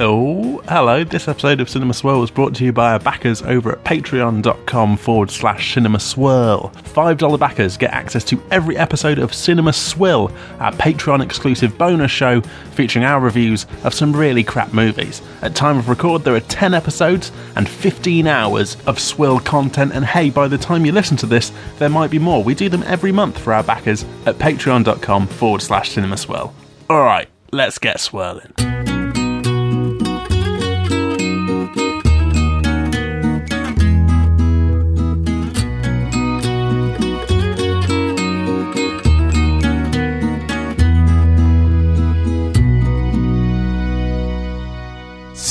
Oh, hello. This episode of Cinema Swirl was brought to you by our backers over at patreon.com forward slash cinema swirl. $5 backers get access to every episode of Cinema Swill, our Patreon exclusive bonus show featuring our reviews of some really crap movies. At time of record, there are 10 episodes and 15 hours of Swill content, and hey, by the time you listen to this, there might be more. We do them every month for our backers at patreon.com forward slash cinema swirl. Alright, let's get swirling.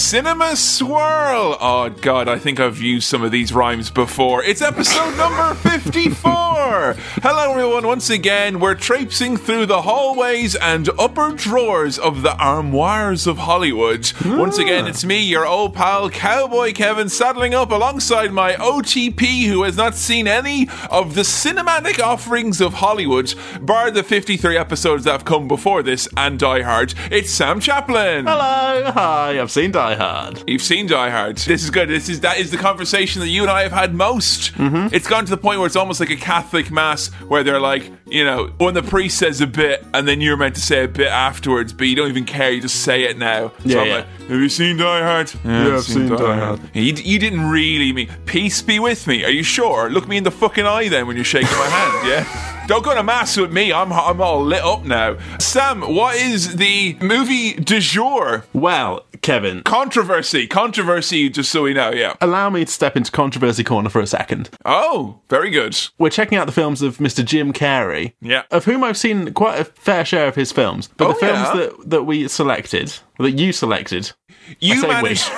Cinema Swirl! Oh god, I think I've used some of these rhymes before. It's episode number 54! Hello everyone, once again, we're traipsing through the hallways and upper drawers of the armoires of Hollywood. Once again, it's me, your old pal Cowboy Kevin, saddling up alongside my OTP who has not seen any of the cinematic offerings of Hollywood, bar the 53 episodes that have come before this and Die Hard. It's Sam Chaplin! Hello, hi, I've seen Die Hard. You've seen Die Hard. This is good. This is that is the conversation that you and I have had most. Mm-hmm. It's gone to the point where it's almost like a Catholic mass, where they're like, you know, when the priest says a bit, and then you're meant to say a bit afterwards, but you don't even care. You just say it now. So Yeah, I'm yeah. like, have you seen Die Hard? Yeah, I've seen Die Hard. You, you didn't really mean peace be with me. Are you sure? Look me in the fucking eye then when you're shaking my hand. Yeah. Don't go to mass with me. I'm I'm all lit up now. Sam, what is the movie du jour? Well, Kevin, Controversy, controversy. Just so we know, yeah. allow me to step into controversy corner for a second. Oh, very good. We're checking out the films of Mr. Jim Carrey, Yeah. of whom I've seen quite a fair share of his films. But Oh, the films yeah? that, that we selected, that you selected, You managed.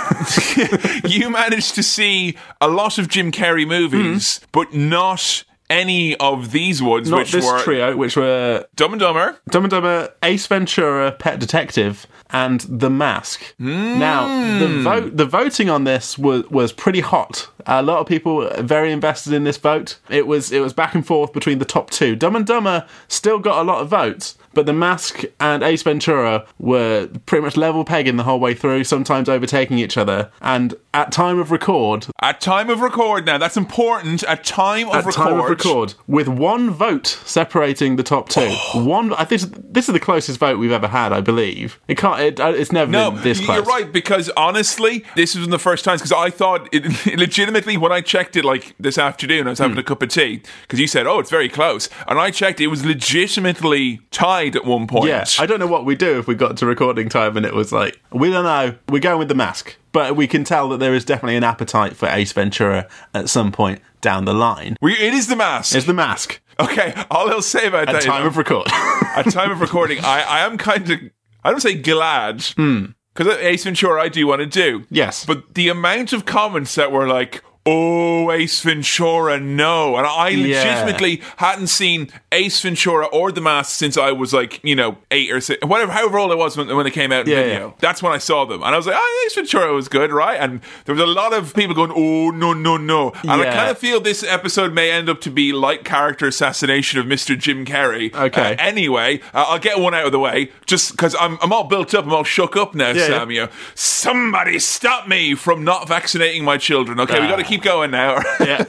you managed to see a lot of Jim Carrey movies, hmm. but not any of these ones, not which this were trio, which were Dumb and Dumber. Dumb and Dumber, Ace Ventura, Pet Detective, and The Mask. Now, the hmm. vote, the voting on this was was pretty hot. A lot of people were very invested in this vote. It was it was back and forth between the top two. Dumb and Dumber still got a lot of votes, but The Mask and Ace Ventura were pretty much level pegging the whole way through, sometimes overtaking each other. And at time of record, At time of record, now that's important. At time of at record, time of record, with one vote separating the top two. One, I think this is the closest vote we've ever had, I believe. It can't. It, uh, it's never No, been this close. you're right because honestly, this was one of the first times because I thought it, legitimately when I checked it like this afternoon, I was having a cup of tea because you said, "Oh, it's very close," and I checked, it was legitimately tied at one point. Yeah, I don't know what we do if we got to recording time and it was like we don't know. We're going with the mask, but we can tell that there is definitely an appetite for Ace Ventura at some point down the line. we, it is the mask. It's the mask okay, all I'll say about at that time is, of record. at time of recording, I, I am kind of I don't say glad because Ace Ventura I do want to do. Hmm. Yes. but the amount of comments that were like. Oh, Ace Ventura, no. And I Yeah. legitimately hadn't seen Ace Ventura or The Mask since I was like, you know, eight or six, whatever, however old I was when, when it came out in Yeah, video. yeah. That's when I saw them. And I was like, oh, Ace Ventura was good, right? And there was a lot of people going, oh, no, no, no. And I kind of feel this episode may end up to be like character assassination of Mr. Jim Carrey. Okay. Uh, anyway, uh, I'll get one out of the way just because I'm, I'm all built up. I'm all shook up now, Yeah, Sam. You somebody stop me from not vaccinating my children. Okay, we Ah. got to keep going now. yeah.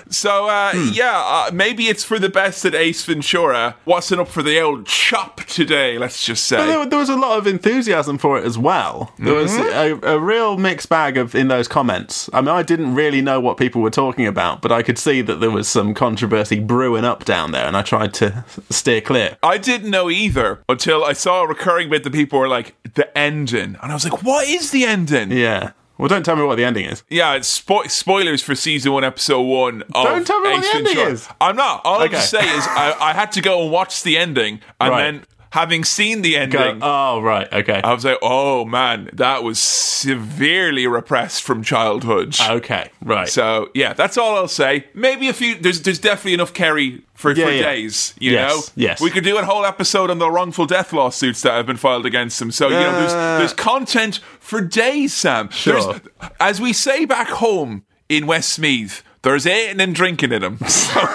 so, uh, Hmm. yeah, uh, maybe it's for the best that Ace Ventura wasn't up for the old chop today, let's just say. There, there was a lot of enthusiasm for it as well. There was Mm-hmm. a, a real mixed bag of in those comments. I mean, I didn't really know what people were talking about, but I could see that there was some controversy brewing up down there, and I tried to steer clear. I didn't know either until I saw a recurring bit that people were like, the ending. And I was like, what is the ending? Yeah. Well, don't tell me what the ending is. Yeah, it's spo- spoilers for season one, episode one. Of Don't tell me what Ace the ending Ventura. is. I'm not. All I Okay. have to say is I, I had to go and watch the ending, and Right. then having seen the Go, ending, oh, right. Okay. I was like, oh man, that was severely repressed from childhood. okay. Right. So yeah, that's all I'll say. Maybe a few. There's there's definitely enough Carrey for, Yeah, for yeah. days. You Yes, know. yes. We could do a whole episode on the wrongful death lawsuits that have been filed against him. So you know, there's Uh. there's content for days, Sam. Sure. There's, as we say back home in Westmeath, there's eating and drinking in them. So,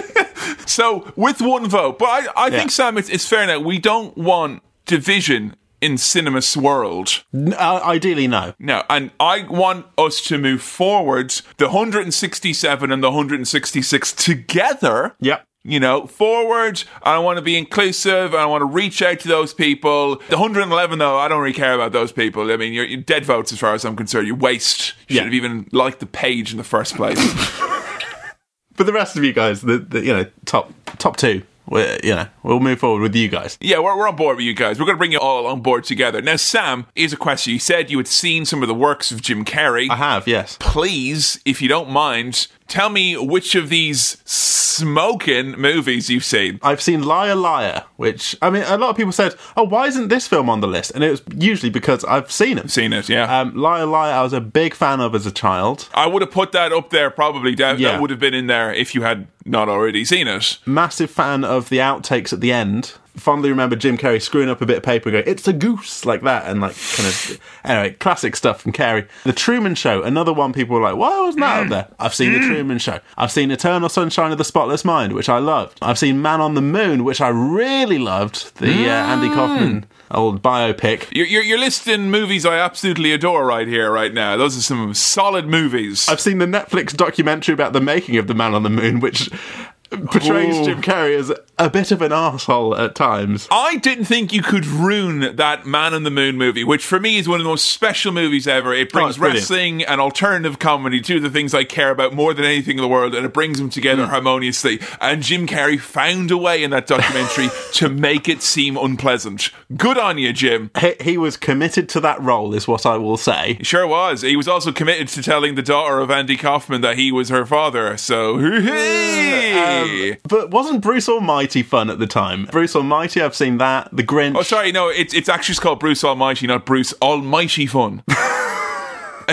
so with one vote, but I, I think Sam, it's, it's fair now. We don't want division in Cinema Swirl. Uh, ideally, no. No, and I want us to move forward the 167 and the 166 together. Yep. You know, forward. I want to be inclusive. I want to reach out to those people. The 111, though, I don't really care about those people. I mean, you're, you're dead votes as far as I'm concerned. You waste. You Yeah. should have even liked the page in the first place. For the rest of you guys, the, the you know top top two, we you know we'll move forward with you guys. yeah, we're, we're on board with you guys. We're going to bring you all on board together. Now, Sam, here's a question. You said you had seen some of the works of Jim Carrey. I have, yes. please, if you don't mind, tell me which of these smoking movies you've seen. I've seen Liar Liar, which I mean, a lot of people said, "Oh, why isn't this film on the list?" And it was usually because I've seen it. Seen it, yeah. Um, Liar Liar, I was a big fan of as a child. I would have put that up there probably. That, Yeah. that would have been in there if you had not already seen it. Massive fan of the outtakes at the end. Fondly remember Jim Carrey screwing up a bit of paper and going, "It's a goose," like that, and like kind of anyway, classic stuff from Carrey. The Truman Show, another one. People were like, "Why wasn't that up there?" I've seen the Truman Show. I've seen Eternal Sunshine of the Spotless Mind, which I loved. I've seen Man on the Moon, which I really loved. The uh, Andy Kaufman old biopic. You're, you're, you're listing movies I absolutely adore right here, right now. Those are some solid movies. I've seen the Netflix documentary about the making of the Man on the Moon, which portrays Ooh. Jim Carrey as a bit of an asshole at times. I didn't think you could ruin that Man on the Moon movie, which for me is one of the most special movies ever. It Oh, brings brilliant. wrestling and alternative comedy, two of the things I care about more than anything in the world, and it brings them together Hmm. harmoniously. And Jim Carrey found a way in that documentary to make it seem unpleasant. Good on you, Jim. He, he was committed to that role, is what I will say. He Sure was. He was also committed to telling the daughter of Andy Kaufman that he was her father. So, hey. Um, but wasn't Bruce Almighty fun at the time? Bruce Almighty, I've seen that. The Grinch. Oh, sorry, no, it's it's actually just called Bruce Almighty, not Bruce Almighty Fun.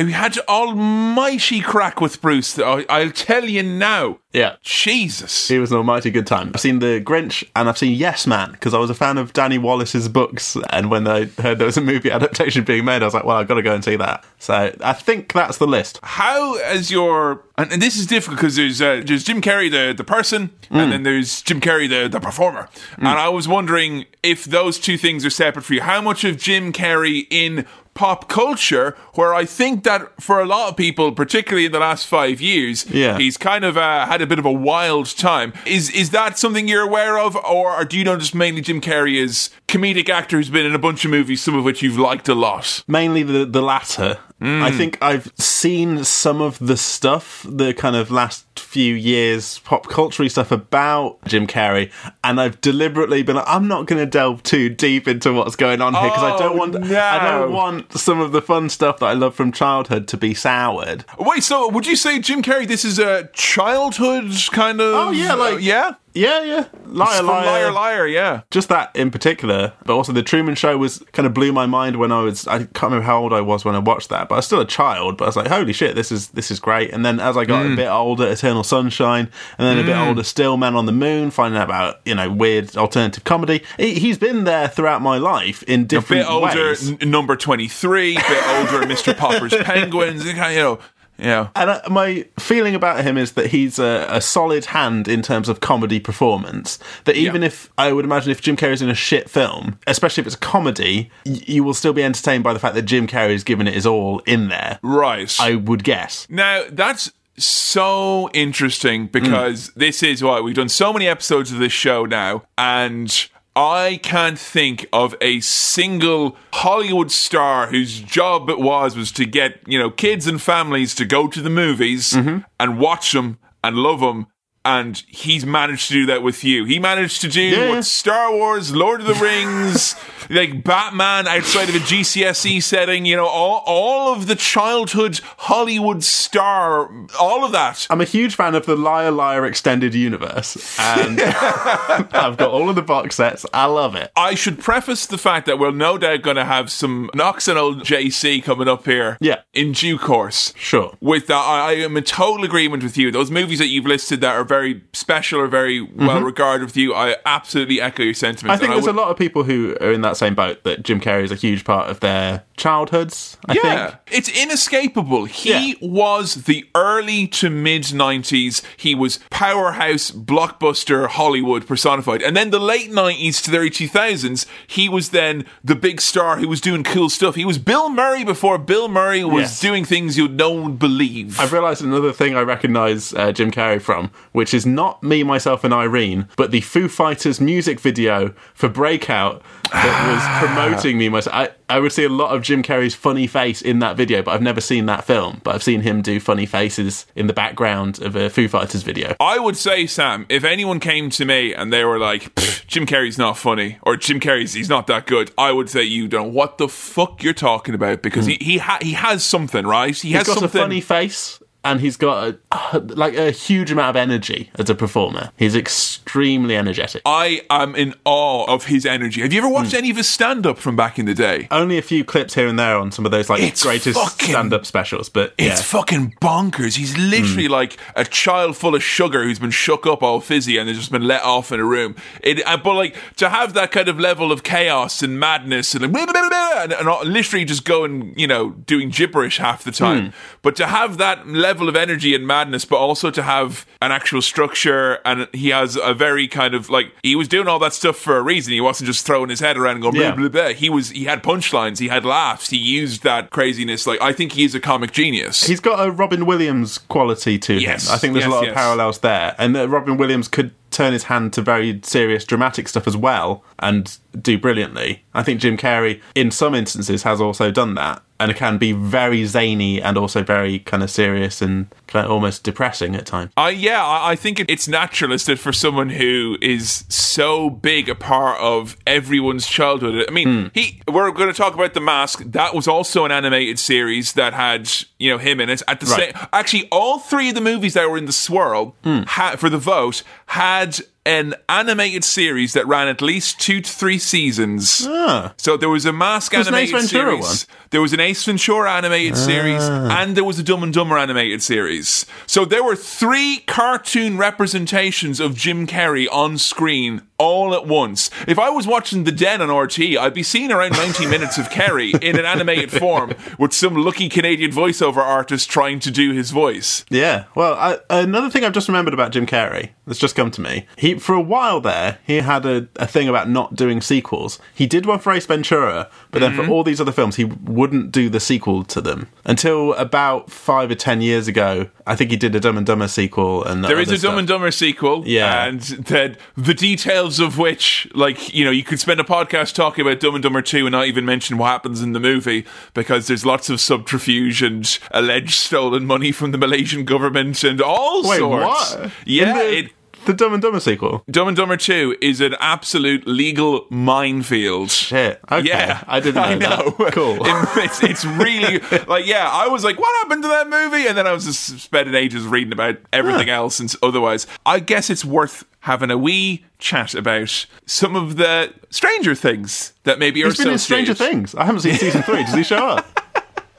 we had almighty crack with Bruce. I- I'll tell you now. Yeah. Jesus. He was an almighty good time. I've seen The Grinch and I've seen Yes Man because I was a fan of Danny Wallace's books. And when I heard there was a movie adaptation being made, I was like, well, I've got to go and see that. So I think that's the list. How has your and, and this is difficult because there's uh, there's Jim Carrey the the person and then there's Jim Carrey the the performer and I was wondering if those two things are separate for you. How much of Jim Carrey in pop culture, where I think that for a lot of people, particularly in the last five years, Yeah. he's kind of uh, had a bit of a wild time. Is is that something you're aware of, or do you know just mainly Jim Carrey is comedic actor who's been in a bunch of movies, some of which you've liked a lot? Mainly the, the latter. I think I've seen some of the stuff, the kind of last few years pop culture stuff about Jim Carrey, and I've deliberately been like, I'm not going to delve too deep into what's going on here because I Oh, don't want, no. I don't want some of the fun stuff that I love from childhood to be soured. Wait, so would you say Jim Carrey? This is a childhood kind of? Oh, yeah, like- uh, yeah, Yeah, yeah, liar, liar, liar, liar. Yeah. just that in particular, but also the Truman Show was kind of blew my mind when I was I can't remember how old I was when I watched that, but I was still a child. But I was like, holy shit, this is this is great. And then as I got a mm. bit older, Eternal Sunshine, and then a bit mm. older still, Man on the Moon, finding out about you know weird alternative comedy. He- He's been there throughout my life in A different bit older, ways. n- number twenty three. Bit older, Mr. Popper's Penguins. You know, yeah. And uh, my feeling about him is that he's a, a solid hand in terms of comedy performance. That even Yeah. if I would imagine if Jim Carrey's in a shit film, especially if it's a comedy, y- you will still be entertained by the fact that Jim Carrey's given it his all in there. Right. I would guess. Now that's so interesting because this is why we've done so many episodes of this show now, and I can't think of a single Hollywood star whose job it was was to get you know kids and families to go to the movies mm-hmm. and watch them and love them. And he's managed to do that with you. He managed to do Yeah. what Star Wars, Lord of the Rings, like Batman outside of a GCSE setting, you know, all, all of the childhood Hollywood star, all of that. I'm a huge fan of the Liar Liar extended universe, and I've got all of the box sets. I love it. I should preface the fact that we're no doubt going to have some knocks and old JC coming up here Yeah. in due course. Sure. With that, I, I am in total agreement with you. Those movies that you've listed that are very special or very mm-hmm. well regarded with you, I absolutely echo your sentiments. I think there's would- a lot of people who are in that same boat that Jim Carrey is a huge part of their childhoods. I yeah, think. it's inescapable. He Yeah. was the early to mid 90s. He was powerhouse, blockbuster Hollywood personified. And then the late 90s to the early 2000s, he was then the big star who was doing cool stuff. He was Bill Murray before Bill Murray was Yes. doing things you one believe. I've realised another thing I recognise uh, Jim Carrey from, which is not me, myself, and Irene, but the Foo Fighters music video for Breakout that was promoting me. Myself, I, I would see a lot of Jim Carrey's funny face in that video, but I've never seen that film. But I've seen him do funny faces in the background of a Foo Fighters video. I would say, Sam, if anyone came to me and they were like, Jim Carrey's not funny, or Jim Carrey's he's not that good, I would say you don't what the fuck you're talking about because hmm. he he, ha- he has something, right? He He's has got something. a funny face. And he's got a, like a huge amount of energy as a performer. He's extremely energetic. I am in awe of his energy. Have you ever watched hmm. any of his stand up from back in the day? Only a few clips here and there on some of those like It's greatest stand-up specials, but It's fucking bonkers. He's literally hmm. like a child full of sugar who's been shook up all fizzy and has just been let off in a room. It, uh, but like to have that kind of level of chaos and madness and, like, blah, blah, blah, blah, and, and literally just going, you know, doing gibberish half the time. Hmm. But to have that level of energy and madness, but also to have an actual structure, and he has a very kind of like he was doing all that stuff for a reason. He wasn't just throwing his head around and going Yeah. blah blah blah. He was he had punchlines, he had laughs, he used that craziness. Like I think he is a comic genius. He's got a Robin Williams quality to Yes, him. I think there's yes, a lot yes. of parallels there. And that Robin Williams could turn his hand to very serious dramatic stuff as well and do brilliantly. I think Jim Carrey, in some instances, has also done that and it can be very zany and also very kind of serious and kind of almost depressing at times. I yeah, I, I think it, it's naturalistic for someone who is so big a part of everyone's childhood. I mean, hmm. he. We're going to talk about the mask. That was also an animated series that had you know him in it. At the Right. same, actually, all three of the movies that were in the swirl hmm. ha- for the vote had an animated series that ran at least two to three seasons. Ah. So there was a mask There's an animated Ace Ventura series. There was an Ace Ventura animated series, and there was a Dumb and Dumber animated series. So there were three cartoon representations of Jim Carrey on screen all at once. If I was watching The Den on RTÉ, I'd be seeing around 90 minutes of Carrey in an animated form with some lucky Canadian voiceover artist trying to do his voice. Yeah. Well, I, another thing I've just remembered about Jim Carrey that's just come to me. He for a while there he had a, a thing about not doing sequels. He did one for Ace Ventura, but then Mm-hmm. for all these other films he wouldn't do the sequel to them until about five or ten years ago. I think he did a Dumb and Dumber sequel, and There is a Dumb and Dumber sequel, Yeah. and that the details of which, like you know, you could spend a podcast talking about Dumb and Dumber two and not even mention what happens in the movie because there's lots of subterfuge and alleged stolen money from the Malaysian government and all Wait, sorts. what? Yeah, the, it, the Dumb and Dumber sequel. Dumb and Dumber two is an absolute legal minefield. Shit. Okay. Yeah, I didn't know. know. That. Cool. It- it's, it's really like yeah. I was like, what happened to that movie? And then I was just spending ages reading about everything else and otherwise. I guess it's worth having a wee chat about some of the Stranger Things that maybe are in Stranger. Things. I haven't seen season three. Does he show up?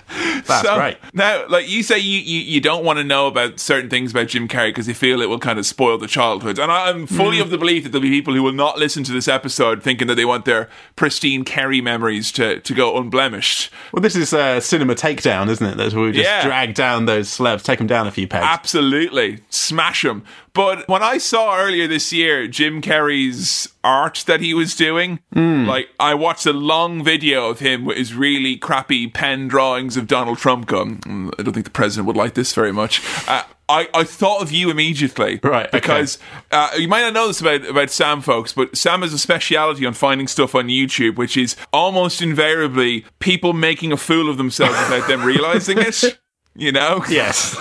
That's So, great. Now, like you say, you, you, you don't want to know about certain things about Jim Carrey because you feel it will kind of spoil the childhood. And I'm fully Mm. of the belief that there'll be people who will not listen to this episode thinking that they want their pristine Carrey memories to, to go unblemished. Well, this is uh, cinema takedown, isn't it? That's where we just Yeah. drag down those celebs, take them down a few pegs. Absolutely. Smash them. But when I saw earlier this year Jim Carrey's art that he was doing, like I watched a long video of him with his really crappy pen drawings of Donald Trump going, "Mm, I don't think the president would like this very much. Uh, I, I thought of you immediately. Right, okay. Because uh, you might not know this about, about Sam, folks, but Sam has a speciality on finding stuff on YouTube, which is almost invariably people making a fool of themselves without them realizing it. You know? Yes.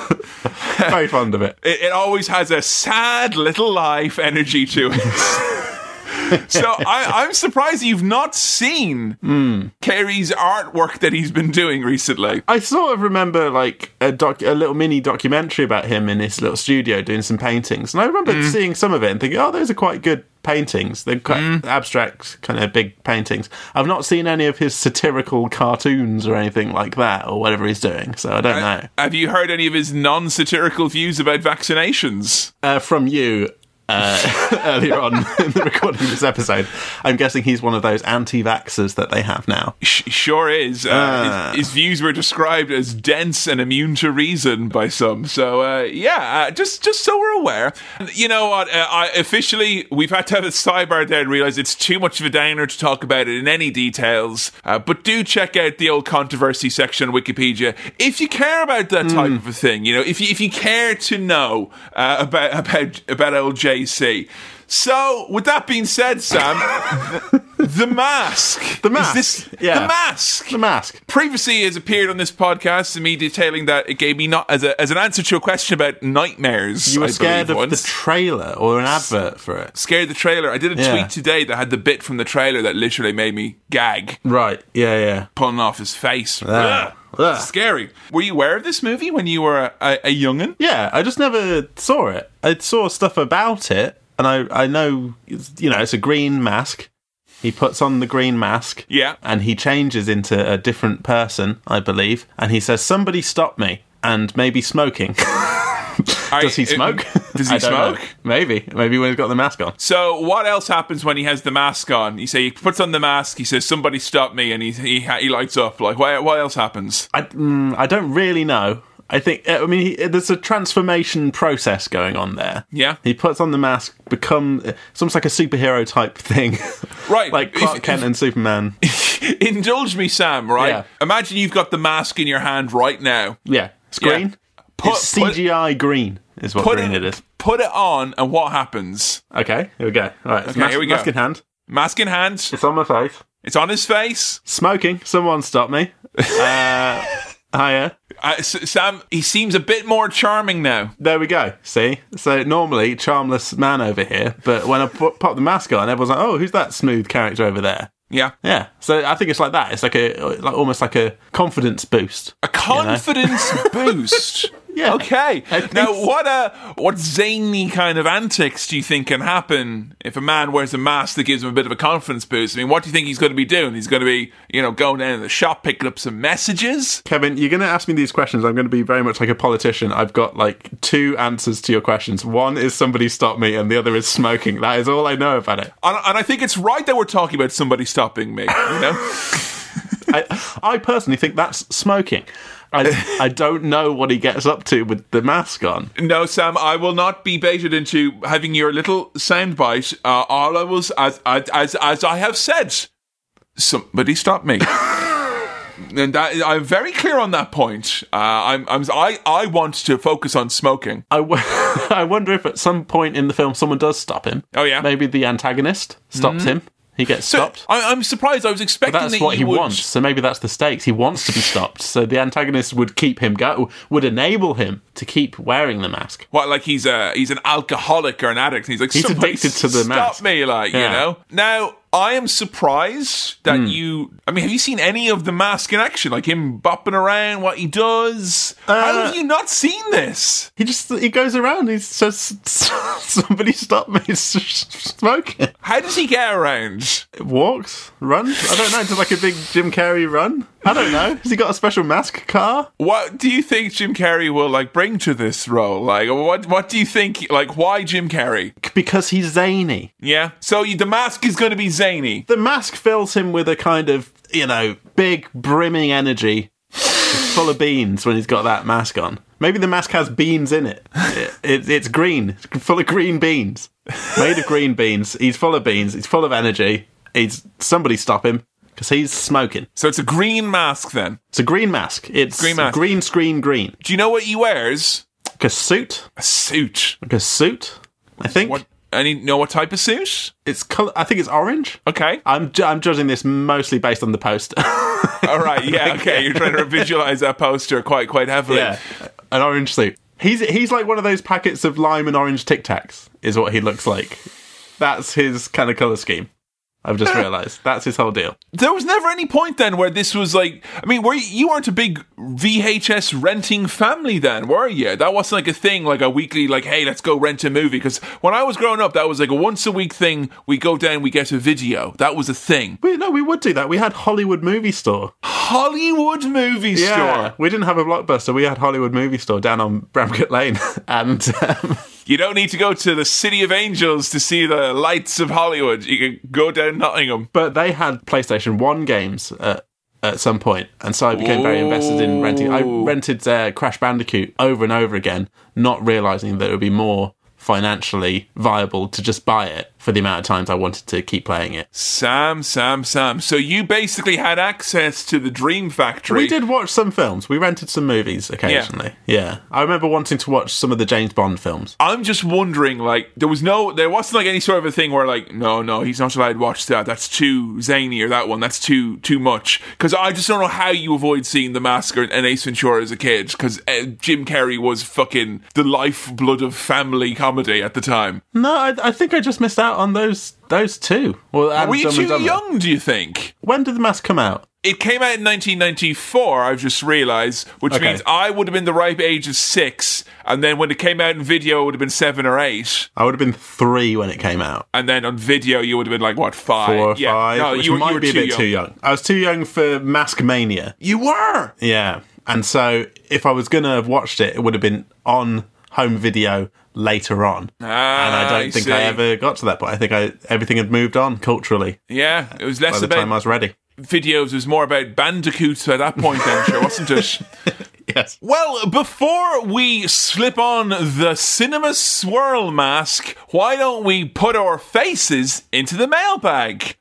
Very fond of it. it, it always has a sad little life energy to it. so I, I'm surprised you've not seen hmm. Carrey's artwork that he's been doing recently. I sort of remember like a doc, a little mini documentary about him in his little studio doing some paintings, and I remember hmm. seeing some of it and thinking, "Oh, those are quite good paintings. They're quite abstract, kind of big paintings." I've not seen any of his satirical cartoons or anything like that, or whatever he's doing, so I don't know. Have you heard any of his non-satirical views about vaccinations? Uh, from you, uh, earlier on in the recording of this episode. I'm guessing he's one of those anti-vaxxers that they have now. Sh- sure is. Uh, Ah. his, his views were described as dense and immune to reason by some. So uh, yeah, uh, just just so we're aware. You know what? Uh, I officially we've had to have a sidebar there and realize it's too much of a downer to talk about it in any details. Uh, but do check out the old controversy section on Wikipedia if you care about that type of a thing. You know, if you if you care to know uh, about about about old So, with that being said, Sam, the mask. The mask, Is this yeah. the mask? The mask. Previously has appeared on this podcast to me detailing that it gave me not as a as an answer to a question about nightmares. You were I scared believe, of the trailer or an advert for it. scared the trailer. I did a Yeah. tweet today that had the bit from the trailer that literally made me gag, Right. Yeah. Yeah. pulling off his face. Ah. Ugh. Scary. Were you aware of this movie when you were a, a, a youngin? Yeah, I just never saw it. I saw stuff about it, and I I know you know it's a green mask. He puts on the green mask, Yeah. and he changes into a different person, I believe, and he says, "Somebody stop me." And maybe smoking. Are uh, Does he smoke? Does he don't know. smoke? Maybe. Maybe when he's got the mask on. So what else happens when he has the mask on? You say he puts on the mask. He says, "Somebody stop me," and he he, he lights up. Like what? What else happens? I, mm, I don't really know. I think uh, I mean he, there's a transformation process going on there. Yeah. he puts on the mask, become uh, it's almost like a superhero type thing, Right. like Clark if- Kent and Superman. Indulge me, Sam. Right. Yeah. Imagine you've got the mask in your hand right now. Yeah, it's Yeah. Green. Put- it's put- CGI green is what Put green it, it is. Put it on, and what happens? Okay, here we go. All right, Okay, mask, here we go. mask in hand. Mask in hand. It's on my face. It's on his face. Smoking. Someone stop me. Uh, hiya. Uh, S- Sam, he seems a bit more charming now. There we go. See, so normally charmless man over here, but when I put, pop the mask on, everyone's like, "Oh, who's that smooth character over there?" Yeah. Yeah. So I think it's like that. It's like a like almost like a confidence boost. A confidence boost. Yeah. Okay. Now, so. what uh, what zany kind of antics do you think can happen if a man wears a mask that gives him a bit of a confidence boost? I mean, what do you think he's going to be doing? He's going to be, you know, going down to the shop, picking up some messages. Kevin, you're going to ask me these questions. I'm going to be very much like a politician. I've got like two answers to your questions. One is somebody stop me, and the other is smoking. That is all I know about it. And, and I think it's right that we're talking about somebody stopping me. You know. I, I personally think that's smoking. I, I don't know what he gets up to with the mask on. No, Sam, I will not be baited into having your little soundbite. Uh, all I was, as, as as I have said, somebody stop me. and that, I'm very clear on that point. Uh, I'm, I'm, I, I want to focus on smoking. I, w- I wonder if at some point in the film someone does stop him. Oh, yeah? Mm-hmm. Maybe the antagonist stops him. He gets So, stopped. I, I'm surprised. I was expecting That's that what you he would, wants. So maybe that's the stakes. He wants to be stopped. So the antagonist would keep him go, would enable him to keep wearing the mask. What, like he's a he's an alcoholic or an addict? And he's like, He's addicted to the stop mask." Stop me, like you know. Now, I am surprised that Hmm. you. I mean, have you seen any of the mask in action? Like him bopping around, what he does? How Uh, have you not seen this? He just he goes around. He says, "Somebody stop me smoking." How does he get around? Walks, runs. I don't know. Does like a big Jim Carrey run? I don't know. Has he got a special mask car? What do you think Jim Carrey will like bring to this role? Like, what what do you think? Like, why Jim Carrey? Because he's zany. Yeah. So you, the mask is going to be zany. The mask fills him with a kind of you know big brimming energy, It's full of beans when he's got that mask on. Maybe the mask has beans in it. it, it it's green, it's full of green beans, made of green beans. He's full of beans. He's full of energy. He's somebody stop him because he's smoking. So it's a green mask then. It's a green mask. It's Green mask. green screen green. Do you know what he wears? Like a suit. A suit. Like a suit. I think What? Any know what type of suit? it's color. I think it's orange. Okay. I'm ju- I'm judging this mostly based on the poster. All right. Yeah. Okay. You're trying to visualize that poster quite quite heavily. yeah, an orange suit. He's he's like one of those packets of lime and orange Tic Tacs. Is what he looks like. That's his kind of color scheme. I've just realised that's his whole deal. There was never any point then where this was like. I mean, were you, you weren't a big VHS renting family then, were you? That wasn't like a thing, like a weekly, like, hey, let's go rent a movie. Because when I was growing up, that was like a once a week thing. We go down, we get a video. That was a thing. We, no, we would do that. We had Hollywood Movie Store. Hollywood movie store. we didn't have a blockbuster. We had Hollywood Movie Store down on Bramcote Lane, and um, You don't need to go to the City of Angels to see the lights of Hollywood. You can go down Nottingham. But they had PlayStation 1 games at, at some point, and so I became very invested in renting. I rented uh, Crash Bandicoot over and over again, not realizing that it would be more financially viable to just buy it for the amount of times I wanted to keep playing it. Sam, Sam, Sam. So you basically had access to the Dream Factory. We did watch some films. We rented some movies occasionally. Yeah. I remember wanting to watch some of the James Bond films. I'm just wondering, like, there was no, there wasn't like any sort of a thing where, like, no, no, he's not allowed to watch that. That's too zany, or that one, that's too, too much. Because I just don't know how you avoid seeing The Masker and Ace Ventura as a kid. Because uh, Jim Carrey was fucking the lifeblood of family comedy at the time. No, I, I think I just missed out on those those two. Well, and Were you too young? Do you think? When did the mask come out? It came out in 1994, I've just realised, which Okay. means I would have been the ripe age of six, and then when it came out in video, it would have been seven or eight. I would have been three when it came out. And then on video, you would have been like, what, five? Four or yeah. five, No, which you, were- might you were be a bit too young. I was too young for Mask Mania. You were! Yeah, and so if I was gonna have watched it, it would have been on home video later on. Ah, and I don't think see. I ever got to that point. I think I everything had moved on culturally Yeah, it was by less the time I was ready. videos, was more about bandicoots at that point, then, sure, wasn't it? Yes. Well, before we slip on the cinema swirl mask, why don't we put our faces into the mailbag?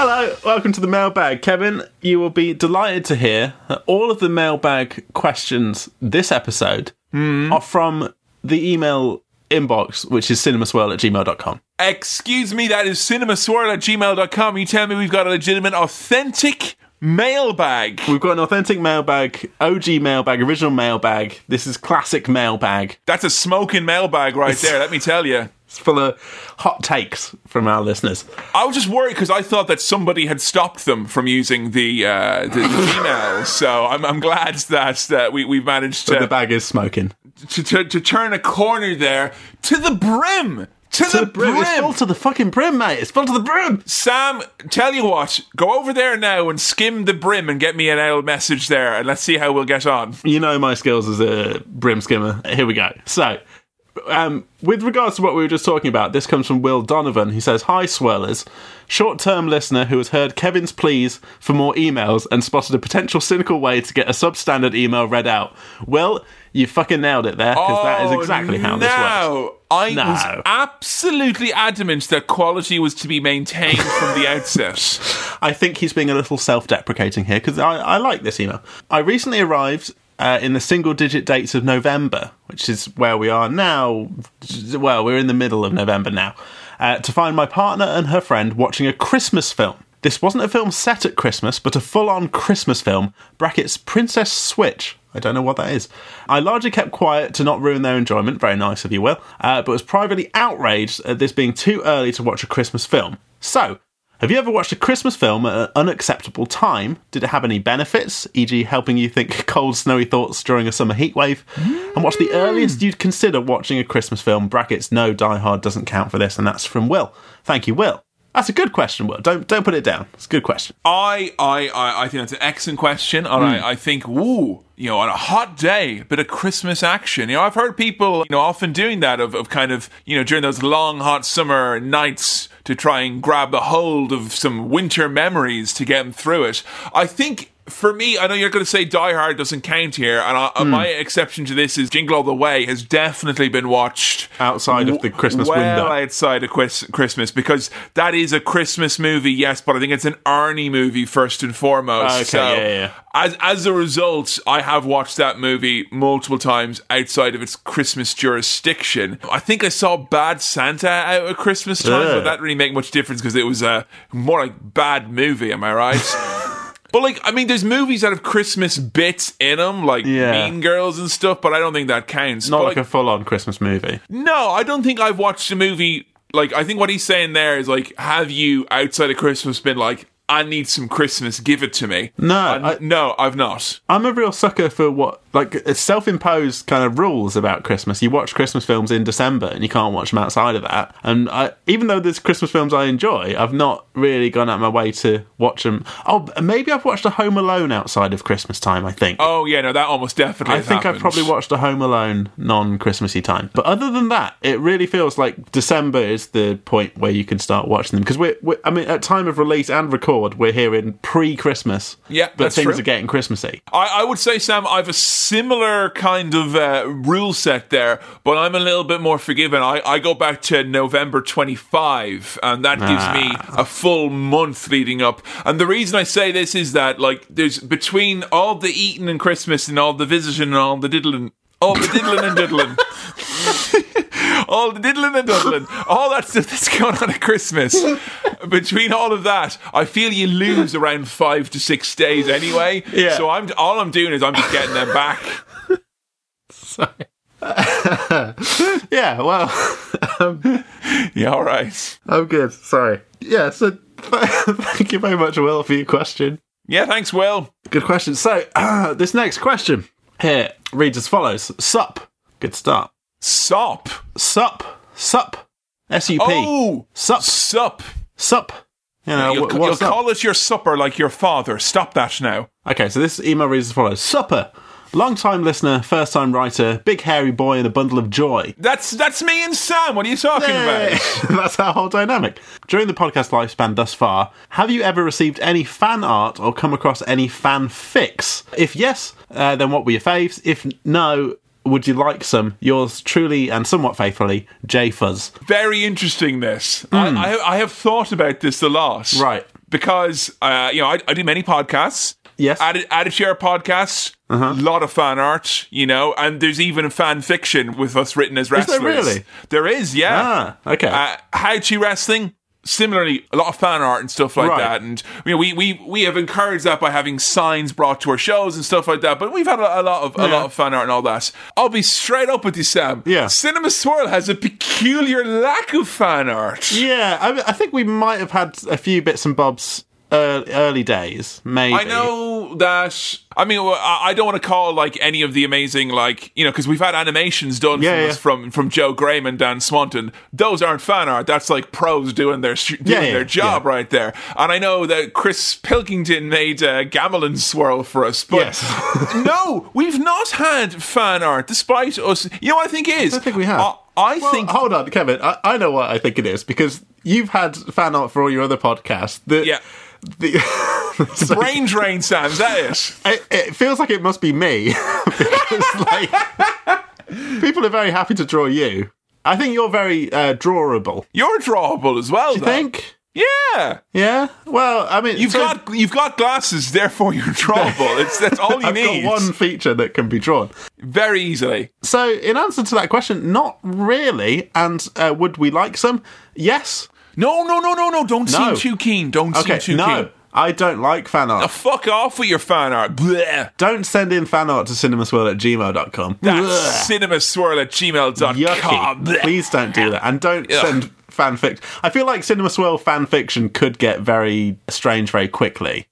Hello, welcome to the mailbag. Kevin, you will be delighted to hear that all of the mailbag questions this episode hmm. are from the email inbox, which is cinemaswirl at gmail.com. Excuse me, that is cinemaswirl at gmail.com. You tell me we've got a legitimate, authentic mailbag. We've got an authentic mailbag, OG mailbag, original mailbag. This is classic mailbag. That's a smoking mailbag right there, let me tell you. It's full of hot takes from our listeners. I was just worried because I thought that somebody had stopped them from using the uh, the, the Gmail. So I'm, I'm glad that that we we've managed to The bag is smoking. to, to to turn a corner there to the brim. To, To the, the brim. brim. It's full to the fucking brim, mate. It's full to the brim. Sam, tell you what, go over there now and skim the brim and get me an L message there, and let's see how we'll get on. You know my skills as a brim skimmer. Here we go. So, um, with regards to what we were just talking about, this comes from Will Donovan. He says, Hi, Swirlers. Short term listener who has heard Kevin's pleas for more emails and spotted a potential cynical way to get a substandard email read out. Well, you fucking nailed it there, because that is exactly how this works. now, I No. was absolutely adamant that quality was to be maintained from the outset. I think he's being a little self deprecating here because I, I like this email. I recently arrived uh, in the single digit dates of November, which is where we are now. Well, we're in the middle of November now, uh, to find my partner and her friend watching a Christmas film. This wasn't a film set at Christmas, but a full on Christmas film, brackets Princess Switch. I don't know what that is. I largely kept quiet to not ruin their enjoyment, very nice of you, Will, uh, but was privately outraged at this being too early to watch a Christmas film. So, have you ever watched a Christmas film at an unacceptable time? Did it have any benefits, e.g., helping you think cold, snowy thoughts during a summer heatwave? And what's the mm. earliest you'd consider watching a Christmas film? Brackets, no, Die Hard doesn't count for this, and that's from Will. Thank you, Will. That's a good question, Will. Don't don't put it down. It's a good question. I, I, I, I think that's an excellent question, and I, hmm. I think, ooh, you know, on a hot day, a bit of Christmas action. You know, I've heard people, you know, often doing that of, of kind of, you know, during those long, hot summer nights to try and grab a hold of some winter memories to get them through it. I think. For me, I know you're going to say Die Hard doesn't count here, and I, uh, my hmm. exception to this is Jingle All the Way has definitely been watched Outside of the Christmas well window. outside of Quis- Christmas because that is a Christmas movie, yes, but I think it's an Arnie movie first and foremost. Oh, okay, so yeah, yeah. As as a result, I have watched that movie multiple times outside of its Christmas jurisdiction. I think I saw Bad Santa out at Christmas time, Ugh. but that didn't really make much difference because it was a more like bad movie. Am I right? But like, I mean, there's movies that have Christmas bits in them, like Yeah. Mean Girls and stuff. But I don't think that counts. Not But, like a full on Christmas movie. no, I don't think I've watched a movie. Like, I think what he's saying there is like, have you outside of Christmas been like, I need some Christmas, give it to me? No, I- no, I've not. I'm a real sucker for what like self-imposed kind of rules about Christmas. You watch Christmas films in December, and you can't watch them outside of that. And I, even though there's Christmas films I enjoy, I've not really gone out of my way to watch them. Oh, maybe I've watched a Home Alone outside of Christmas time. I think. Oh yeah, no, that almost definitely. I think I've probably watched a Home Alone non-Christmassy time. But other than that, it really feels like December is the point where you can start watching them because we're, we're, I mean, at time of release and record, we're here in pre-Christmas. Yeah, but things true. are getting Christmassy. I, I would say, Sam, I've a similar kind of uh, rule set there, but I'm a little bit more forgiving. I, I go back to November 25, and that gives me a full month leading up. And the reason I say this is that, like, there's between all the eating and Christmas and all the visiting and all the diddling, all the diddling and diddling. all the diddling and diddling, all that stuff that's going on at Christmas. Between all of that, I feel you lose around five to six days anyway. Yeah. So I'm all I'm doing is I'm just getting them back. Sorry. yeah, well, Yeah, all right. I'm good. Sorry. Yeah, so thank you very much, Will, for your question. Yeah, thanks, Will. Good question. So, uh, this next question here reads as follows Sup. Good start. Sup. Sup. Sup. S U P. Oh, Sup. sup. Sup. You know, You'll, you'll call it your supper like your father. Stop that now. Okay, so this email reads as follows Supper. Long time listener, first time writer, big hairy boy, and a bundle of joy. That's that's me and Sam. What are you talking Yay! about? That's our whole dynamic. During the podcast lifespan thus far, have you ever received any fan art or come across any fan fics? If yes, uh, then what were your faves? If no, would you like some? Yours truly and somewhat faithfully, J Fuzz. Very interesting. This I, I I have thought about this a lot. Right. because uh, you know I, I do many podcasts. Yes. Added Added Share podcasts. A lot of fan art, you know, and there's even fan fiction with us written as there wrestlers. really? There is, yeah. Ah, okay. Uh, How to Wrestling. Similarly, a lot of fan art and stuff like Right. that, and you know, we, we we have encouraged that by having signs brought to our shows and stuff like that. But we've had a, a lot of a lot of fan art and all that. I'll be straight up with you, Sam. Yeah. Cinema Swirl has a peculiar lack of fan art. Yeah, I, I think we might have had a few bits and bobs early days, maybe. I know that. I mean, I don't want to call like any of the amazing, like you know, because we've had animations done Yeah, from, yeah. from from Joe Graham and Dan Swanton. Those aren't fan art. That's like pros doing their doing Yeah, their job right there. And I know that Chris Pilkington made uh, Gamelin swirl for us, but Yes. no, we've not had fan art despite us. You know, what I think is. I think we have. I, I Well, think hold on, Kevin. I, I know what I think it is because you've had fan art for all your other podcasts. The, Yeah. The, so brain drain. Sam, is that it? it, it feels like it must be me because like people are very happy to draw you. I think you're very uh, drawable. You're drawable as well. Do you though. think? Yeah. Yeah. Well, I mean, You've so got you've got glasses, therefore you're drawable. It's that's all you need. got one feature that can be drawn. very easily. So, in answer to that question, not really. And uh, would we like some? Yes. No, no, no, no, no! Don't No. seem too keen. Don't Okay. seem too no, keen. I don't like fan art. Now, fuck off with your fan art. Blech. Don't send in fan art to cinemaswirl at gmail.com. That's cinemaswirl at gmail.com. Yucky. Blech. Please don't do that. And don't Ugh. send fanfic. I feel like Cinema Swirl fan fiction could get very strange very quickly.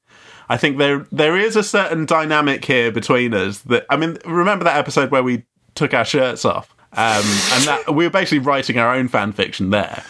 I think there there is a certain dynamic here between us that I mean, remember that episode where we took our shirts off? Um, and that we were basically writing our own fan fiction there.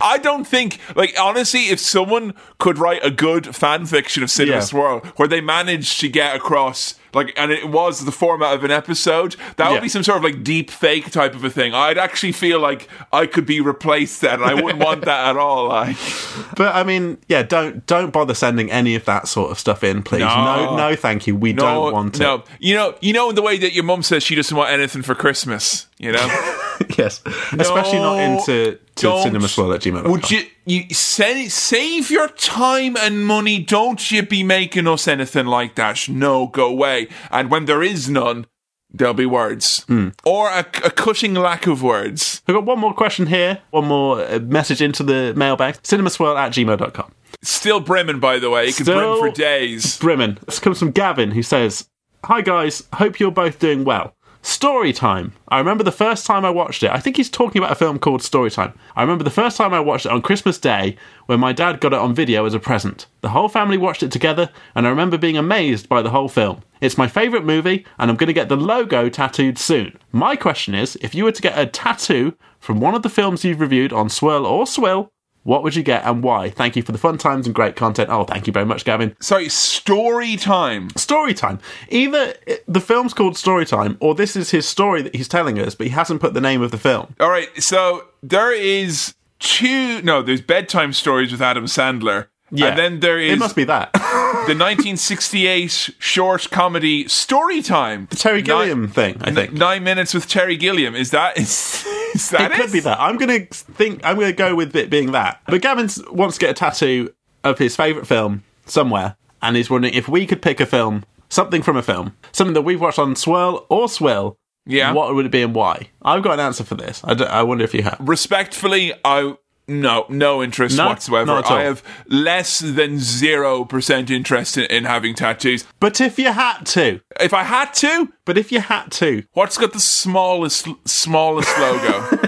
I don't think, like, honestly, if someone could write a good fan fiction of Cinema Yeah. Swirl where they managed to get across, like, and it was the format of an episode, that would Yeah. be some sort of like deep fake type of a thing. I'd actually feel like I could be replaced then, and I wouldn't want that at all. Like, But I mean, yeah, don't don't bother sending any of that sort of stuff in, please. No. No, no, thank you. We no, don't want it. no, you know, you know, in the way that your mum says she doesn't want anything for Christmas, you know. yes, especially not into to don't. cinema swirl at gmail. Would you you send, save your time and money? Don't you be making us anything like that? No, go away. And when there is none, there'll be words Hmm. or a, a cutting lack of words. We've got one more question here, one more uh, message into the mailbag. Cinema Cinemaswirl at gmail.com. Still brimming, by the way. It can Still- brim for days. Brimmin. This comes from Gavin, who says, Hi guys, hope you're both doing well. Story Time. I remember the first time I watched it. I think he's talking about a film called Story Time. I remember the first time I watched it on Christmas Day when my dad got it on video as a present. The whole family watched it together, and I remember being amazed by the whole film. It's my favourite movie, and I'm going to get the logo tattooed soon. My question is if you were to get a tattoo from one of the films you've reviewed on Swirl or Swill, what would you get and why? Thank you for the fun times and great content. Oh, thank you very much, Gavin. Sorry, story time. Story time. Either eh, the film's called Story Time, or this is his story that he's telling us, but he hasn't put the name of the film. All right, so there is two. No, there's bedtime stories with Adam Sandler. And then there is It must be that. the 1968 short comedy Story Time. The Terry Nine- Gilliam thing, I think. Nine minutes with Terry Gilliam. Is that is, is that it could be that. I'm gonna think. I'm gonna go with it being that. But Gavin wants to get a tattoo of his favourite film somewhere, and he's wondering if we could pick a film, something from a film, something that we've watched on Swirl or Swill. Yeah. What would it be and why? I've got an answer for this. I, I wonder if you have. Respectfully, I no no interest No? whatsoever. I have less than zero percent interest in, in having tattoos. But if you had to, If I had to, but if you had to, what's got the smallest smallest logo?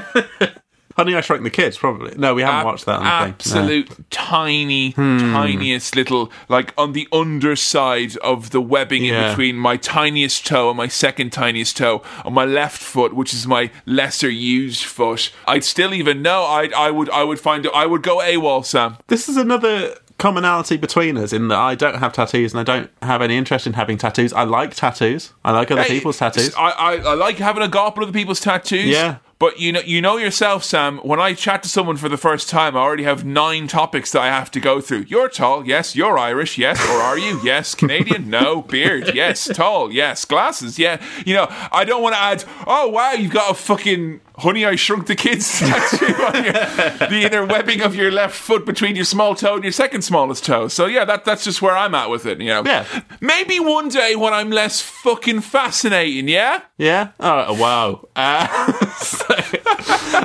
Honey, I Shrunk the Kids, probably. No, we haven't watched that. I. No. Absolute tiny, Hmm. tiniest little, like on the underside of the webbing in between my tiniest toe and my second tiniest toe on my left foot, which is my lesser used foot. I'd still even know. I I would I would find it. I would go AWOL, Sam. This is another commonality between us in that I don't have tattoos and I don't have any interest in having tattoos. I like tattoos. I like other Hey, people's tattoos. I, I I like having a gop at other people's tattoos. Yeah. But you know, you know yourself, Sam. When I chat to someone for the first time, I already have nine topics that I have to go through. You're tall, yes. You're Irish, yes. Or are you? Yes. Canadian, no. Beard, yes. Tall, yes. Glasses, yeah. You know, I don't want to add. Oh wow, you've got a fucking honey. I shrunk the kids tattoo on your, the inner webbing of your left foot between your small toe and your second smallest toe. So yeah, that that's just where I'm at with it. You know. Yeah. Maybe one day when I'm less fucking fascinating. Yeah. Yeah. Oh wow. Uh, so,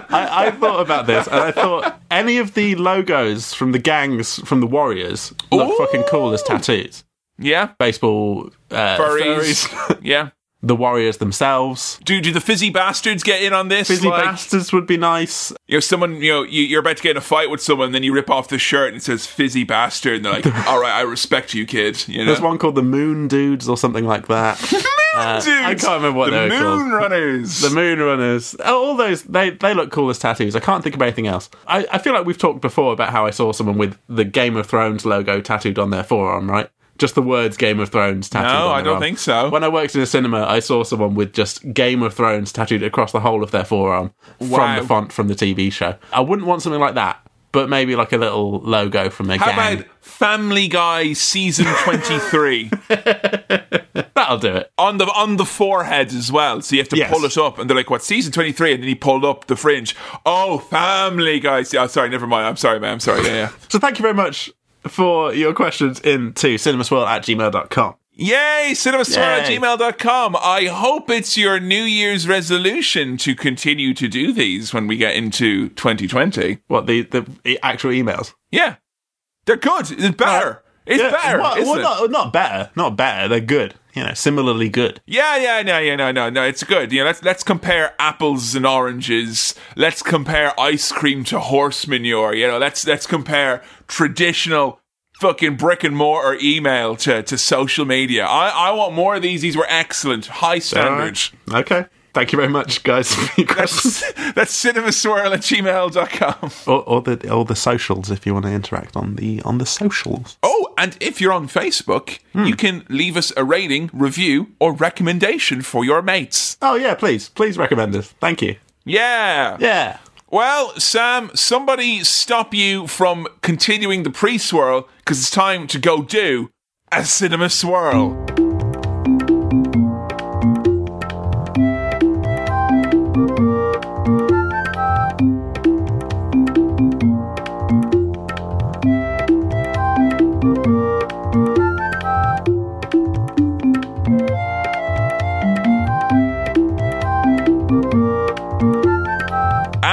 I, I thought about this, and I thought any of the logos from the gangs from the Warriors look Ooh. fucking cool as tattoos. Yeah. Baseball uh, Furries. furries, yeah. The Warriors themselves. Do do the fizzy bastards get in on this? Fizzy Like, bastards would be nice. You know, someone, you know, you, you're about to get in a fight with someone, then you rip off the shirt and it says "fizzy bastard," and they're like, "All right, I respect you, kid." You know, There's one called the Moon Dudes or something like that. Uh, Dudes, I can't remember what the they were called. The Moon Runners. The Moon Runners. Oh, All those, they, they look cool as tattoos. I can't think of anything else. I, I feel like we've talked before about how I saw someone with the Game of Thrones logo tattooed on their forearm, right? Just the words Game of Thrones tattooed no, I don't arm. think so. When I worked in a cinema, I saw someone with just Game of Thrones tattooed across the whole of their forearm from the font from the TV show. I wouldn't want something like that, but maybe like a little logo from a How gang. about Family Guy season twenty three That'll do it. on the on the forehead as well? So you have to Yes. pull it up, and they're like, "What season twenty three? And then he pulled up the fringe. Oh, Family Guy. Oh, sorry, never mind. I'm sorry, man. I'm sorry. Yeah, yeah. So thank you very much for your questions into cinemaswirl at gmail.com. Yay! Cinemaswirl at gmail.com. I hope it's your New Year's resolution to continue to do these when we get into 2020. What, the, the actual emails? Yeah. They're good. It's better. It's Yeah, better. Well, well, not, not better. Not better. They're good. You know, similarly good. Yeah, yeah, no, yeah, no, no, no. It's good. You know, let's let's compare apples and oranges. Let's compare ice cream to horse manure. You know, let's let's compare traditional fucking brick and mortar email to, to social media. I, I want more of these. These were excellent, high standard. Okay. Thank you very much, guys, for your questions. That's, that's cinemaswirl at gmail.com. or, or the or the socials if you want to interact on the on the socials. Oh, and if you're on Facebook, hmm. you can leave us a rating, review, or recommendation for your mates. Oh yeah, please, please recommend us. Thank you. Yeah. Yeah. Well, Sam, somebody stop you from continuing the pre swirl because it's time to go do a cinema swirl.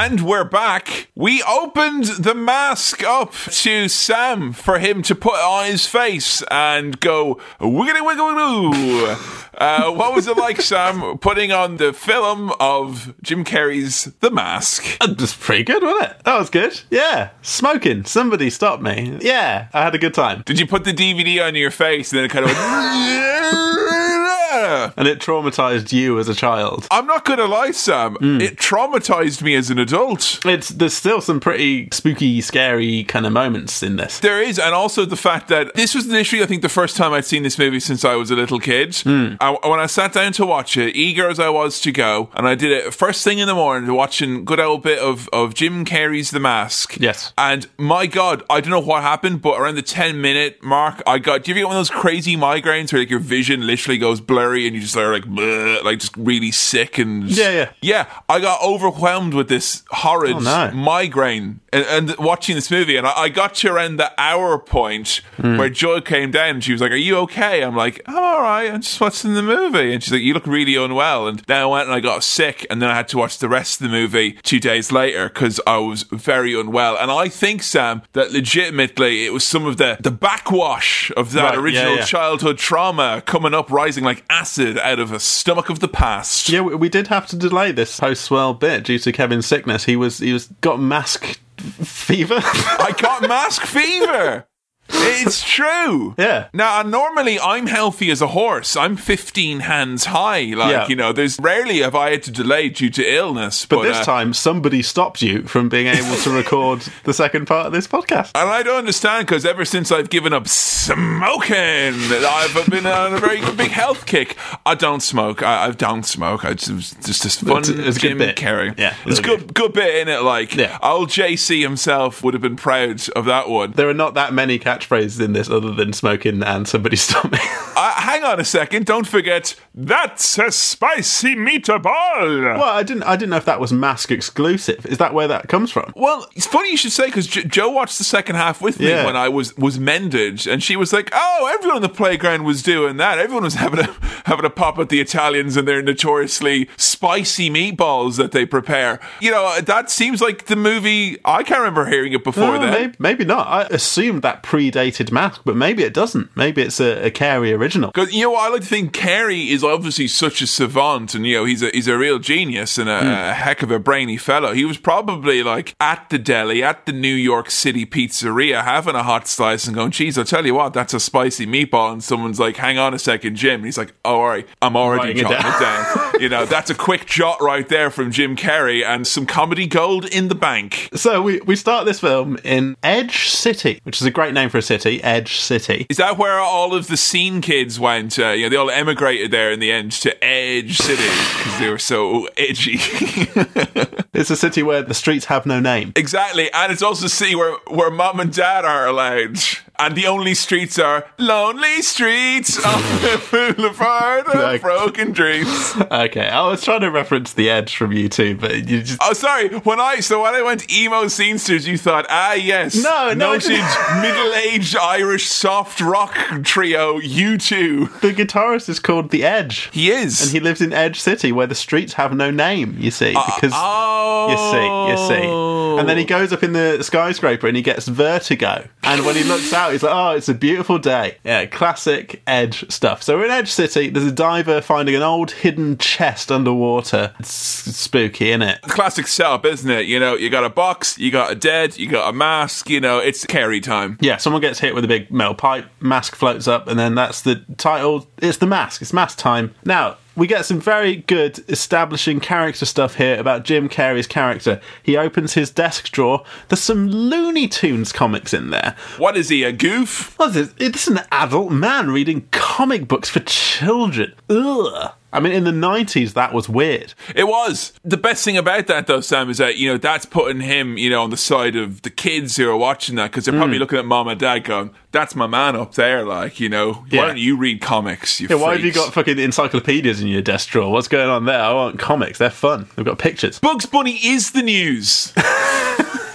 And we're back. We opened the mask up to Sam for him to put on his face and go wiggity wiggle wiggle. Uh, what was it like, Sam, putting on the film of Jim Carrey's The Mask? It was pretty good, wasn't it? That was good. Yeah. Smoking. Somebody stopped me. Yeah. I had a good time. Did you put the DVD on your face and then it kind of went, And it traumatized you as a child. I'm not gonna lie, Sam. Hmm. It traumatized me as an adult. It's there's still some pretty spooky, scary kind of moments in this. There is, and also the fact that this was literally, I think, the first time I'd seen this movie since I was a little kid. Hmm. I, when I sat down to watch it, eager as I was to go, and I did it first thing in the morning, watching good old bit of, of Jim Carrey's The Mask. Yes. And my God, I don't know what happened, but around the 10 minute mark, I got, do you ever get one of those crazy migraines where like your vision literally goes blurry and you just are like, like just really sick and. Yeah, yeah. Yeah, I got overwhelmed with this horrid Oh, no. migraine and, and watching this movie, and I, I got to around the hour point Hmm. where Joy came down and she was like, "Are you okay?" I'm like, "I'm all right. I'm just watching the movie." And she's like, "You look really unwell." And then I went and I got sick, and then I had to watch the rest of the movie two days later because I was very unwell. And I think Sam that legitimately it was some of the the backwash of that Right, yeah, original yeah. childhood trauma coming up, rising like acid out of a stomach of the past. Yeah, we, we did have to delay this post swirl bit due to Kevin's sickness. He was he was got mask fever. I got mask fever. It's true. Yeah. Now, normally I'm healthy as a horse. I'm 15 hands high. Like, Yeah. you know, there's rarely have I had to delay due to illness. But, But this uh, time, somebody stopped you from being able to record the second part of this podcast. And I don't understand because ever since I've given up smoking, I've been on a very big health kick. I don't smoke. I, I don't smoke. I just, it just fun It's- it's a good bit. Carrey. Yeah, it's good, good bit in it. Like Yeah. old JC himself would have been proud of that one. There are not that many catchphrases in this other than smoking and somebody stop me. Uh, hang on a second. Don't forget that's a spicy meatball. well, I didn't I didn't know if that was mask exclusive. Is that where that comes from? Well, it's funny you should say because J- Joe watched the second half with me Yeah. when I was was mended, and she was like, "Oh, everyone on the playground was doing that. Everyone was having a having a pop at the Italians and their notoriously spicy meatballs that they prepare." You know, that seems like the movie. I can't remember hearing it before Oh, then. maybe, maybe not. I assumed that predated mask, but maybe it doesn't. Maybe it's a, a Carrey original. Because you know, what, I like to think Carrey is obviously such a savant, and you know, he's a he's a real genius and a, Hmm. a heck of a brainy fellow. He was probably like at the deli at the New York City pizzeria having a hot slice and going, "Geez, I'll tell you what, that's a spicy meatball." And someone's like, "Hang on a second, Jim." And he's like, "Oh, all right, I'm already it jotting it down." down." you know, that's a quick jot right there from Jim Carrey and some comedy gold in the bank. So we, we start this film in Edge City, which is a great name for city, Edge City. Is that where all of the scene kids went? Uh, you know, they all emigrated there in the end to Edge City because they were so edgy. It's a city where the streets have no name. exactly, and it's also a city where where mom and dad are allowed, and the only streets are lonely streets on the boulevard of broken dreams. Okay, I was trying to reference the Edge from U2, but you just Oh, sorry. When I so when I went emo scenesters, you thought, ah, yes, No, no, noted middle-aged Irish soft rock trio, U2. the guitarist is called the Edge. He is, And he lives in Edge City, where the streets have no name. You see, because oh, you see, you see, and then he goes up in the skyscraper and he gets vertigo. And when he looks out, he's like, "Oh, it's a beautiful day." Yeah, classic Edge stuff. So we're in Edge City. There's a diver finding an old hidden chest underwater. It's spooky, isn't it? classic setup, isn't it? You know, you got a box, you got a dead, you got a mask. You know, it's Carrey time. Yeah, someone gets hit with a big metal pipe, mask floats up, and then that's the title. It's the mask. It's mask time. Now, we get some very good establishing character stuff here about Jim Carrey's character. He opens his desk drawer. There's some Looney Tunes comics in there. What is he, a goof? What's this? It's an adult man reading comic books for children. Ugh. I mean, in the 90s, that was weird. It was. The best thing about that, though, Sam, is that, you know, that's putting him, you know, on the side of the kids who are watching that because they're probably Mm. looking at mom and dad going, that's my man up there. Like, you know, Yeah. why don't you read comics? You Yeah, why have you got fucking encyclopedias in your desk drawer? What's going on there? I want comics. They're fun. They've got pictures. Bugs Bunny is the news.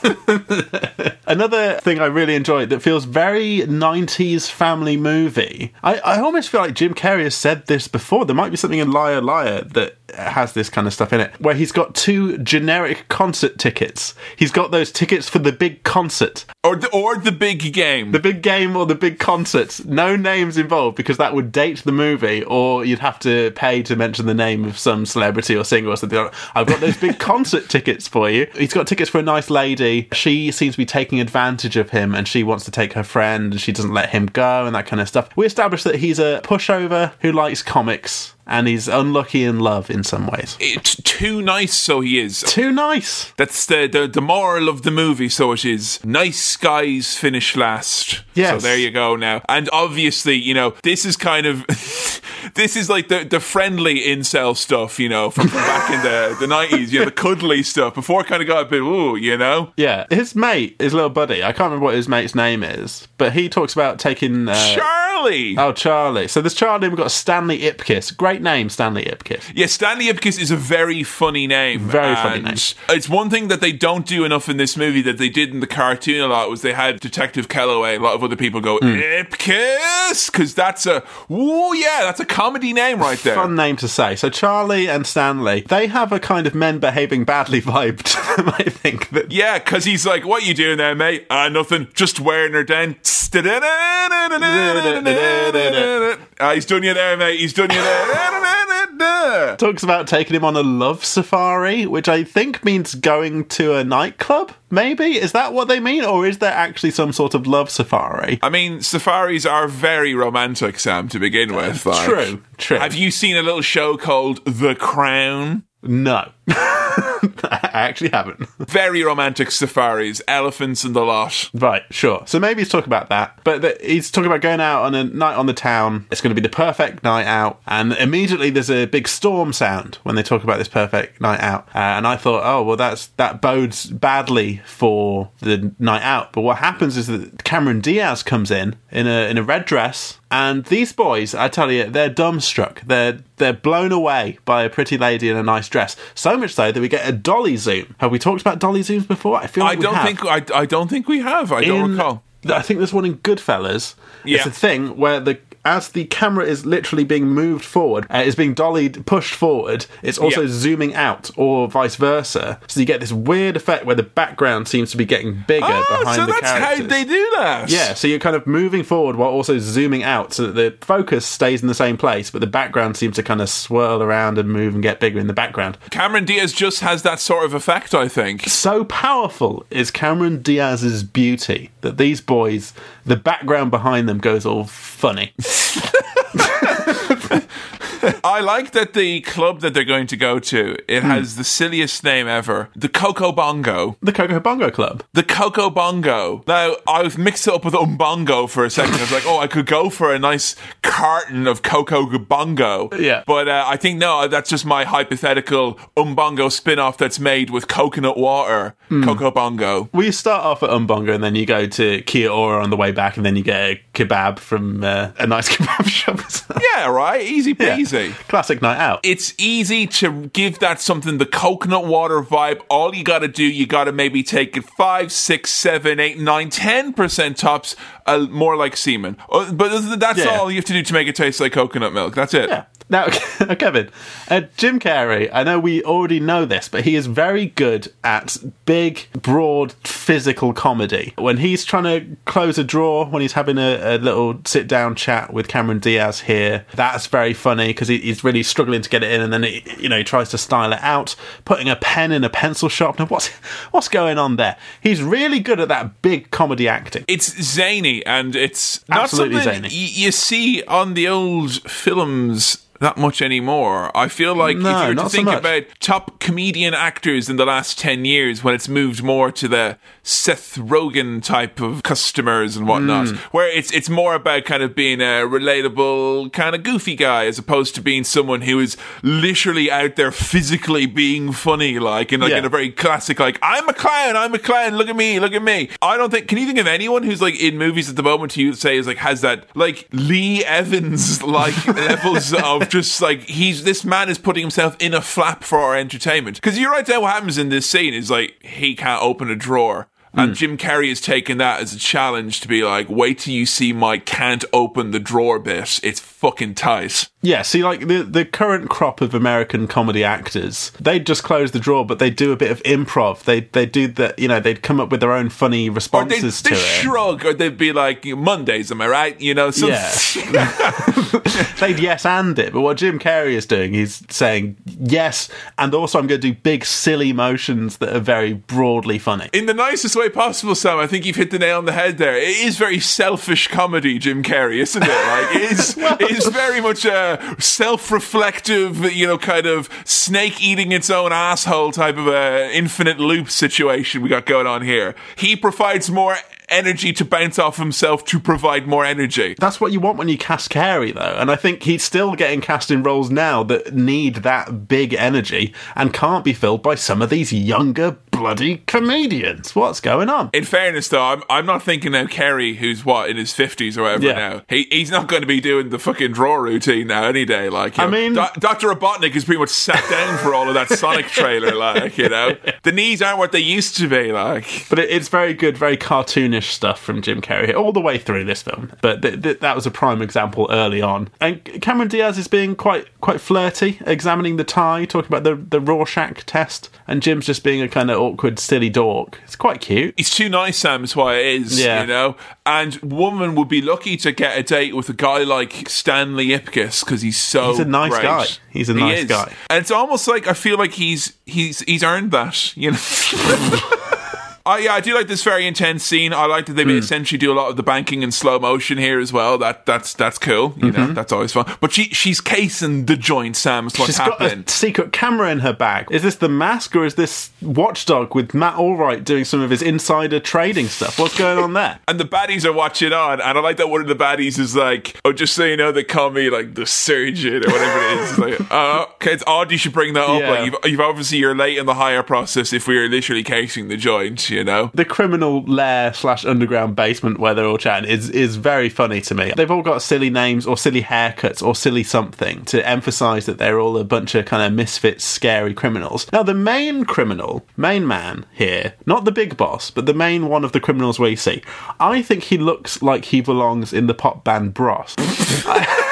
Another thing I really enjoyed that feels very 90s family movie. I, I almost feel like Jim Carrey has said this before. There might be something in Liar Liar that has this kind of stuff in it, where he's got two generic concert tickets. He's got those tickets for the big concert, Or the, or the big game. the big game or the big concert. No names involved because that would date the movie, or you'd have to pay to mention the name of some celebrity or singer or something. I've got those big concert tickets for you. He's got tickets for a nice lady. She seems to be taking advantage of him, and she wants to take her friend, and she doesn't let him go, and that kind of stuff. We establish that he's a pushover who likes comics. And he's unlucky in love in some ways. It's too nice, so he is. Too nice. That's the, the the moral of the movie. So it is. Nice guys finish last. Yes. So there you go now. And obviously, you know, this is kind of this is like the the friendly incel stuff, you know, from, from back in the the nineties. You know, the cuddly stuff before it kind of got a bit ooh, you know. Yeah, his mate, his little buddy, I can't remember what his mate's name is, but he talks about taking. Uh, Charlie. Oh, Charlie. So there's Charlie, we've got Stanley Ipkiss. Great name, Stanley Ipkiss. Yeah, Stanley Ipkiss is a very funny name. Very funny name. It's one thing that they don't do enough in this movie that they did in the cartoon a lot was they had Detective Kellaway. A lot of other people go Hmm. Ipkiss because that's a oh yeah, that's a comedy name right there. Fun name to say. So Charlie and Stanley, they have a kind of men behaving badly vibe to them, I think. That Yeah, because he's like, "What you doing there, mate? Ah, nothing. Just wearing her down." Ah, he's done you there, mate. He's done you there. talks about taking him on a love safari, which I think means going to a nightclub, maybe? Is that what they mean? Or is there actually some sort of love safari? I mean, safaris are very romantic, Sam, to begin with. Like, True, true. Have you seen a little show called The Crown? No. I actually haven't. Very romantic safaris, elephants and the lot. Right, sure. So maybe he's talking about that, but the, he's talking about going out on a night on the town. It's going to be the perfect night out, and immediately there's a big storm sound when they talk about this perfect night out. Uh, and I thought, oh well, that's that bodes badly for the night out. But what happens is that Cameron Diaz comes in in a in a red dress. And these boys, I tell you, they're dumbstruck. They're they're blown away by a pretty lady in a nice dress. So much so that we get a dolly zoom. Have we talked about dolly zooms before? I feel like I don't have. think I, I don't think we have. I don't recall. I think there's one in Goodfellas. Yeah. It's a thing where the as the camera is literally being moved forward, uh, is being dollied, pushed forward, it's also Yeah. zooming out, or vice versa. So you get this weird effect where the background seems to be getting bigger Oh, behind so the characters. So that's how they do that. Yeah, so you're kind of moving forward while also zooming out, so that the focus stays in the same place, but the background seems to kind of swirl around and move and get bigger in the background. Cameron Diaz just has that sort of effect, I think. so powerful is Cameron Diaz's beauty that these boys, the background behind them goes all funny. I like that the club that they're going to go to, it Hmm. has the silliest name ever. The Coco Bongo. The Coco Bongo Club. The Coco Bongo. Now, I've mixed it up with Umbongo for a second. I was like, oh, I could go for a nice carton of Coco Bongo. Yeah. But uh, I think, no, that's just my hypothetical Umbongo spin off that's made with coconut water. Hmm. Coco Bongo. Well, you start off at Umbongo and then you go to Kia Ora on the way back, and then you get a kebab from uh, a nice kebab shop. Yeah, right? Easy Yeah. Peasy. Classic night out. it's easy to give that something the coconut water vibe. All you got to do, you got to maybe take it five, six, seven, eight, nine, ten percent tops, uh, more like semen. Uh, But that's Yeah. all you have to do to make it taste like coconut milk. That's it. Yeah. Now, Kevin, uh, Jim Carrey, I know we already know this, but he is very good at big, broad, physical comedy. When he's trying to close a drawer, when he's having a, a little sit down chat with Cameron Diaz here, that's very funny because he, he's really struggling to get it in, and then he, you know he tries to style it out, putting a pen in a pencil sharpener. What's what's going on there? He's really good at that big comedy acting. It's zany and it's not Absolutely something zany. y- you see on the old films that much anymore. I feel like No, if you were to not so think about top comedian actors in the last 10 years when it's moved more to the Seth Rogen type of customers and whatnot, Hmm. where it's it's more about kind of being a relatable kind of goofy guy as opposed to being someone who is literally out there physically being funny like in like Yeah. in a very classic like I'm a clown, I'm a clown, look at me, look at me. I don't think can you think of anyone who's like in movies at the moment who you would say is like has that like Lee Evans like levels of just like he's this man is putting himself in a flap for our entertainment. Because you write down what happens in this scene is like he can't open a drawer. And hmm. Jim Carrey has taken that as a challenge to be like, wait till you see my can't open the drawer bit. It's fucking tight. Yeah, see, like the the current crop of American comedy actors, they'd just close the drawer, but they do a bit of improv. They they do that, you know, they'd come up with their own funny they, responses they to it. shrug, or they'd be like, Mondays, am I right? You know, some, Yeah. They'd yes and it, but what Jim Carrey is doing, he's saying yes, and also I'm going to do big silly motions that are very broadly funny. in the nicest way possible, Sam. I think you've hit the nail on the head there. It is very selfish comedy, Jim Carrey, isn't it? Like it is, it is very much a self-reflective, you know, kind of snake eating its own asshole type of a infinite loop situation we got going on here. He provides more energy to bounce off himself to provide more energy. That's what you want when you cast Carrey, though, and I think he's still getting cast in roles now that need that big energy and can't be filled by some of these younger bloody comedians. What's going on? In fairness, though, I'm, I'm not thinking now Carrey, who's what in his fifties or whatever Yeah. now. He he's not going to be doing the fucking draw routine now any day. Like, you I know. mean- Do- Doctor Robotnik is pretty much sat down for all of that Sonic trailer. Like, you know, the knees aren't what they used to be. Like, But it, it's very good, very cartoonish stuff from Jim Carrey all the way through this film. But th- th- that was a prime example early on. And Cameron Diaz is being quite quite flirty, examining the tie, talking about the the Rorschach test, and Jim's just being a kind of awkward, silly dork. It's quite cute. he's too nice, Sam. Is why it is. Yeah. You know, and woman would be lucky to get a date with a guy like Stanley Ipkiss because he's so. He's a nice great. guy. He's a nice is. guy. and it's almost like I feel like he's he's he's earned that. You know. Oh yeah, I do like this very intense scene. I like that they Hmm. essentially do a lot of the banking in slow motion here as well. That that's that's cool. You know, that's always fun. But she she's casing the joint. Sam, is what's She's got a secret camera in her bag. Is this the mask or is this Watchdog with Matt Allwright doing some of his insider trading stuff? What's going on there? and the baddies are watching on, and I like that one of the baddies is like, "Oh, just so you know, they call me like the surgeon or whatever it is." It's like, oh, okay, it's odd you should bring that up. Yeah. Like, you've, you've obviously you're late in the hire process if we are literally casing the joint. You know, the criminal lair slash underground basement where they're all chatting is is very funny to me. They've all got silly names or silly haircuts or silly something to emphasise that they're all a bunch of kind of misfits, scary criminals. Now the main criminal, main man here, not the big boss, but the main one of the criminals we see, I think he looks like he belongs in the pop band Bros.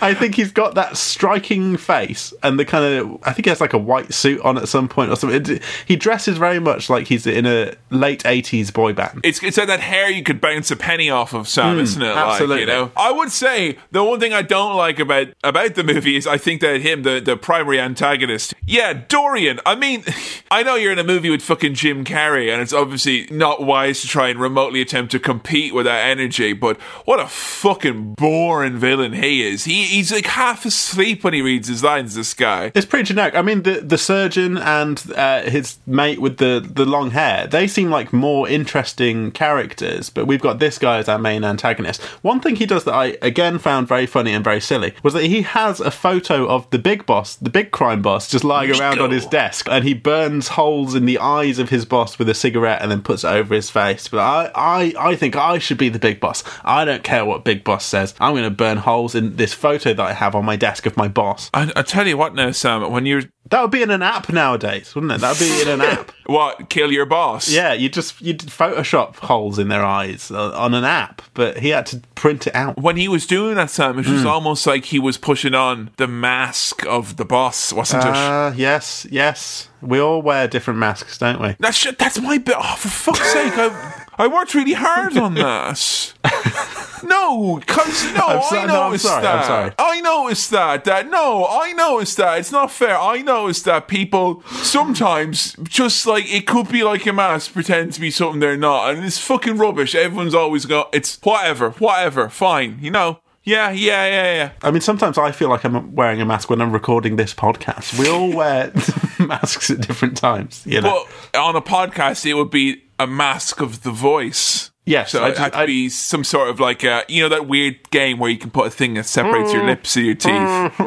I think he's got that striking face and the kind of. I think he has like a white suit on at some point or something. It- he dresses very much like he's in a late '80s boy band. it's it's like that hair you could bounce a penny off of, Sam, mm, isn't it? Like, absolutely. you know, I would say the one thing I don't like about about the movie is I think that him, the the primary antagonist, yeah, Dorian. I mean, I know you're in a movie with fucking Jim Carrey, and it's obviously not wise to try and remotely attempt to compete with that energy. But what a fucking boring villain he is. He he's like half asleep when he reads his lines. This guy. It's pretty generic. I mean, the the surgeon and uh, his mate with the the long hair, they seem like more interesting characters. But we've got this guy as our main antagonist. One thing he does that I again found very funny and very silly was that he has a photo of the big boss, the big crime boss, just lying around on his desk, and he burns holes in the eyes of his boss with a cigarette and then puts it over his face. But I I I think I should be the big boss. I don't care what big boss says. I'm going to burn holes in this photo that I have on my desk of my boss. I, I tell you what now, Sam. When you're That would be in an app nowadays, wouldn't it? That would be in an app. what kill your boss? Yeah, you just you'd Photoshop holes in their eyes uh, on an app, but he had to print it out. when he was doing that, Sam, it was Hmm. almost like he was pushing on the mask of the boss, wasn't it? Uh, yes, yes. We all wear different masks, don't we? That's that's my bit. Oh, for fuck's sake! I I worked really hard on that. no, because no, I'm so- I no, I'm noticed sorry, I'm that. sorry. I noticed that. That no, I noticed that. It's not fair. I noticed that people sometimes just like it could be like a mask, pretend to be something they're not, and it's fucking rubbish. Everyone's always got it's whatever, whatever, fine, you know. Yeah, yeah, yeah, yeah. I mean, sometimes I feel like I'm wearing a mask when I'm recording this podcast. We all wear masks at different times, you know. But on a podcast, it would be a mask of the voice. Yes, So I it do- had to I- be some sort of like, uh, you know, that weird game where you can put a thing that separates your lips and your teeth.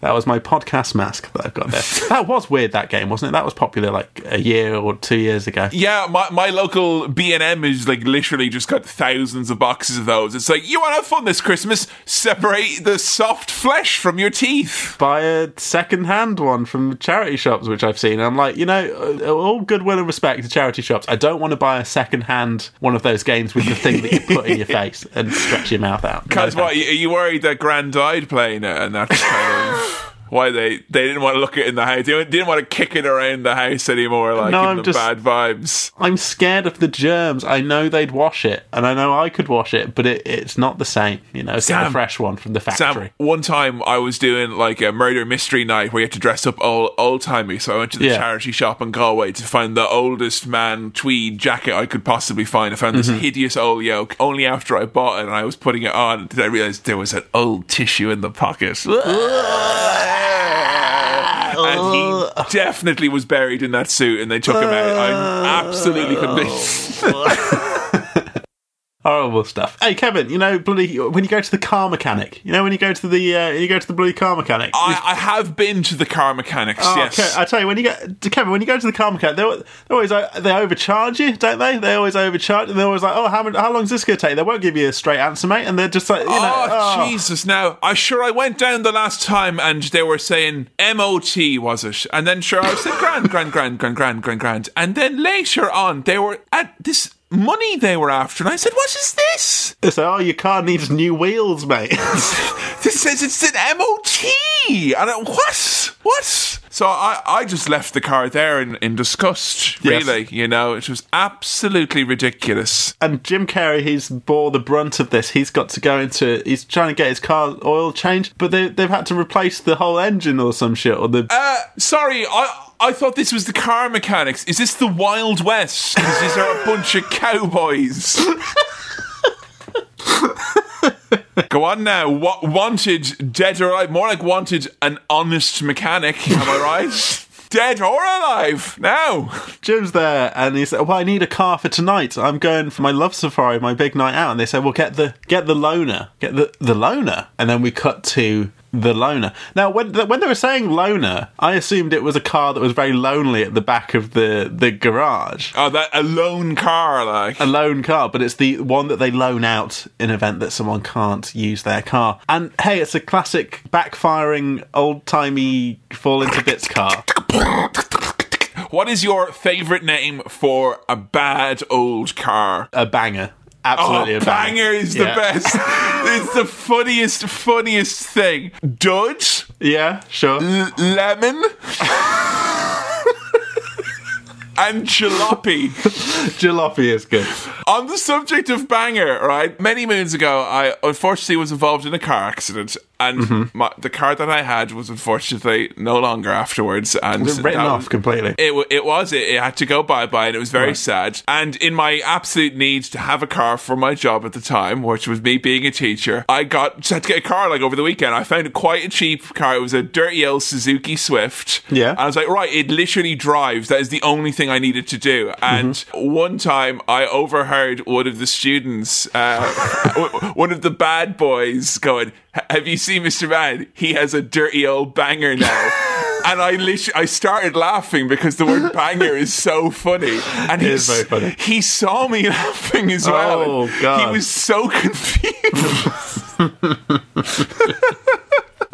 That was my podcast mask that I've got there. that was weird. That game wasn't it? That was popular like a year or two years ago. Yeah, my, my local B&M is like literally just got thousands of boxes of those. It's like, you want to have fun this Christmas? Separate the soft flesh from your teeth. Buy a second-hand one from charity shops, which I've seen. I'm like, you know, uh, all goodwill and respect to charity shops. I don't want to buy a second-hand one of those games with the thing that you put in your face and stretch your mouth out. Because No what, are you worried that Grand died playing it and that's kind of... Why they they didn't want to look it in the house. They didn't- didn't want to kick it around the house anymore, like No, I'm just- bad vibes. I'm scared of the germs. I know they'd wash it, and I know I could wash it, but it, it's not the same. You know, it's a fresh one from the factory. Sam, one time I was doing like a murder mystery night where you had to dress up all old timey. So I went to the Yeah. charity shop in Galway to find the oldest man tweed jacket I could possibly find. I found this Mm-hmm. hideous old yoke. Only after I bought it and I was putting it on did I realize there was an old tissue in the pocket. and he oh. definitely was buried in that suit and they took him out. I'm absolutely oh. convinced. Horrible stuff. Hey, Kevin, you know, bloody when you go to the car mechanic, you know, when you go to the uh, you go to the bloody car mechanic. I, I have been to the car mechanics, Oh, yes. okay, I tell you, when you get Kevin, when you go to the car mechanic, they, always uh, they overcharge you, don't they? They always overcharge, and they're always like, "Oh, how how long is this going to take?" They won't give you a straight answer, mate, and they're just like, you know, oh, oh. Jesus! Now, I sure I went down the last time and they were saying MOT was it, and then sure I said grand, grand, grand, grand, grand, grand, grand, and then later on they were at this money they were after, and I said, "What is this?" They say, "Oh, your car needs new wheels, mate." This says it's an MOT, and I, what? What? So I, I just left the car there in, in disgust. Yes. Really, you know, it was absolutely ridiculous. and Jim Carrey, he's bore the brunt of this. He's got to go into, he's trying to get his car oil changed, but they, they've had to replace the whole engine or some shit, or the Uh, sorry, I I thought this was the car mechanics. Is this the Wild West? Is there a bunch of cowboys? Go on now. What wanted dead or alive? More like wanted an honest mechanic. Am I right? dead or alive? Now. Jim's there, and he said, "Well, I need a car for tonight. I'm going for my love safari, my big night out." And they said, "Well, get the get the loaner, get the the loaner." And then we cut to the loner. Now, when when they were saying loner, I assumed it was a car that was very lonely at the back of the the garage. Oh, that a lone car, like. A lone car, but it's the one that they loan out in event that someone can't use their car. And hey, it's a classic backfiring, old timey, fall into bits car. What is your favourite name for a bad old car? A banger. Absolutely oh, a banger. is Yeah. the best. it's the funniest, funniest thing. Dudge, Yeah, sure. L- lemon, and jalopy. Jalopy is good. On the subject of banger, right? Many moons ago, I unfortunately was involved in a car accident, and Mm-hmm. my, the car that I had was unfortunately no longer afterwards. And was Written off was- completely. It, it was. It, it had to go bye bye, and it was very Right. sad. And in my absolute need to have a car for my job at the time, which was me being a teacher, I got had to get a car like over the weekend. I found quite a cheap car. It was a dirty old Suzuki Swift. Yeah. And I was like, right, it literally drives. That is the only thing I needed to do. And one time, I overheard one of the students, uh, one of the bad boys, going, "Have you seen Mr. Man? He has a dirty old banger now." And I literally, I started laughing because the word banger is so funny. And he funny. He saw me laughing as well. Oh, God. He was so confused.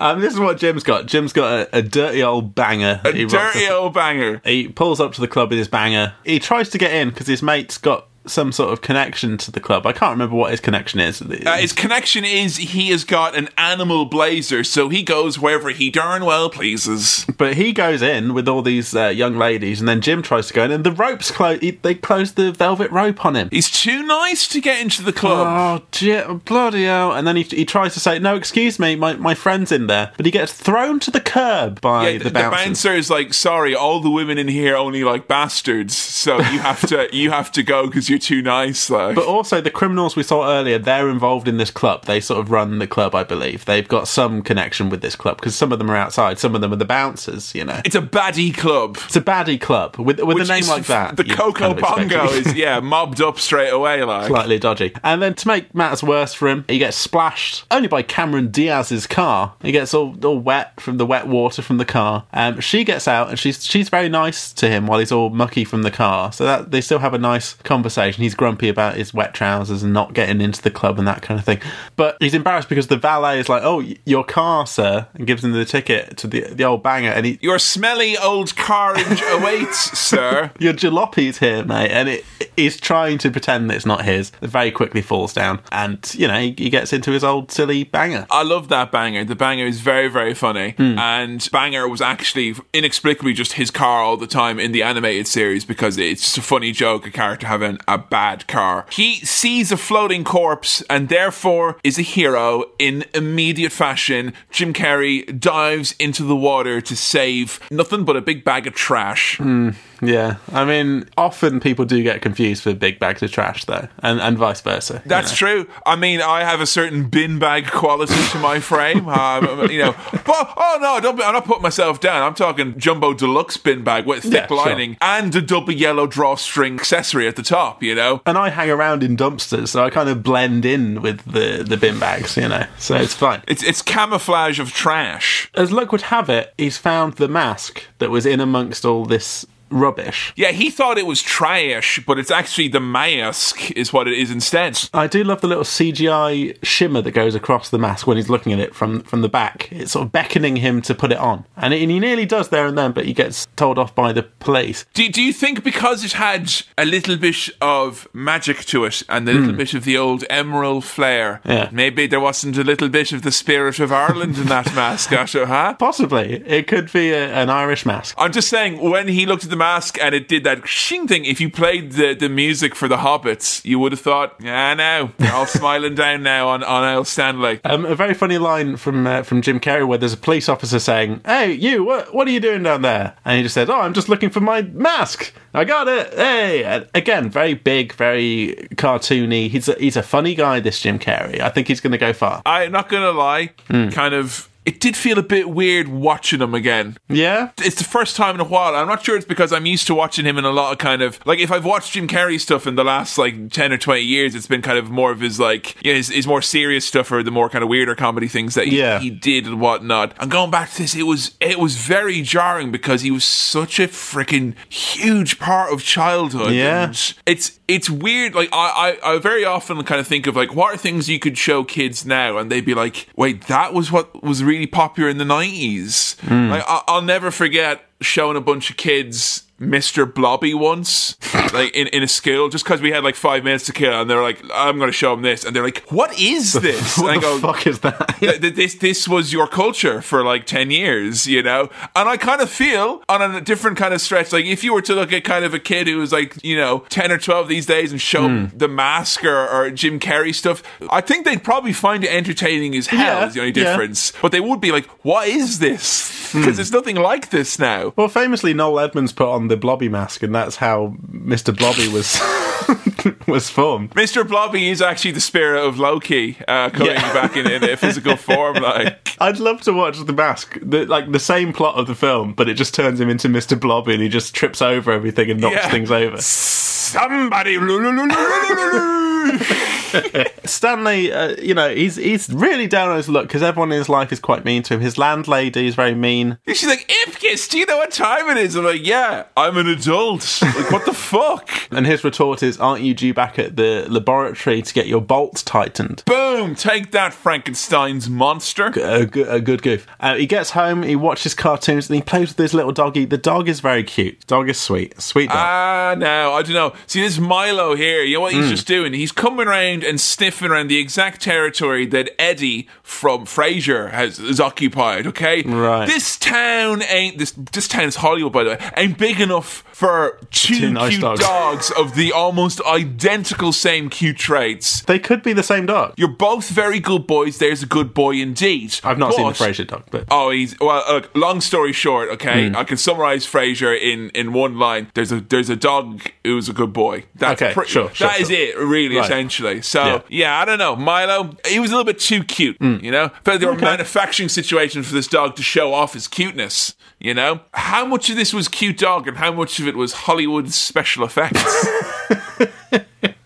Um, this is what Jim's got. Jim's got a, a dirty old banger. a dirty old banger. He pulls up to the club with his banger. He tries to get in because his mate's got some sort of connection to the club. I can't remember what his connection is. Uh, his connection is he has got an animal blazer, so he goes wherever he darn well pleases. but he goes in with all these uh, young ladies, and then Jim tries to go in, and the ropes close. They close the velvet rope on him. He's too nice to get into the club. Oh, Jim, bloody hell. And then he, he tries to say, No, excuse me, my, my friend's in there. But he gets thrown to the curb by Yeah, the the, bouncer. bouncer is like, sorry, all the women in here only like bastards. so you have to you have to go because you're too nice. though. But also, the criminals we saw earlier, they're involved in this club. They sort of run the club, I believe. They've got some connection with this club because some of them are outside, some of them are the bouncers, you know. it's a baddie club. It's a baddie club with, with a name like that. The Coco kind of Bongo is, yeah mobbed up straight away. Like slightly dodgy. And then to make matters worse for him, he gets splashed only by Cameron Diaz's car. He gets all, all wet from the wet water from the car. Um, she gets out and she's she's very nice to him while he's all mucky from the car. So that they still have a nice conversation. He's grumpy about his wet trousers and not getting into the club and that kind of thing. But he's embarrassed because the valet is like, "Oh, your car, sir," and gives him the ticket to the the old banger. And he, your smelly old carriage awaits, sir. your jalopy's here, mate, and it, he's trying to pretend that it's not his. It very quickly falls down, and you know he, he gets into his old silly banger. I love that banger. The banger is very, very funny. Hmm. And banger was actually inexplicably just his car all the time in the animated series because it's just a funny joke, a character having a bad car. He sees a floating corpse and therefore is a hero in immediate fashion. Jim Carrey dives into the water to save nothing but a big bag of trash. Hmm. Yeah, I mean, often people do get confused for big bags of trash, though, and and vice versa. you That's know. true. I mean, I have a certain bin bag quality to my frame. Um, you know, but oh no, don't be, I'm not putting myself down. I'm talking jumbo deluxe bin bag with thick Yeah, sure. lining and a double yellow drawstring accessory at the top. You know, And I hang around in dumpsters, so I kind of blend in with the, the bin bags, you know, so it's fine. it's it's camouflage of trash. As luck would have it, he's found the mask that was in amongst all this rubbish. Yeah, he thought it was trash, but it's actually the mask is what it is instead. I do love the little CGI shimmer that goes across the mask when he's looking at it from, from the back. It's sort of beckoning him to put it on. And, and he nearly does there and then, but he gets told off by the police. Do, do you think because it had a little bit of magic to it and a little bit of the old emerald flair, Hmm. Yeah. maybe there wasn't a little bit of the spirit of Ireland in that mask, Asha, huh? Possibly. It could be a, an Irish mask. I'm just saying, when he looked at the mask and it did that shing thing, if you played the, the music for the Hobbits, you would have thought, yeah, now, they're all smiling down now on, on Al Stanley. Um, a very funny line from uh, from Jim Carrey where there's a police officer saying, "Hey, you, what what are you doing down there?" And he just says, "Oh, I'm just looking for my mask. I got it. Hey!" And again, very big, very cartoony. He's a, he's a funny guy. This Jim Carrey. I think he's going to go far. I'm not going to lie, kind of. It did feel a bit weird watching him again. Yeah, it's the first time in a while. I'm not sure it's because I'm used to watching him in a lot of kind of like if I've watched Jim Carrey stuff in the last like ten or twenty years, it's been kind of more of his like you know, his, his more serious stuff or the more kind of weirder comedy things that he, Yeah. he did and whatnot. And going back to this, it was it was very jarring because he was such a freaking huge part of childhood. Yeah. and it's it's weird. Like I, I I very often kind of think of like what are things you could show kids now, and they'd be like, wait, that was what was really popular in the nineties. Hmm. Like I, I'll never forget showing a bunch of kids. Mr. Blobby once, like in, in a school, just because we had like five minutes to kill, and they're like, "I'm going to show them this," and they're like, "What is this?" what and I the go, fuck is that? th- th- this this was your culture for like 10 years you know and i kind of feel on a different kind of stretch like if you were to look at kind of a kid who was like you know 10 or 12 these days and show Hmm. them the mask or, or jim carrey stuff i think they'd probably find it entertaining as hell Yeah, is the only yeah. difference but they would be like what is this because there's nothing like this now Well, famously, Noel Edmonds put on the Blobby mask, and that's how Mr. Blobby was was formed. Mr. Blobby is actually the spirit of Loki uh, coming Yeah. back in, in a physical form. Like, I'd love to watch the mask, the, like the same plot of the film, but it just turns him into Mr. Blobby, and he just trips over everything and knocks Yeah. things over. somebody. Stanley, uh, you know, he's he's really down on his luck because everyone in his life is quite mean to him. His landlady is very mean. She's like, Ipkiss, do you know what time it is? I'm like, yeah, I'm an adult. Like, what the fuck? And his retort is, "Aren't you due back at the laboratory to get your bolts tightened?" Boom! Take that, Frankenstein's monster. A good, a good goof. Uh, he gets home, he watches cartoons, and he plays with his little doggy. The dog is very cute. Dog is sweet, sweet dog. Ah, no, I don't know. See, this Milo here, you know what he's just doing? He's coming around and sniffing sniffing around the exact territory that Eddie from Frasier has, has occupied. Okay, Right. This town ain't this. This town is Hollywood, by the way, ain't big enough for two, Two nice cute dogs. dogs of the almost identical same cute traits. They could be the same dog. You're both very good boys. There's a good boy indeed. I've not seen the But- Frasier dog, but Oh, he's well. Uh, long story short, okay, Hmm. I can summarize Frasier in in one line. There's a there's a dog who's a good boy. That's Okay, pre- sure, sure, That is sure. it, really, Right. essentially. So Yeah. Yeah. I don't know, Milo. He was a little bit too cute. Hmm. You know, felt like Okay. manufacturing situations for this dog to show off his cuteness. You know, how much of this was cute dog, and how much of it was Hollywood special effects?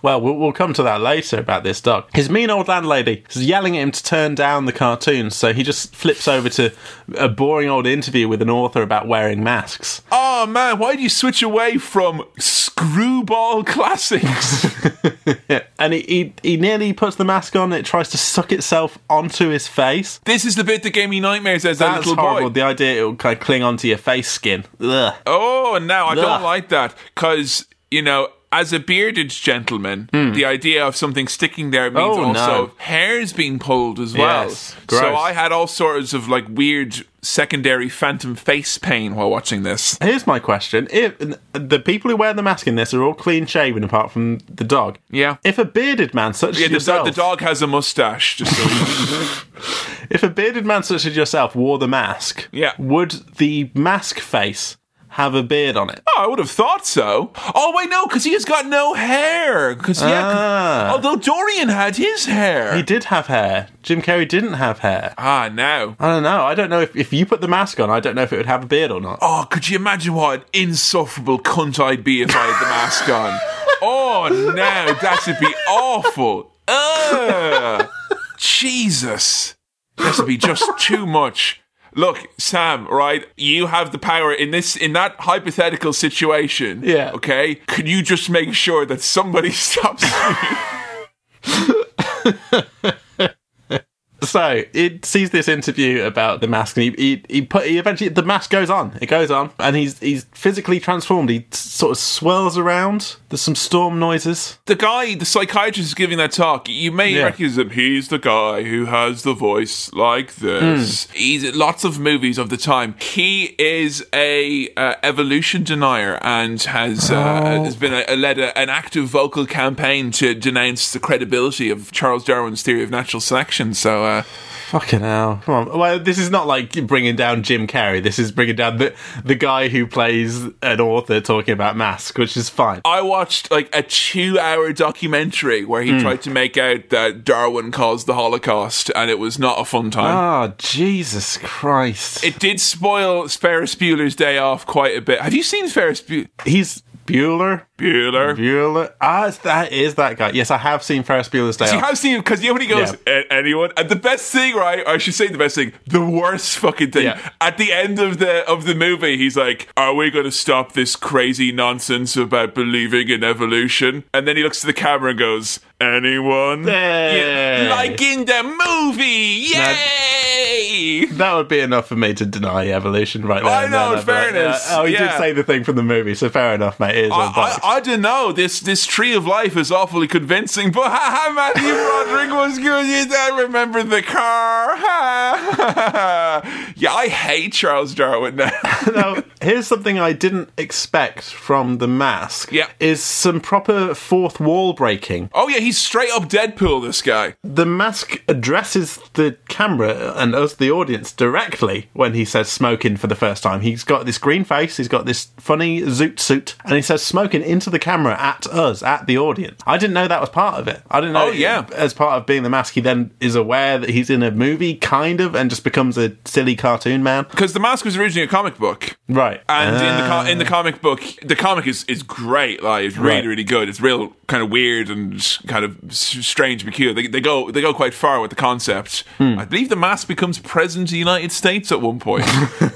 Well, well, we'll come to that later about this dog. His mean old landlady is yelling at him to turn down the cartoons, so he just flips over to a boring old interview with an author about wearing masks. oh man, why do you switch away from screwball classics? And he, he, he nearly puts the mask on, it tries to suck itself onto his face. this is the bit that gave me nightmares as a little horrible. boy. The idea it will kind of cling onto your face skin. Ugh. Oh, and now I don't like that because you know, as a bearded gentleman, hmm. the idea of something sticking there means. Oh, also no. hair's being pulled as well. Yes, so. I had all sorts of like weird secondary phantom face pain while watching this. Here's my question. If the people who wear the mask in this are all clean shaven apart from the dog. Yeah. If a bearded man such Yeah, as the, yourself, the dog has a mustache. Just so if a bearded man such as yourself wore the mask, Yeah. would the mask face have a beard on it? Oh, I would have thought so. Oh wait, no, because he has got no hair. Because yeah, Ah. although Dorian had his hair. He did have hair. Jim Carrey didn't have hair. ah, no. I don't know. I don't know if, if you put the mask on, I don't know if it would have a beard or not. Oh, could you imagine what an insufferable cunt I'd be if I had the mask on? Oh, no, that would be awful. Ugh. Jesus. That would be just too much. Look, Sam, right? You have the power in this in that hypothetical situation. Yeah. Okay? Could you just make sure that somebody stops me? So it sees this interview about the mask, and he he, he put he eventually the mask goes on. It goes on, and he's he's physically transformed. He sort of swirls around. There's some storm noises. the guy, the psychiatrist is giving that talk. You may Yeah. recognize him. He's the guy who has the voice like this. He's in lots of movies of the time. He is a uh, evolution denier and has uh, has been a, led a, an active vocal campaign to denounce the credibility of Charles Darwin's theory of natural selection. So. Uh, Fucking hell! Come on. Well, this is not like bringing down Jim Carrey. This is bringing down the the guy who plays an author talking about mask, which is fine. I watched like a two hour documentary where he hmm. tried to make out that Darwin caused the Holocaust and it was not a fun time. Oh Jesus Christ! It did spoil Ferris Bueller's Day Off quite a bit. Have you seen Ferris Bu- He's Bueller. Bueller? Bueller. Ah, that is that guy. Yes, I have seen Ferris Bueller's Day You Off. have seen him because you know when he goes, "A- anyone? And the best thing, right? I should say the best thing, the worst fucking thing. Yeah. At the end of the of the movie, he's like, "Are we going to stop this crazy nonsense about believing in evolution?" And then he looks to the camera and goes, "Anyone? Yeah, like in the movie? Yay!" That would be enough for me to deny evolution right there. I know, then. in I'd like, fairness, yeah, oh, he yeah. did say the thing from the movie, so fair enough, mate. It is I. I, I don't know. This this tree of life is awfully convincing, but ha, ha, Matthew Broderick was good. You don't remember the car. Yeah, I hate Charles Darwin now. now, here's something I didn't expect from the mask. Yeah. Is some proper fourth wall breaking. oh yeah, he's straight up Deadpool. This guy. The mask addresses the camera and us, the audience, directly when he says smoking for the first time. He's got this green face, he's got this funny zoot suit, and he says smoking into the camera at us, at the audience. I didn't know that was part of it. I didn't know. Oh, yeah. As part of being the mask, he then is aware that he's in a movie, kind of, and just becomes a silly cartoon man. Because the mask was originally a comic book. Right. And in the co- in the Ah. comic book, the comic is, is great. Like it's really Right. really good. It's real kind of weird and kind of strange peculiar. They, they go they go quite far with the concept. Hmm. I believe the mask becomes president of the United States at one point.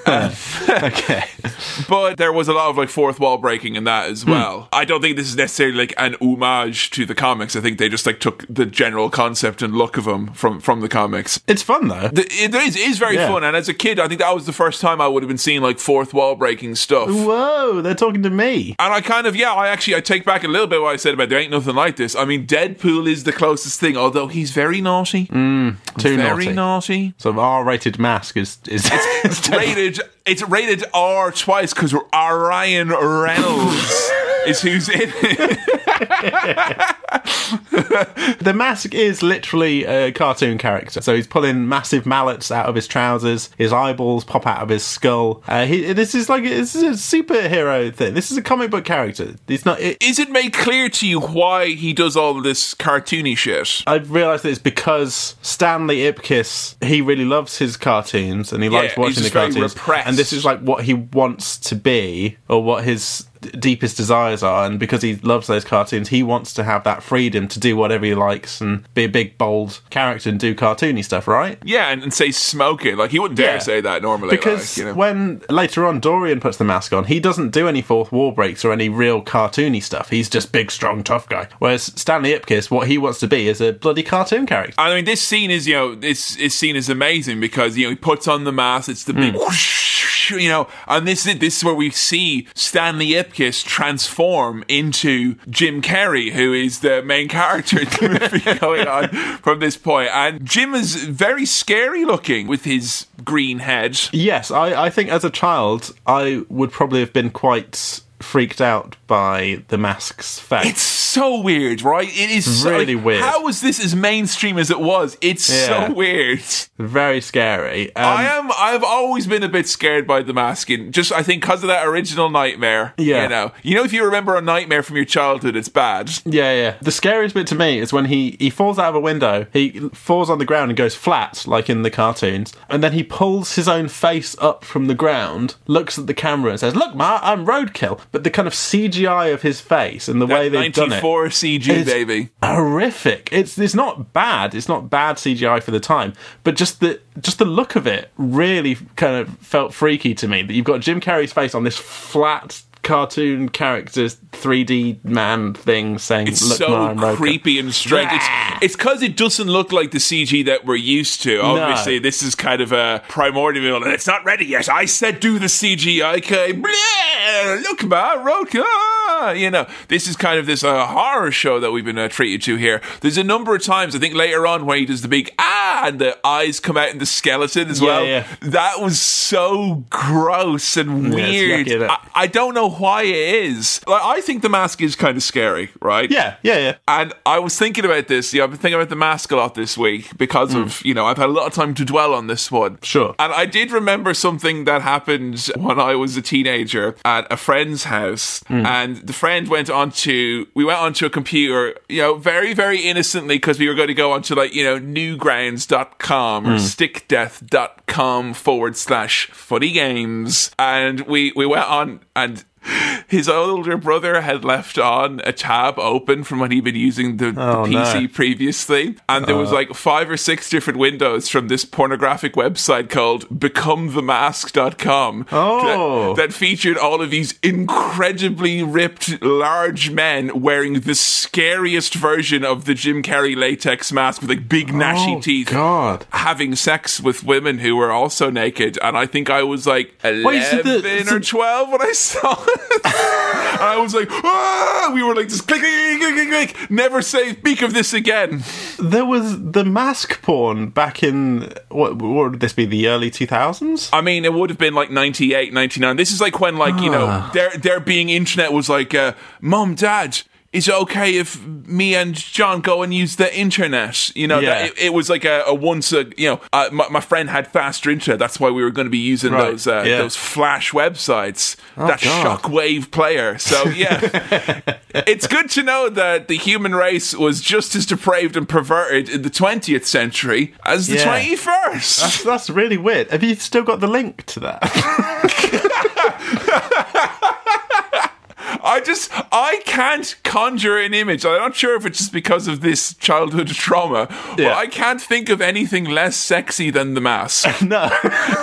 Uh, okay. but there was a lot of like fourth wall breaking in that as hmm. well. I don't think this is necessarily like an homage to the comics. I think they just like took the general concept and look of them from from the comics. It's fun though. The, it is, it is very Yeah. fun, and as a kid, I think that was the first time I would have been seeing like fourth wall breaking stuff. Whoa, they're talking to me. And I kind of, yeah, I actually, I take back a little bit what I said about there ain't nothing like this. I mean, Deadpool is the closest thing, although he's very naughty. Mm, too very naughty. naughty. So R-rated mask is is It's rated, it's rated R twice because we're Ryan Reynolds is who's in it. the mask is literally a cartoon character. So he's pulling massive mallets out of his trousers. His eyeballs pop out of his skull. Uh, he, this is like this is a superhero thing. This is a comic book character. It's not. It, Is it made clear to you why he does all this cartoony shit? I've realised that it's because Stanley Ipkiss he really loves his cartoons and he likes he's watching the cartoons. repressed. And this is like what he wants to be or what his d- deepest desires are. And because he loves those cartoons, he wants to have that freedom to do whatever he likes and be a big bold character and do cartoony stuff, right? Yeah, and, and say smoking. Like, he wouldn't dare Yeah. say that normally. Because like, you know. when later on Dorian puts the mask on, he doesn't do any fourth wall breaks or any real cartoony stuff. He's just big, strong, tough guy. Whereas Stanley Ipkiss, what he wants to be is a bloody cartoon character. I mean, this scene is, you know, this is scene is amazing because you know he puts on the mask. It's the big, Hmm. whoosh, you know, and this is this is where we see Stanley Ipkiss transform into Jim Carrey, who is the main character in the movie going on from this point. And Jim is very scary looking with his green head. Yes, I, I think as a child, I would probably have been quite freaked out by the mask's face. It's so weird, right? It is so, Really like, weird. How was this as mainstream as it was? It's Yeah. so weird. very scary. Um, I am. I've always been a bit scared by the masking. Just I think because of that original nightmare. Yeah. You know. You know, if you remember a nightmare from your childhood, it's bad. Yeah, yeah. The scariest bit to me is when he, he falls out of a window, he falls on the ground and goes flat, like in the cartoons, and then he pulls his own face up from the ground, looks at the camera and says, Look, Ma, I'm roadkill. But the kind of CGI of his face and the way they've done it. 94 CG is baby. horrific. It's it's not bad. It's not bad CGI for the time, but just the just the look of it really kind of felt freaky to me. That you've got Jim Carrey's face on this flat cartoon character 3D man thing saying, It's "Look, so I'm creepy and strange. It's it's because it doesn't look like the CG that we're used to. Obviously, this is kind of a primordial. and It's not ready yet. I said do the CGI. Okay, Blah, look, man, roadkill. Ah, You know, this is kind of this uh, horror show that we've been uh, treated to here. There's a number of times I think later on where he does the big ah, and the eyes come out in the skeleton as Yeah, well. yeah. That was so gross and Yeah, weird. yucky. I, I don't know why it is. Like, I think the mask is kind of scary, right? Yeah, yeah, yeah. And I was thinking about this. Yeah, I've been thinking about the mask a lot this week because of, you know, I've had a lot of time to dwell on this one. Sure. And I did remember something that happened when I was a teenager at a friend's house. And the friend went on to, we went onto a computer, you know, very, very innocently because we were going to go onto like, you know, newgrounds.com or hmm. stickdeath.com forward slash funny games. And we, we went on and his older brother had left on a tab open from when he'd been using the, Oh, the PC no. previously, and there was uh. like five or six different windows from this pornographic website called BecomeTheMask.com Oh. that, that featured all of these incredibly ripped, large men wearing the scariest version of the Jim Carrey latex mask with like big gnashy Oh, teeth. God. Having sex with women who were also naked, and I think I was like Wait, so the- so- or twelve when I saw I was like, ah! we were like just click, click, click, click, click. Never say speak of this again. There was the mask porn back in what, what would this be? The early two thousands? I mean, it would have been like 98, 99. This is like when, like, you know, Ah. there there being internet was like, uh, Mom, Dad, is it okay if me and John go and use the internet? You know, Yeah. that, it, it was like a, a once a, you know, uh, my, my friend had faster internet. That's why we were going to be using Right, those uh, yeah. Oh, those flash websites, that God. shockwave player. So, yeah, it's good to know that the human race was just as depraved and perverted in the 20th century as the Yeah. 21st. That's, that's really weird. Have you still got the link to that? I just I can't conjure an image. I'm not sure if it's just because of this childhood trauma, but Yeah. I can't think of anything less sexy than the mask. no.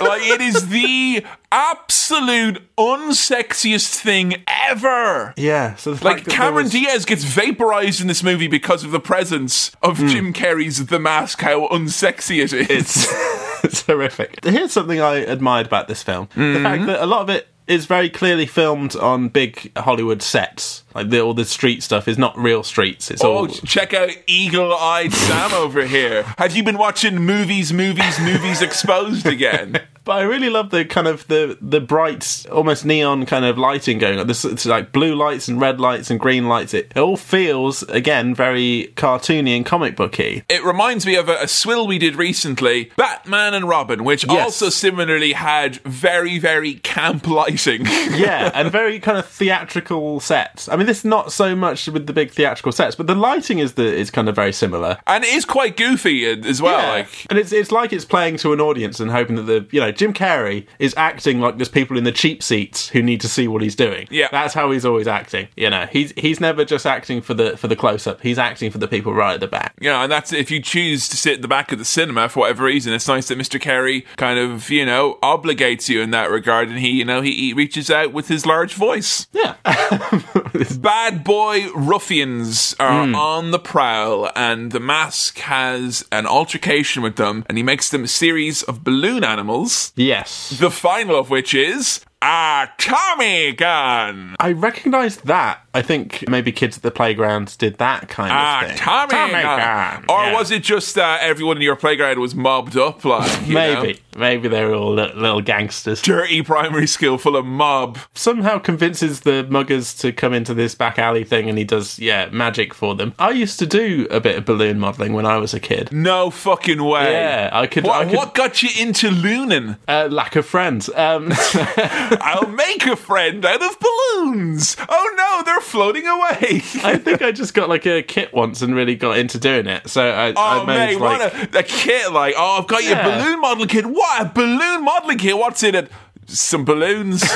like it is the absolute unsexiest thing ever. yeah. So Like Cameron was- Diaz gets vaporized in this movie because of the presence of hmm. Jim Carrey's The Mask. How unsexy it is! it's it's horrific. Here's something I admired about this film: the hmm. fact that a lot of it is very clearly filmed on big Hollywood sets. Like the, all the street stuff is not real streets. It's Oh, all check out eagle-eyed Sam over here. Have you been watching movies, movies, movies exposed again? But I really love the kind of the the bright, almost neon kind of lighting going on. This it's like blue lights and red lights and green lights. It, it all feels again very cartoony and comic booky. It reminds me of a, a swirl we did recently, Batman and Robin, which Yes. also similarly had very, very camp lighting. yeah, and very kind of theatrical sets. I mean, this not so much with the big theatrical sets, but the lighting is the is kind of very similar. and it is quite goofy uh, as well. Yeah. Like, and it's it's like it's playing to an audience and hoping that the you know Jim Carrey is acting like there's people in the cheap seats who need to see what he's doing. Yeah. that's how he's always acting. You know, he's he's never just acting for the for the close up. He's acting for the people right at the back. Yeah, and that's if you choose to sit at the back of the cinema for whatever reason, it's nice that Mr. Carrey kind of, you know, obligates you in that regard, and he, you know, he, he reaches out with his large voice. Yeah, Bad boy ruffians are hmm. on the prowl, and the mask has an altercation with them, and he makes them a series of balloon animals. Yes. The final of which is a Tommy gun. I recognised that. I think maybe kids at the playground did that kind of Ah, thing. Tommy, gun. gun. Or Yeah. was it just uh, everyone in your playground was mobbed up? Like you know? Maybe, maybe they were all li- little gangsters. dirty primary school full of mob. somehow convinces the muggers to come into this back alley thing and he does yeah magic for them i used to do a bit of balloon modeling when i was a kid No fucking way. yeah i could What, i could what got you into looning? uh, lack of friends um I'll make a friend out of balloons. Oh no, they're floating away. i think i just got like a kit once and really got into doing it so i, Oh I managed mate, like what a, a kit like, oh I've got your balloon modeling kit. What a balloon modeling kit, what's in it? Some balloons.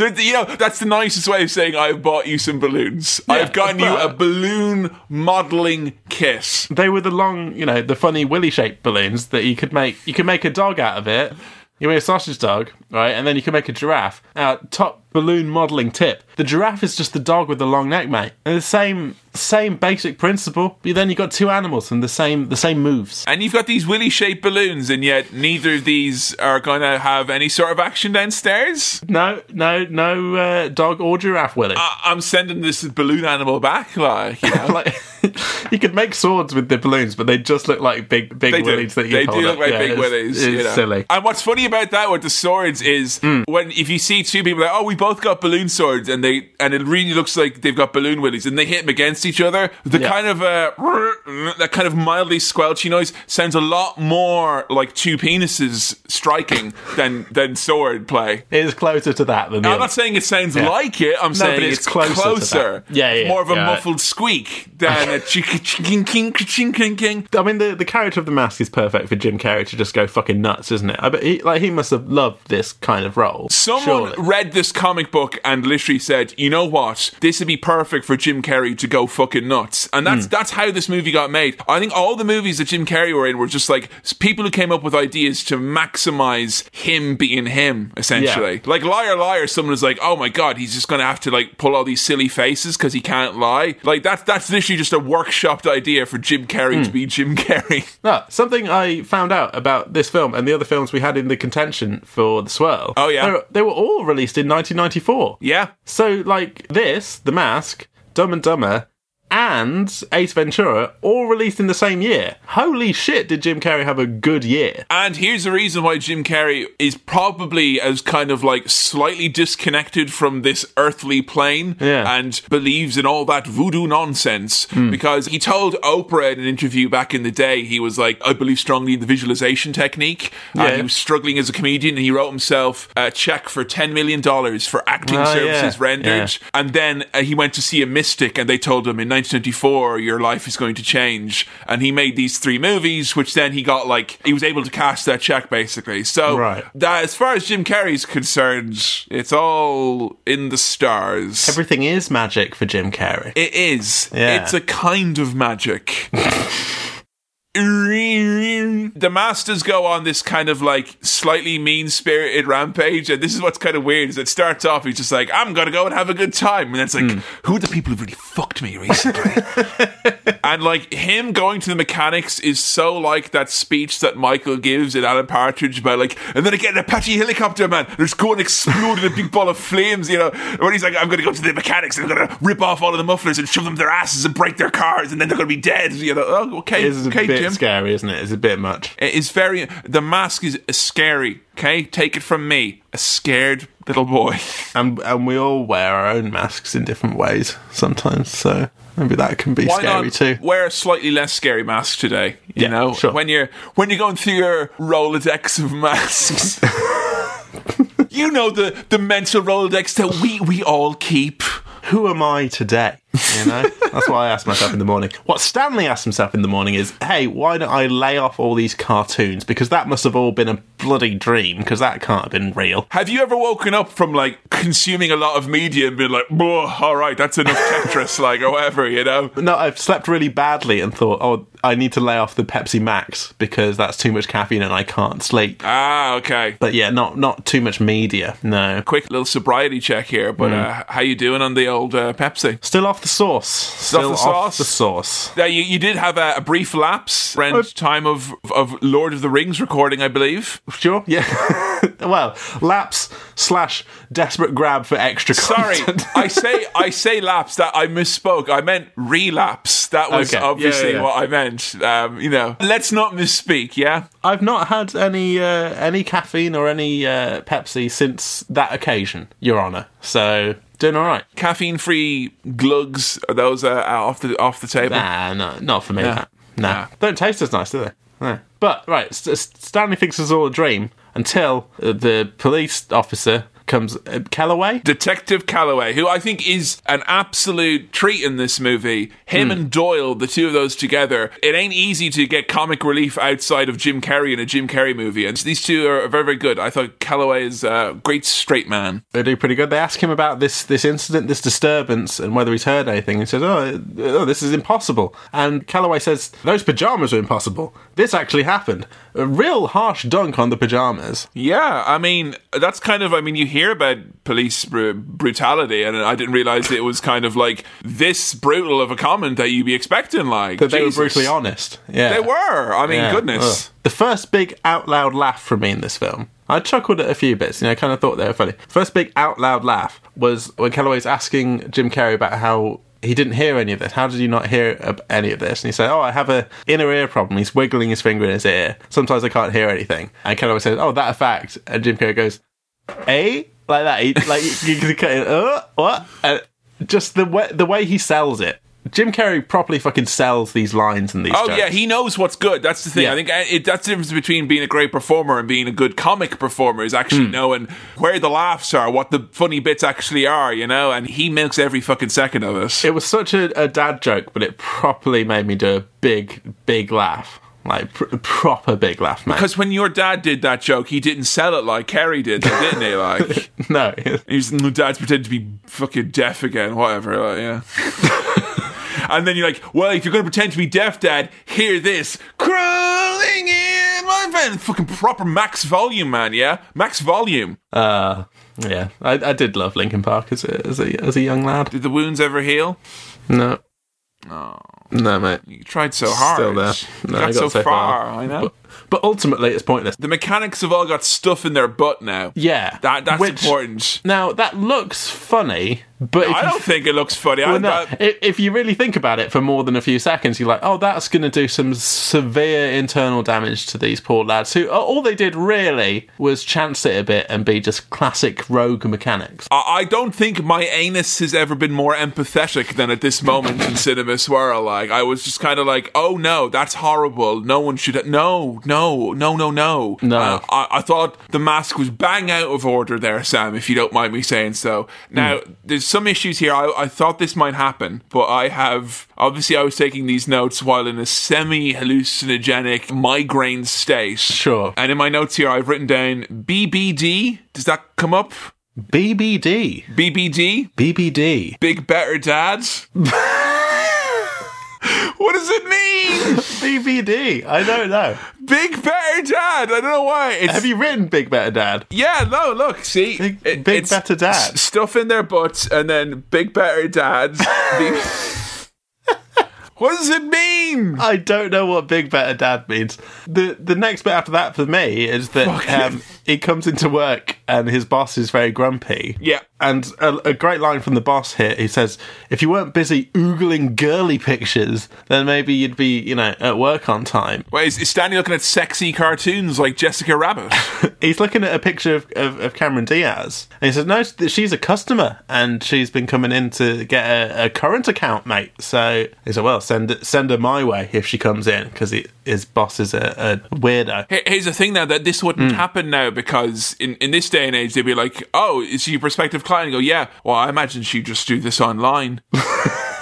You know, that's the nicest way of saying I've bought you some balloons. I've gotten you a balloon modeling kiss. they were the long you know the funny willy shaped balloons that you could make you could make a dog out of it you make a sausage dog, right, and then you can make a giraffe. Now, top balloon modelling tip: the giraffe is just the dog with the long neck, mate. And the same, same basic principle. But then you've got two animals and the same, the same moves. And you've got these willy shaped balloons, and yet neither of these are going to have any sort of action downstairs. No, no, no uh, dog or giraffe willy. I- I'm sending this balloon animal back, like, you know. like you could make swords with the balloons, but they just look like big, big They do. willies that you They do up. look like Yeah, big it's- willies. It's you know. silly. And what's funny about that with the swords is Hmm. when if you see two people like, oh, we both got balloon swords, and they and it really looks like they've got balloon willies, and they hit them against each other. The Yeah. kind of uh, that kind of mildly squelchy noise sounds a lot more like two penises striking than than sword play. It is closer to that than the I'm not saying it sounds Yeah. like it. I'm saying it's, it's closer closer. Yeah, yeah, More of a muffled squeak than a ching king ching king king. I mean, the, the character of the mask is perfect for Jim Carrey to just go fucking nuts, isn't it? I bet he like he must have loved this kind of role. Someone surely. read this comic book and literally said, "You know what? This would be perfect for Jim Carrey to go fucking nuts." And that's Hmm. that's how this movie got made. I think all the movies that Jim Carrey were in were just like people who came up with ideas to maximize him being him, essentially. Yeah. Like Liar Liar, someone was like, "Oh my god, he's just going to have to like pull all these silly faces because he can't lie." Like that's that's literally just a workshopped idea for Jim Carrey Hmm. to be Jim Carrey. Ah, something I found out about this film and the other films we had in the contention for the Swirl. Oh, yeah? they were, they were all released in 1994. yeah. So, like this, The Mask, Dumb and Dumber, and Ace Ventura, all released in the same year. Holy shit! Did Jim Carrey have a good year? And here's the reason why Jim Carrey is probably as kind of like slightly disconnected from this earthly plane Yeah. and believes in all that voodoo nonsense because he told Oprah in an interview back in the day, he was like, I believe strongly in the visualization technique. Yeah. And he was struggling as a comedian and he wrote himself a check for $10 million for acting Oh, services yeah. rendered. And then uh, he went to see a mystic and they told him in 2024, your life is going to change. And he made these three movies, which then he got like, he was able to cash that check basically. So, Right. that, as far as Jim Carrey's concerned, it's all in the stars. Everything is magic for Jim Carrey. It is. Yeah. It's a kind of magic. the masters go on this kind of like slightly mean spirited rampage, and this is what's kind of weird. Is it starts off, he's just like, "I'm gonna go and have a good time," and it's like, "Who are the people who really fucked me recently?" and like him going to the mechanics is so like that speech that Michael gives in Alan Partridge about like, and then I get an Apache helicopter, man. There's going to explode in a big ball of flames, you know. When he's like, I'm to go to the mechanics and I'm to rip off all of the mufflers and shove them their asses and break their cars, and then they're to be dead, you know. Oh, okay, okay, bit Jim. scary, isn't it? It's a bit much. It is very. The mask is scary. Okay, take it from me, a scared little boy. And and we all wear our own masks in different ways sometimes, so maybe that can be Why scary not too. wear a slightly less scary mask today? You Yeah, know, sure. when you're when you're going through your Rolodex of masks. you know the the mental Rolodex that we we all keep. Who am I today? You know, that's what I ask myself in the morning. What Stanley asked himself in the morning is, "Hey, why don't I lay off all these cartoons? Because that must have all been a bloody dream. Because that can't have been real." Have you ever woken up from like consuming a lot of media and been like, "Whoa, all right, that's enough Tetris," like or whatever, you know? No, I've slept really badly and thought, "Oh, I need to lay off the Pepsi Max because that's too much caffeine and I can't sleep." Ah, okay. But yeah, not not too much media. No, Quick little sobriety check here, but uh, how you doing on the old uh, Pepsi? still off the sauce. Still the sauce? the sauce. Yeah, you, you did have a, a brief lapse around time of of Lord of the Rings recording, I believe. Sure. Yeah. well, lapse slash desperate grab for extra Sorry. I say I say lapse. That I misspoke. I meant relapse. That was Okay. Obviously yeah, yeah. what I meant. Um, you know, let's not misspeak. Yeah. I've not had any uh, any caffeine or any uh, Pepsi since that occasion, Your Honour. So doing all right. Caffeine-free glugs. Are those uh, off the off the table? Nah, no, not for me. Yeah. That. No, don't taste as nice, do they? No. But right, St- Stanley thinks it's all a dream until uh, the police officer comes. Uh, Kellaway. Detective Kellaway, who I think is an absolute treat in this movie. Him Hmm. and Doyle, the two of those together, it ain't easy to get comic relief outside of Jim Carrey in a Jim Carrey movie. And these two are very, very good. I thought Kellaway is a great straight man. They do pretty good. They ask him about this this incident, this disturbance, and whether he's heard anything. He says, "Oh, oh this is impossible." And Kellaway says, "Those pajamas are impossible. This actually happened." A real harsh dunk on the pajamas. Yeah, I mean, that's kind of, I mean, you hear about police br- brutality, and I didn't realize it was kind of like this brutal of a comment that you'd be expecting, like. That they were brutally honest. Yeah, They were. I mean, Yeah. goodness. Ugh. The first big out loud laugh from me in this film. I chuckled at a few bits, you know, I kind of thought they were funny. First big out loud laugh was when Kellaway's asking Jim Carrey about how he didn't hear any of this. How did you not hear any of this? And he said, "Oh, I have a inner ear problem." He's wiggling his finger in his ear. Sometimes I can't hear anything. And Kellaway says, "Oh, that a fact." And Jim Carrey goes, "Eh?" Like that. He, like you can cut it. Uh, what? And just the way the way he sells it. Jim Carrey properly fucking sells these lines and these. Oh jokes. yeah, he knows what's good. That's the thing. Yeah. I think uh, it, that's the difference between being a great performer and being a good comic performer is actually Hmm. knowing where the laughs are, what the funny bits actually are, you know. And he milks every fucking second of it. It was such a, a dad joke, but it properly made me do a big, big laugh. Like, pr- proper big laugh, man. Because when your dad did that joke, he didn't sell it like Carrey did, though, didn't he? Like no, he's dad's pretending to be fucking deaf again, whatever. Like, yeah. and then you're like, well, if you're going to pretend to be deaf, Dad, hear this crawling in my van. Fucking proper max volume, man. Yeah, max volume. uh, yeah, I, I did love Linkin Park as a, as a as a young lad. Did the wounds ever heal? No, Oh. no, mate. You tried so hard. Still there. No, got, I got so, so far. far. I know. But, but ultimately, it's pointless. the mechanics have all got stuff in their butt now. Yeah, That that's which- important. Now that looks funny, but if I don't think it looks funny. I, Well, no, I- if, if you really think about it for more than a few seconds, you're like, oh, that's going to do some severe internal damage to these poor lads who all they did really was chance it a bit and be just classic rogue mechanics. I I don't think my anus has ever been more empathetic than at this moment in Cinema Swirl. Like, I was just kind of like, oh no, that's horrible. No one should. No, no, no, no, no. No. Uh, I, I thought the mask was bang out of order there, Sam, if you don't mind me saying so. Now, there's some issues here. I, I thought this might happen, but I have obviously I was taking these notes while in a semi hallucinogenic migraine state. Sure. And in my notes here, I've written down BBD. Does that come up? BBD. BBD. BBD. Big Better Dad. what does it mean? BBD. I don't know. Big Better Dad. I don't know why. It's, Have you written Big Better Dad? Yeah, no, look, see. Big- it- Big it's Better Dad. s- Stuff in their butts and then Big Better Dad. What does it mean? I don't know what Big Better Dad means. The the next bit after that for me is that um, he comes into work and his boss is very grumpy. Yeah. And a, a great line from the boss here. He says, "If you weren't busy oogling girly pictures, then maybe you'd be, you know, at work on time." Wait, is, is Stanley looking at sexy cartoons like Jessica Rabbit? He's looking at a picture of, of, of Cameron Diaz, and he says, "No, she's a customer, and she's been coming in to get a, a current account, mate." So he said, "Well, send send her my way if she comes in, because his boss is a, a weirdo." Here's the thing though, that this wouldn't hmm. happen now because in, in this day and age they'd be like, oh, is she a prospective client? And go, yeah. Well, I imagine she'd just do this online.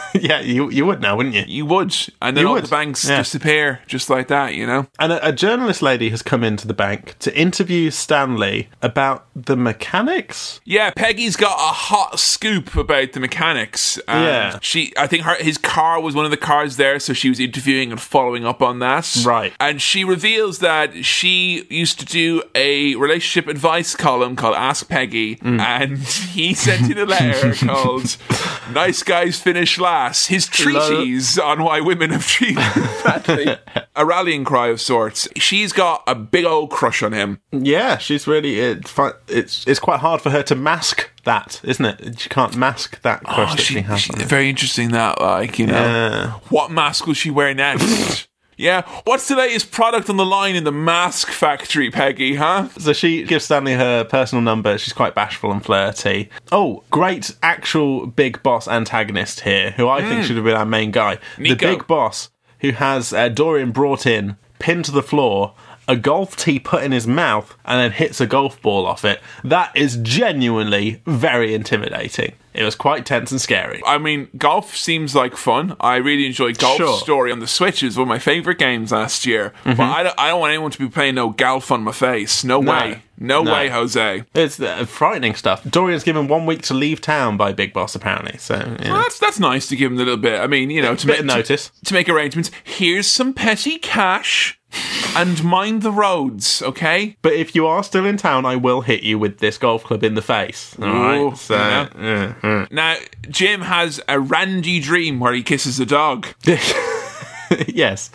yeah, you you would know, wouldn't you? You would, and then You all would, the banks yeah. disappear just like that. You know? And a, a journalist lady has come into the bank to interview Stanley about the mechanics. Yeah, Peggy's got a hot scoop about the mechanics. And Yeah. she, I think her his car was one of the cars there, so she was interviewing and following up on that. Right. and she reveals that she used to do a relationship advice column called Ask Peggy, Mm. and he sent in a letter called "Nice Guys Finish Last." His treatise on why women have treated a rallying cry of sorts. She's got a big old crush on him. Yeah, she's really it, it's it's quite hard for her to mask that, isn't it? She can't mask that oh, crush Oh, that she, she, has. she- very interesting that, like, you know. Yeah. What mask will she wear next? yeah. What's the latest product on the line in the mask factory, Peggy, huh? So she gives Stanley her personal number. She's quite bashful and flirty. Oh, great actual big boss antagonist here, who I think should have been our main guy. Hmm. Nico. The big boss who has uh, Dorian brought in, pinned to the floor, a golf tee put in his mouth, and then hits a golf ball off it. That is genuinely very intimidating. It was quite tense and scary. I mean, golf seems like fun. I really enjoyed Golf Sure. Story on the Switch. It was one of my favorite games last year. But I don't, I don't want anyone to be playing no golf on my face. No, No. way. No, No. way, Jose. It's uh, frightening stuff. Dorian's given one week to leave town by Big Boss, apparently. So, yeah. Well, that's that's nice to give him a little bit. I mean, you know, to make notice. To, to make arrangements. Here's some petty cash, and mind the roads, okay? But if you are still in town, I will hit you with this golf club in the face. All right. Ooh, So, yeah. yeah, yeah. Now, Jim has a randy dream where he kisses a dog. yes,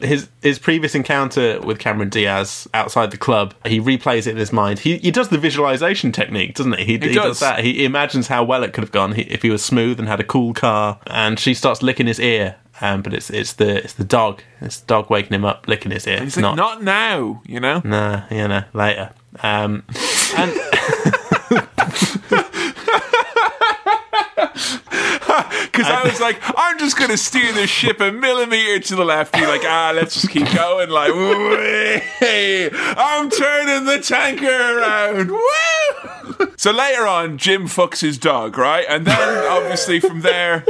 his his previous encounter with Cameron Diaz outside the club, he replays it in his mind. He he does the visualization technique, doesn't he? He, he does. does. that. He imagines how well it could have gone if he was smooth and had a cool car. And she starts licking his ear. Um, but it's it's the it's the dog. It's the dog waking him up, licking his ear. He's It's like, not not now, you know? Nah, you know, later. Um, and Because I was like, I'm just going to steer the ship a millimeter to the left. Be like, ah, let's just keep going. Like, I'm turning the tanker around. Woo! So later on, Jim fucks his dog, right? And then obviously from there,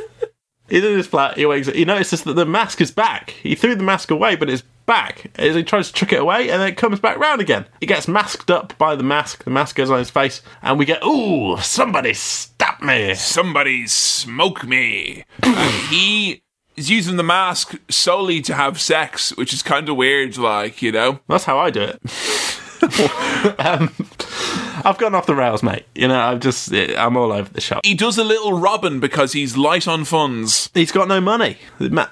he's in his flat. He wakes up. He notices that the mask is back. He threw the mask away, but it's back. As he tries to chuck it away, and then it comes back round again. He gets masked up by the mask. The mask goes on his face, and we get, ooh, somebody stop me. somebody smoke me. and he is using the mask solely to have sex, which is kind of weird, like, you know? That's how I do it. um, I've gone off the rails, mate. You know, I've just, I'm all over the shop. He does a little Robin because he's light on funds. He's got no money.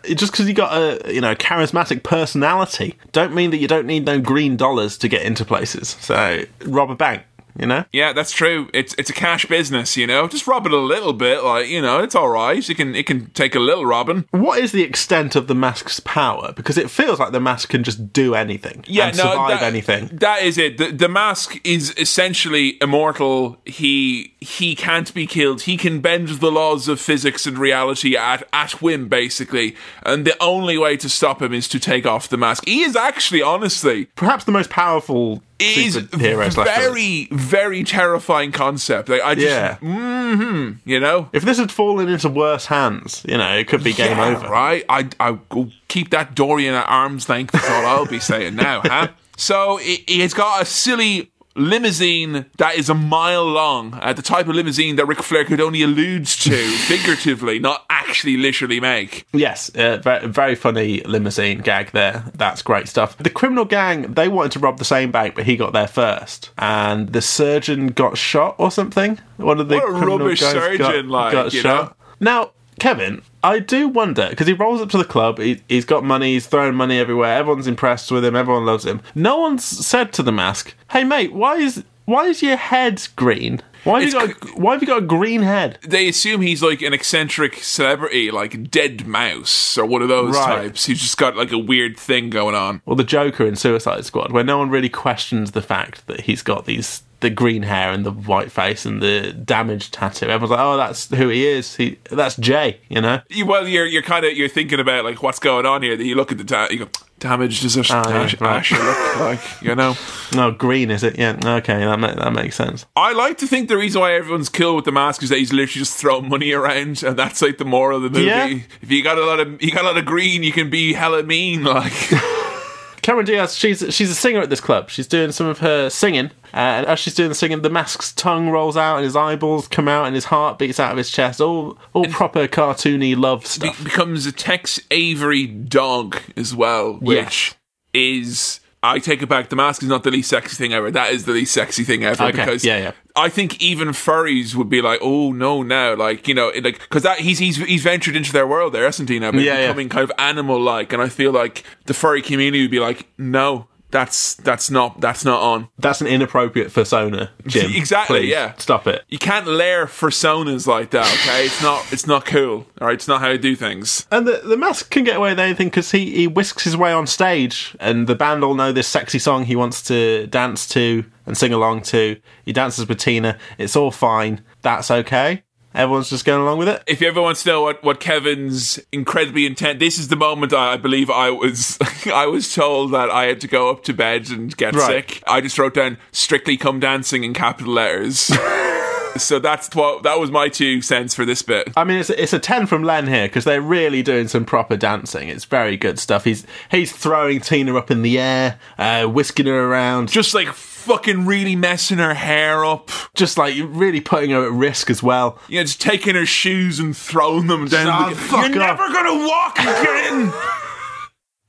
Just because you got a you know charismatic personality, don't mean that you don't need no green dollars to get into places. So rob a bank, you know. Yeah, that's true. It's it's a cash business, you know. Just rob it a little bit, like you know, it's all right. It can it can take a little robbing. What is the extent of the mask's power? Because it feels like the mask can just do anything Yeah, no, survive that, anything. That is it. The, the mask is essentially immortal. He he can't be killed. He can bend the laws of physics and reality at at whim, basically. And the only way to stop him is to take off the mask. He is actually, honestly, Perhaps the most powerful is villain. very, very terrifying concept. Like, I just, Yeah. hmm you know, If this had fallen into worse hands, you know, it could be game Yeah, over. right? I I will keep that Dorian at arm's length. That's all I'll be saying now, huh? So he, he's got a silly limousine that is a mile long, uh, the type of limousine that Ric Flair could only allude to figuratively, not actually literally make. Yes, uh, very, very funny limousine gag there. That's great stuff. The criminal gang, they wanted to rob the same bank, but he got there first. And the surgeon got shot or something. One of the What a criminal rubbish surgeon, got, like, got shot. Now, Kevin, I do wonder because he rolls up to the club. He, he's got money. He's throwing money everywhere. Everyone's impressed with him. Everyone loves him. No one's said to the mask, "Hey, mate, why is why is your head green? Why have you got why have you got a green head?" They assume he's like an eccentric celebrity, like deadmau5 or one of those Right. types. He's just got like a weird thing going on. Or the Joker in Suicide Squad, where no one really questions the fact that he's got these the green hair and the white face and the damaged tattoo. Everyone's like, "Oh, that's who he is. He that's Jay." You know. You- Well, you're you're kind of you're thinking about like what's going on here. That you look at the da- you go damaged. Does it Oh, yeah, Ash, right. Look like you know? No, green is it? Yeah. Okay, that ma- that makes sense. I like to think the reason why everyone's killed with the mask is that he's literally just throwing money around, and that's like the moral of the movie. Yeah. If you got a lot of you got a lot of green, you can be hella mean. Like Cameron Diaz, she's she's a singer at this club. She's doing some of her singing, and as she's doing the singing, the mask's tongue rolls out, and his eyeballs come out, and his heart beats out of his chest. All all proper cartoony love be- stuff. becomes a Tex Avery dog as well, which is. I take it back. The mask is not the least sexy thing ever. That is the least sexy thing ever Okay, because yeah, yeah. I think even furries would be like, "Oh no, now!" Like you know, it- like because that he's he's he's ventured into their world there, hasn't he? Now, but Yeah, yeah. becoming kind of animal like, and I feel like the furry community would be like, "No, that's that's not that's not on." That's an inappropriate persona, Jim. Exactly, Please, yeah. Stop it. You can't layer personas like that. Okay, it's not it's not cool. All right, it's not how you do things. And the, the mask can get away with anything because he, he whisks his way on stage, and the band all know this sexy song he wants to dance to and sing along to. He dances with Tina. It's all fine. That's okay. Everyone's just going along with it. If you ever want to know what, what Kevin's incredibly intent, this is the moment I, I believe I was I was told that I had to go up to bed and get Right. sick. I just wrote down "strictly come dancing" in capital letters. so that's what that was my two cents for this bit. I mean, it's a, it's a ten from Len here because they're really doing some proper dancing. It's very good stuff. He's he's throwing Tina up in the air, uh, whisking her around, Just like fucking really messing her hair up. just like really putting her at risk as well. You know, just taking her shoes and throwing them down. The, You're off. never gonna walk again.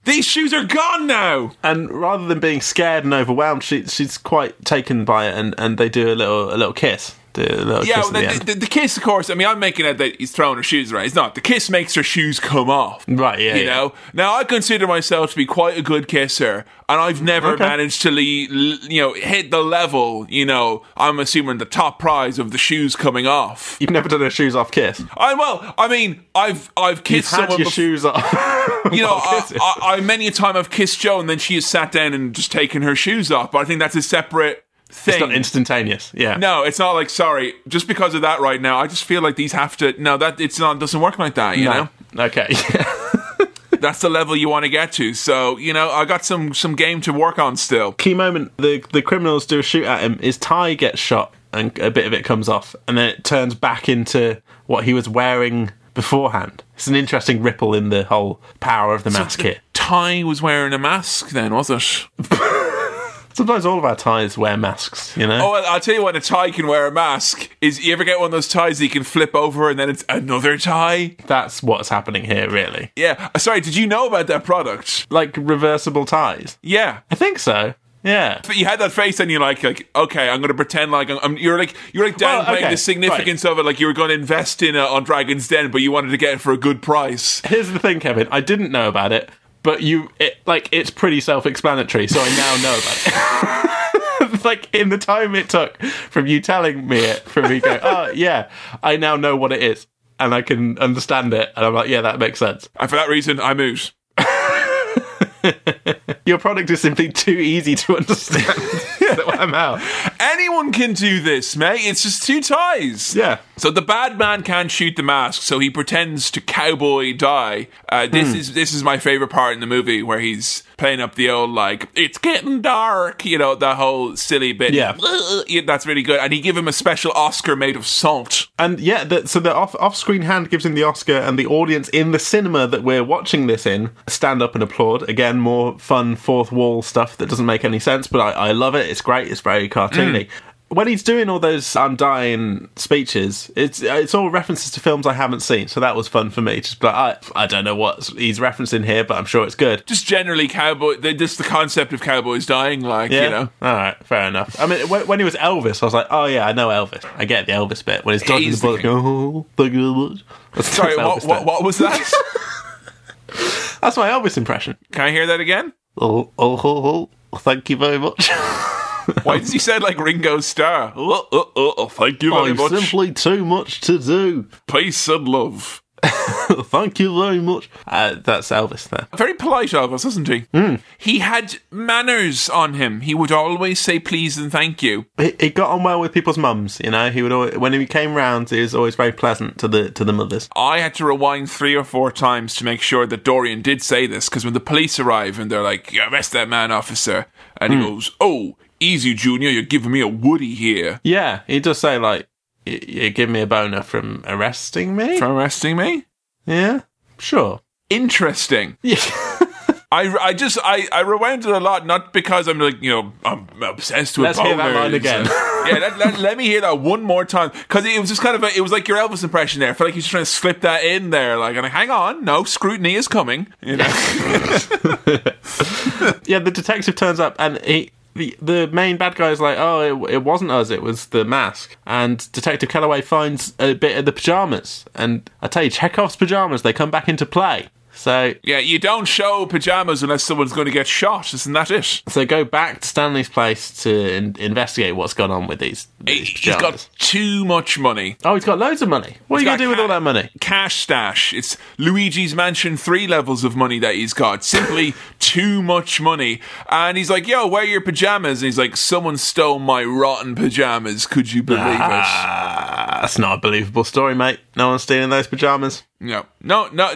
These shoes are gone now. And rather than being scared and overwhelmed, she she's quite taken by it, and, and they do a little a little kiss. Little Yeah, kiss well, at the the, the, the kiss, of course. I mean, I'm making it that he's throwing her shoes around. It's not. The kiss makes her shoes come off. Right, yeah, You yeah. know. Now, I consider myself to be quite a good kisser, and I've never Okay. managed to, le- you know, hit the level. You know, I'm assuming the top prize of the shoes coming off. You've never done a shoes off kiss. I well, I mean, I've I've You've kissed had someone. your bef- shoes off. you know, I. I, I many a time I've kissed Joe, and then she has sat down and just taken her shoes off. But I think that's a separate thing. it's not instantaneous. Yeah. No, it's not like sorry. Just because of that, right now, I just feel like these have to. No, that it's not. Doesn't work like that. You know, Okay. that's the level you want to get to. So you know, I got some some game to work on still. Key moment: the the criminals do a shoot at him. His tie gets shot, and a bit of it comes off, and then it turns back into what he was wearing beforehand. It's an interesting ripple in the whole power of the mask here. Tie was wearing a mask then, was it? Sometimes all of our ties wear masks. You know. Oh, well, I'll tell you when a tie can wear a mask is you ever get one of those ties that you can flip over and then it's another tie? That's what's happening here, really. Yeah. Sorry, did you know about that product? Like reversible ties. Yeah. I think so. Yeah. But you had that face, and you're like, like, okay, I'm going to pretend like I'm. I'm- You're like, you're like Well, downplaying okay, the significance of it, like you were going to invest in uh, on Dragon's Den, but you wanted to get it for a good price. Here's the thing, Kevin. I didn't know about it, but you, it, like, it's pretty self-explanatory, so I now know about it. like in the time it took from you telling me it, from me going, oh yeah, I now know what it is, and I can understand it, and I'm like, yeah, that makes sense. And for that reason, I'm out. Your product is simply too easy to understand. I'm out. Anyone can do this, mate. It's just two ties. Yeah. So the bad man can't shoot the mask, so he pretends to cowboy die. Uh, this is this is my favorite part in the movie where he's playing up the old like it's getting dark, you know, the whole silly bit. Yeah. That's really good. And he give him a special Oscar made of salt. And yeah, the, so the off off screen hand gives him the Oscar, and the audience in the cinema that we're watching this in stand up and applaud. Again, more fun fourth wall stuff that doesn't make any sense, but I, I love it. It's great. It's very cartoony. When he's doing all those undying speeches, it's it's all references to films I haven't seen, so that was fun for me. Just but I I don't know what he's referencing here, but I'm sure it's good. Just generally cowboy, the- just the concept of cowboys dying, like Yeah. you know. All right. Fair enough. I mean, when, when he was Elvis, I was like, oh yeah, I know Elvis. I get the Elvis bit when he's dodging He's the oh, the bullet. Oh. That's, Sorry, what, what, what was that? That's my Elvis impression. Can I hear that again? Oh, oh, oh, oh, thank you very much. Why does he sound like Ringo Starr? Oh, oh, oh, oh, thank you very I'm much. simply too much to do. Peace and love. thank you very much. Uh, that's Elvis there. Very polite Elvis, isn't he? Hmm. He had manners on him. He would always say please and thank you. He, he got on well with people's mums. You know, he would always, when he came round, he was always very pleasant to the to the mothers. I had to rewind three or four times to make sure that Dorian did say this because when the police arrive and they're like, arrest that man, officer, and he hmm. goes, oh, easy, Junior, you're giving me a Woody here Yeah, he does say like, "You give me a boner from arresting me." From arresting me. yeah, sure. Interesting. Yeah. I, I just I, I rewound it a lot, not because I'm like you know I'm obsessed with. Let's hear that line again. yeah, let, let, let me hear that one more time because it was just kind of a, it was like your Elvis impression there. I feel like he's trying to slip that in there. Like, and hang on, no scrutiny is coming. You know, yeah, the detective turns up and he. The, the main bad guy is like, oh, it, it wasn't us, it was the mask. And Detective Kellaway finds a bit of the pajamas. And I tell you, Chekhov's pajamas, they come back into play. So yeah, you don't show pajamas unless someone's going to get shot. Isn't that it? so go back to Stanley's place to in- investigate what's gone on with these, these He's got too much money. oh, he's got loads of money. What are you going to do with all that money? Cash stash. It's Luigi's Mansion 3 levels of money that he's got. Simply too much money. And he's like, yo, wear your pajamas. And he's like, someone stole my rotten pajamas. Could you believe Ah, that's not a believable story, mate. No one's stealing those pajamas. No. No, no.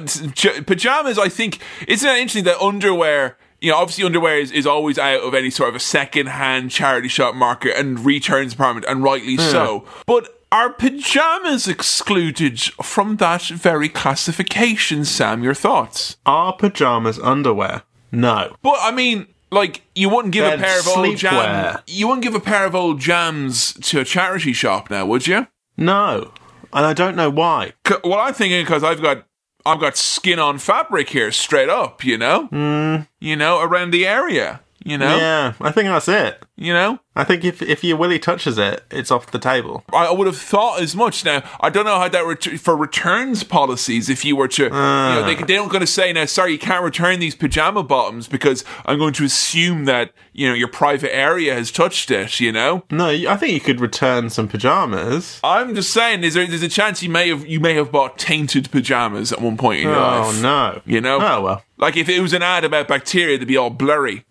pajamas, I think, isn't it interesting that underwear. You know, obviously, underwear is, is always out of any sort of a second-hand charity shop market and returns department, and rightly hmm. so. But are pajamas excluded from that very classification, Sam? Your thoughts? Are pajamas underwear? No. But I mean, like you wouldn't give They're a pair of old jam. sleepwear. You wouldn't give a pair of old jams to a charity shop now, would you? No. And I don't know why. Well, I'm thinking because I've got I've got skin on fabric here, straight up. You know, hmm. you know, around the area. You know, Yeah, I think that's it. you know. I think if if your willy touches it, it's off the table. I would have thought as much. Now I don't know how that ret- for returns policies. If you were to, you know, ah. they they don't going to say now. Sorry, you can't return these pajama bottoms because I'm going to assume that you know your private area has touched it. You know. No, I think you could return some pajamas. I'm just saying, is there, there's a chance you may have you may have bought tainted pajamas at one point in your Oh life. no. You know? Oh well. Like if it was an ad about bacteria, they'd be all blurry.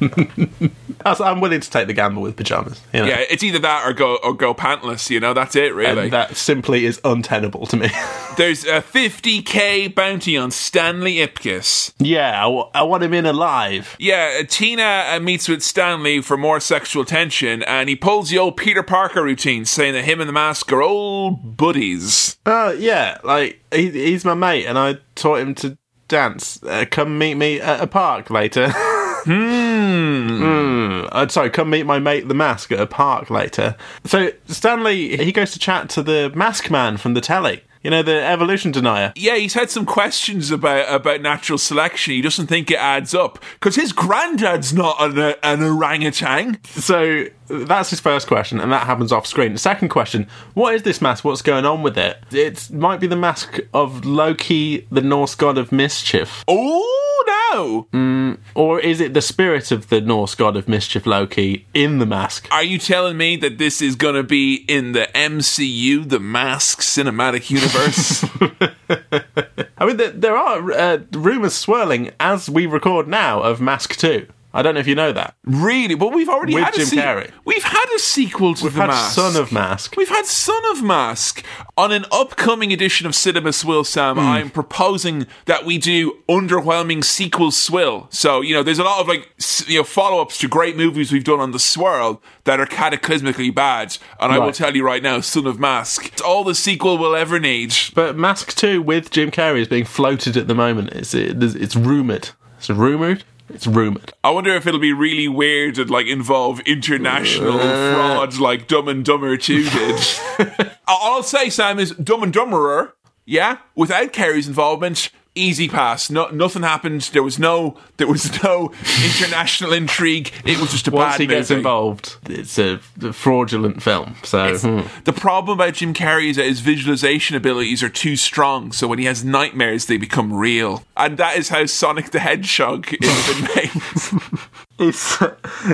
I'm willing to take the gamble with pajamas. You know? Yeah, it's either that or go or go pantless. You know, that's it. Really. And that simply is untenable to me. There's a 50k bounty on Stanley Ipkiss. yeah, I, w- I want him in alive. Yeah, Tina uh, meets with Stanley for more sexual tension, and he pulls the old Peter Parker routine, saying that him and the mask are old buddies. Oh yeah, like he, he's my mate, and I taught him to dance. Uh, come meet me at a park later. Hmm. Uh, sorry, come meet my mate the mask at a park later. So Stanley, he goes to chat to the mask man from the telly. You know, the evolution denier. Yeah, he's had some questions about about natural selection. He doesn't think it adds up because his granddad's not an, an orangutan. So that's his first question, and that happens off screen. The second question: What is this mask? What's going on with it? It might be the mask of Loki, the Norse god of mischief, Oh no! or is it the spirit of the Norse god of mischief, Loki, in the mask? Are you telling me that this is going to be in the MCU, the Mask Cinematic Universe? I mean, there, there are uh, rumors swirling as we record now of Mask Two. I don't know if you know that. Really? But we've already With had a Jim se- Carrey. We've had a sequel to We've The had Mask. Son of Mask. We've had Son of Mask. On an upcoming edition of Cinema Swirl, Sam, Hmm. I'm proposing that we do underwhelming sequel swirl. So, you know, there's a lot of like, you know, follow ups to great movies we've done on the swirl that are cataclysmically bad. And I will tell you right now, Son of Mask, it's all the sequel will ever need. But Mask 2 with Jim Carrey is being floated at the moment. It's it, it's rumoured. It's rumoured? It's rumoured. I wonder if it'll be really weird and like involve international Uh. fraud like Dumb and Dumber 2 did. All I'll say, Sam, is Dumb and Dumberer, yeah, without Carrey's involvement, easy pass. No, nothing happened. There was no, there was no international intrigue. It was just a Once bad he gets movie. involved, it's a, fraudulent film. So, hmm. The problem about Jim Carrey is that his visualization abilities are too strong, so when he has nightmares, they become real. And that is how Sonic the Hedgehog is made. he's,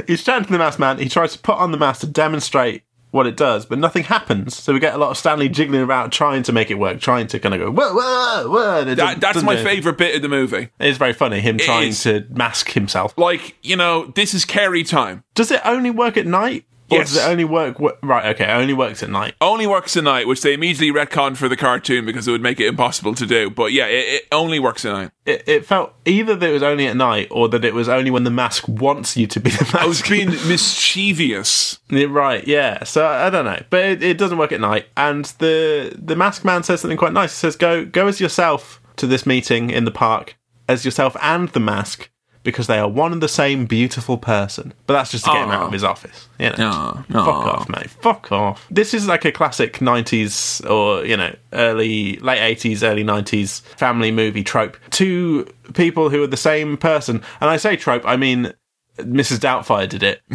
he's to the mask man. He tries to put on the mask to demonstrate what it does, but nothing happens. So we get a lot of Stanley jiggling about trying to make it work, trying to kind of go, whoa, whoa, whoa. That, that's my favourite bit of the movie. It's very funny, him trying is. to mask himself. Like, you know, this is Carrey time. Does it only work at night? Or Yes. does it only work? w- Right, okay, it only works at night. Only works at night, which they immediately retconned for the cartoon because it would make it impossible to do. But yeah, it, it only works at night. It, it felt either that it was only at night or that it was only when the mask wants you to be the mask. I was being mischievous. Right, yeah. So I don't know, but it, it doesn't work at night. And the the mask man says something quite nice. He says, "Go go as yourself to this meeting in the park as yourself and the mask." Because they are one and the same beautiful person, but that's just to get him out of ah. his office. You know, Aw, fuck aw. off, mate. Fuck off. This is like a classic '90s or you know early late '80s, early '90s family movie trope. Two people who are the same person, and I say trope, I mean Mrs. Doubtfire did it,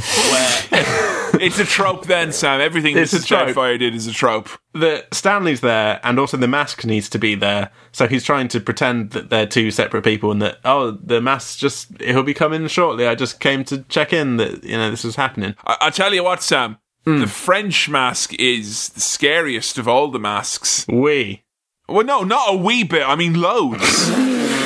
where It's a trope then, Sam. Everything It's a Mrs. trope. Doubtfire did is a trope. that Stanley's there, and also the mask needs to be there. So he's trying to pretend that they're two separate people, and that oh, the mask just he'll be coming shortly. I just came to check in that you know this was happening. I- I'll tell you what, Sam. Hmm. The French mask is the scariest of all the masks. We Well, no, not a wee bit. I mean, loads.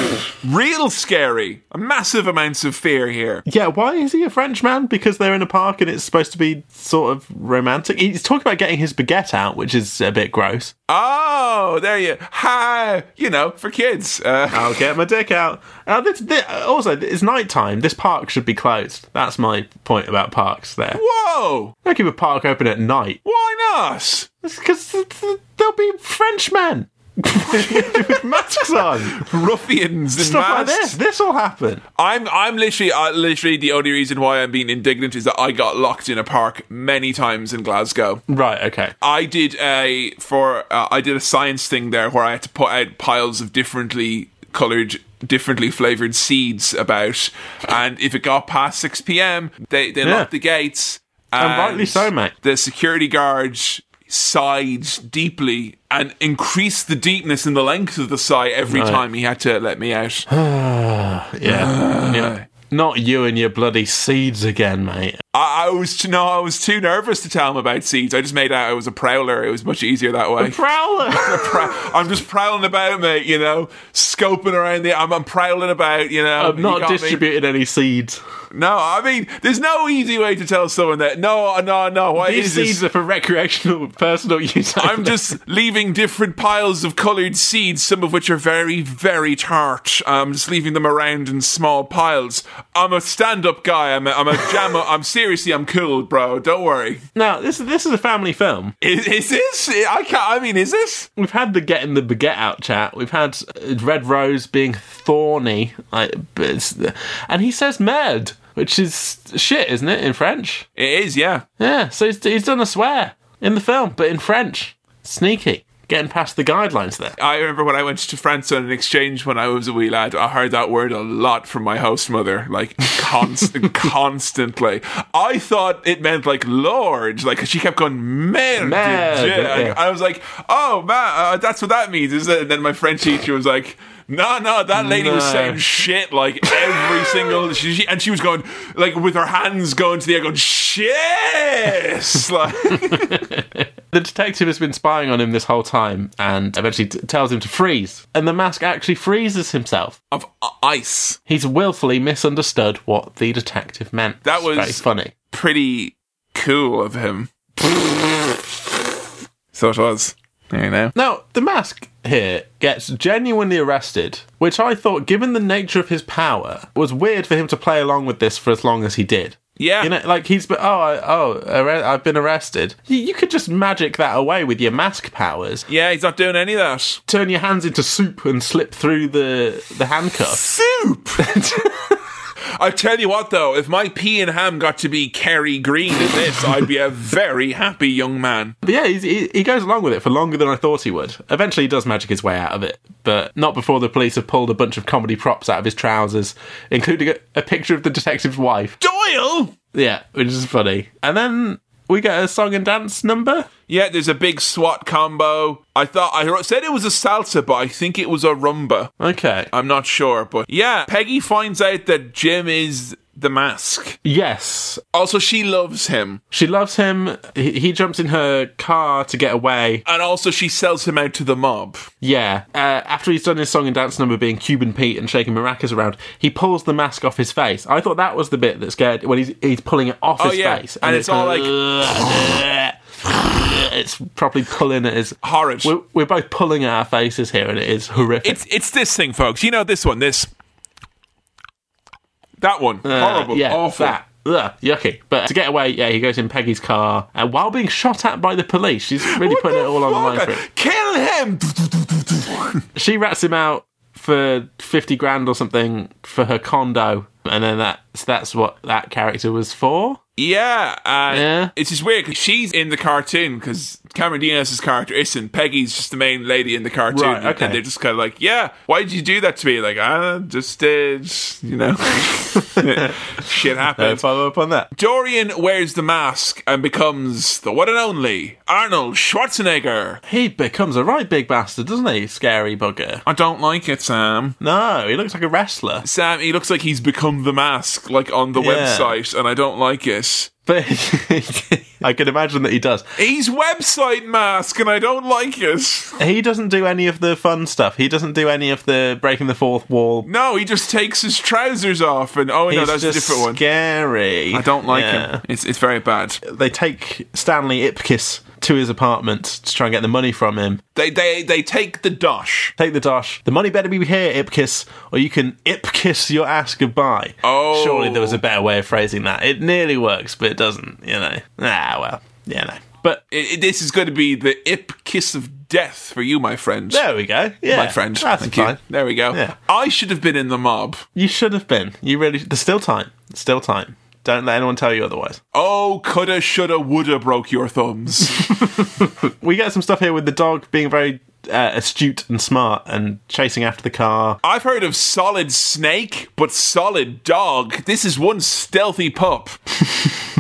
Real scary. Massive amounts of fear here. yeah, why is he a French man? Because they're in a park and it's supposed to be sort of romantic. He's talking about getting his baguette out, which is a bit gross. Oh, there you. Hi, you know, for kids. Uh, I'll get my dick out. Uh, this, thi- also, it's night time. This park should be closed. That's my point about parks. There, whoa! don't keep a park open at night. Why not? Because there'll be Frenchmen with masks on. Ruffians and Stuff like this. This will happen. I'm I'm literally uh, literally the only reason why I'm being indignant is that I got locked in a park many times in Glasgow. Right, okay. I did a for uh, I did a science thing there where I had to put out piles of differently colored differently flavored seeds about and if it got past 6 p.m. they they Yeah. locked the gates And rightly so, mate. the security guards sighed deeply and increased the deepness and the length of the sigh every time he had to let me out Yeah. yeah. Not you and your bloody seeds again, mate. I, I was too, no, I was too nervous to tell him about seeds. I just made out I was a prowler. It was much easier that way. Prowler. I'm just prowling about, mate. You know, scoping around the. I'm, I'm prowling about. You know, I'm not distributing me. any seeds. No, I mean, there's no easy way to tell someone that. No, no, no. What These is this? seeds are for recreational, personal use. I'm just leaving different piles of coloured seeds, some of which are very, very tart. I'm just leaving them around in small piles. I'm a stand-up guy. I'm a, I'm a jammer. I'm seriously, I'm cool, bro. Don't worry. now. This this is a family film. Is, is this? I can't. I mean, is this? We've had the getting the baguette out chat. We've had uh, Red Rose being thorny, like, and he says "merde," which is shit, isn't it, in French? It is, yeah. Yeah, so he's, he's done a swear in the film, but in French. Sneaky, getting past the guidelines there. I remember when I went to France on an exchange when I was a wee lad, I heard that word a lot from my host mother, like const- constantly. I thought it meant like Lord, like she kept going merde. Merde, yeah. I was like, oh man, uh, that's what that means, is it? And then my French teacher was like. No, no, that lady was saying shit like every single, she, she- and she was going like with her hands going to the air, going shit. Like, The detective has been spying on him this whole time and eventually t- tells him to freeze. And the mask actually freezes himself. Of uh, ice. He's willfully misunderstood what the detective meant. That was- very funny. Pretty cool of him. so it was. There you know. Now, the mask here gets genuinely arrested, which I thought, given the nature of his power, was weird for him to play along with this for as long as he did. Yeah. You know, like he's been, oh, I, oh, arre- I've been arrested. You, you could just magic that away with your mask powers. yeah, he's not doing any of that. Turn your hands into soup and slip through the the handcuffs. Soup! I tell you what, though, if my pea and ham got to be Kerry Green in this, I'd be a very happy young man. But yeah, he's, he, he goes along with it for longer than I thought he would. Eventually, he does magic his way out of it, but not before the police have pulled a bunch of comedy props out of his trousers, including a, a picture of the detective's wife. Doyle! Yeah, which is funny. And then we get a song and dance number. Yeah, there's a big SWAT combo. I thought I said it was a salsa, but I think it was a rumba. Okay. I'm not sure, but yeah, Peggy finds out that Jim is the mask. Yes, Also, she loves him, she loves him. He, he jumps in her car to get away. and also she sells him out to the mob. Yeah. Uh, after he's done his song and dance number being Cuban Pete and shaking maracas around, he pulls the mask off his face. I thought that was the bit that scared when he's he's pulling it off Oh, his yeah. face, And it's all like- it's probably pulling at his. Horrid. We're, we're both pulling at our faces here, and it is horrific. It's it's this thing, folks. You know this one, this that one, Uh, horrible, yeah, awful. That. Ugh, yucky. But to get away, yeah, he goes in Peggy's car, and while being shot at by the police, she's really putting it all on the line for him. Kill him! She rats him out for fifty grand or something for her condo, and then that's that's what that character was for. Yeah, uh, Yeah. It's just weird because she's in the cartoon because Cameron Diaz's character isn't. Peggy's just the main lady in the cartoon, Right, and- okay. and they're just kind of like, "Yeah, why did you do that to me?" Like, I just did, you know. Shit Uh, happens. follow up on that. Dorian wears the mask and becomes the one and only Arnold Schwarzenegger. He becomes a right big bastard, doesn't he? Scary bugger. I don't like it, Sam. No, he looks like a wrestler. Sam, he looks like he's become the mask, like on the Yeah. website, and I don't like it. But I can imagine that he does. He's website mask, and I don't like it. He doesn't do any of the fun stuff. He doesn't do any of the breaking the fourth wall. No, he just takes his trousers off, and oh no, He's that's a just different one. Scary. I don't like Yeah. him. It's it's very bad. They take Stanley Ipkiss to his apartment to try and get the money from him. They they they take the dosh. Take the dosh. The money better be here, Ipkiss, or you can Ipkiss your ass goodbye. Oh. Surely there was a better way of phrasing that. It nearly works, but it doesn't, you know. Ah, well. Yeah, no. But I- I- this is going to be the ip kiss of death for you, my friend. there we go. Yeah. my friend. That's Thank fine. you. There we go. Yeah. I should have been in the mob. You should have been. You really. There's still time. Still time. Don't let anyone tell you otherwise. Oh, coulda, shoulda, woulda broke your thumbs. We get some stuff here with the dog being very uh, astute and smart and chasing after the car. I've heard of solid snake, but solid dog. This is one stealthy pup.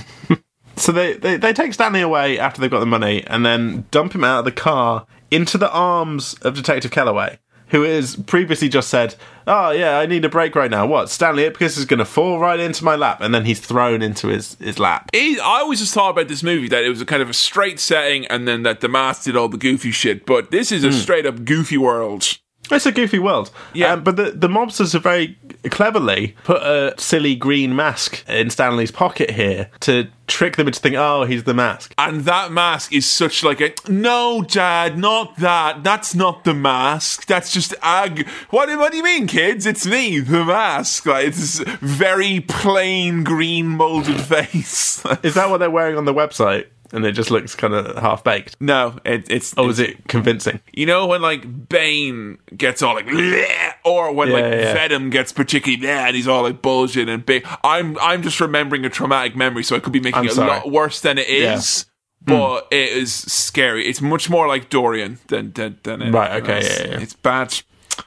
So they, they, they take Stanley away after they've got the money and then dump him out of the car into the arms of Detective Kellaway, who has previously just said, Oh, yeah, I need a break right now. What? Stanley Ipkiss is going to fall right into my lap. And then he's thrown into his, his lap. It- I always just thought about this movie that it was a kind of a straight setting, and then that the mask did all the goofy shit. But this is a hmm. straight up goofy world. It's a goofy world. Yeah. Um, but the, the mobsters have very cleverly put a silly green mask in Stanley's pocket here to trick them into thinking, oh, he's the mask. And that mask is such like a no, Dad, not that. That's not the mask. That's just ag. What, do- what do you mean, kids? It's me, the mask. Like it's this very plain green molded face. Is that what they're wearing on the website? And it just looks kind of half baked. no, it, it's Or is it convincing? you know when like Bane gets all like, "Bleh," or when like Yeah, yeah. Venom gets particularly bleh, and he's all like bullshit and big. I'm I'm just remembering a traumatic memory, so I could be making I'm it a lot worse than it is. Hmm. But it is scary. It's much more like Dorian than than, than anything Right, okay, yeah, yeah. It's bad.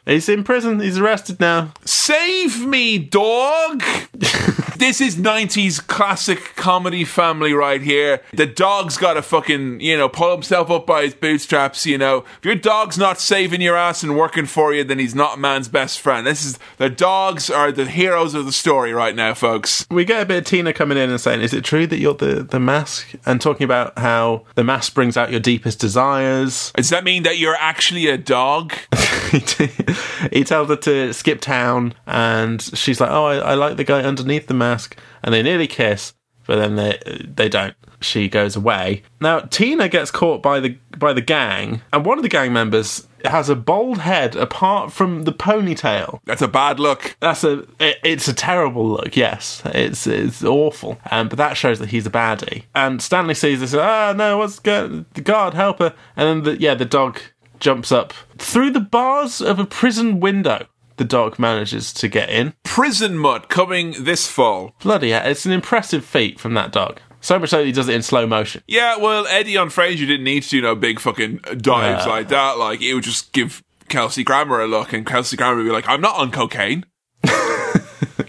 He's in prison. He's arrested now. Save me, dog! This is 90s classic comedy family right here. The dog's got to fucking, you know, pull himself up by his bootstraps, you know. If your dog's not saving your ass and working for you, then he's not a man's best friend. This is, the dogs are the heroes of the story right now, folks. We get a bit of Tina coming in and saying, Is it true that you're the, the mask? And talking about how the mask brings out your deepest desires. Does that mean that you're actually a dog? he tells her to skip town, and she's like, "Oh, I, I, like the guy underneath the mask," and they nearly kiss, but then they they don't. She goes away. Now Tina gets caught by the by the gang, and one of the gang members has a bald head apart from the ponytail. That's a bad look. That's a it, it's a terrible look. Yes, it's it's awful. Um, but that shows that he's a baddie. And Stanley sees this. Ah, no, what's going? God help her! And then the, yeah, the dog jumps up through the bars of a prison window. The dog manages to get in. Prison mud coming this fall. Bloody hell, it's an impressive feat from that dog. So much so that he does it in slow motion. Yeah, well, Eddie on Frasier didn't need to do no big fucking dives Yeah. like that. Like, it would just give Kelsey Grammer a look, and Kelsey Grammer would be like, I'm not on cocaine.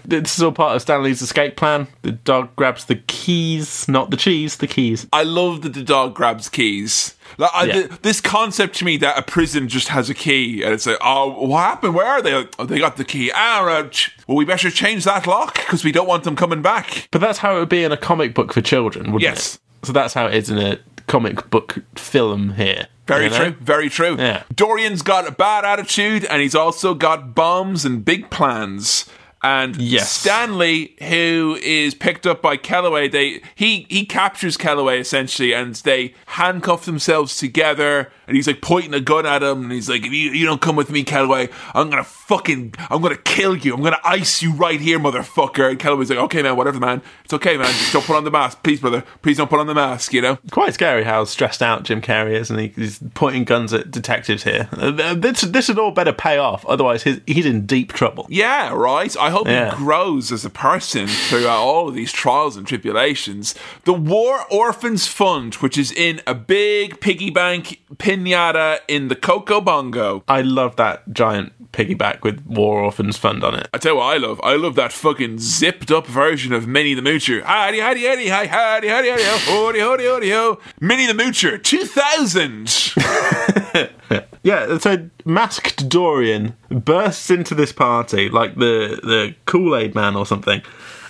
This is all part of Stanley's escape plan. The dog grabs the keys, not the cheese, the keys. I love that the dog grabs keys. Like, I, Yeah. th- this concept to me that a prison just has a key, and it's like, oh, what happened? Where are they? Like, oh, they got the key. Ah, right. well, we better change that lock because we don't want them coming back. But that's how it would be in a comic book for children, wouldn't Yes. it? So that's how it is in a comic book film here. Very you know? true. Very true. Yeah. Dorian's got a bad attitude, and he's also got bombs and big plans. And Yes. Stanley, who is picked up by Kellaway, they he he captures Kellaway essentially, and they handcuff themselves together. And he's like pointing a gun at him, and he's like, "If you, you don't come with me, Kellaway, I'm gonna fucking I'm gonna kill you. I'm gonna ice you right here, motherfucker." And Kellaway's like, "Okay, man, whatever, man. It's okay, man. Just don't put on the mask, please, brother. Please don't put on the mask. You know." Quite scary how stressed out Jim Carrey is, and he, he's pointing guns at detectives here. Uh, This, this would all better pay off, otherwise he's, he's in deep trouble. Yeah, right. I hope Yeah. he grows as a person throughout all of these trials and tribulations. The War Orphans Fund, which is in a big piggy bank pinata in the Coco Bongo. I love that giant piggyback with War Orphans Fund on it. I tell you what I love. I love that fucking zipped up version of Minnie the Moocher. Howdy, howdy, howdy, hi, howdy, howdy, howdy, ho, howdy, howdy, howdy, ho. Minnie the Moocher, 2000. Yeah, so masked Dorian bursts into this party like the the Kool Aid Man or something,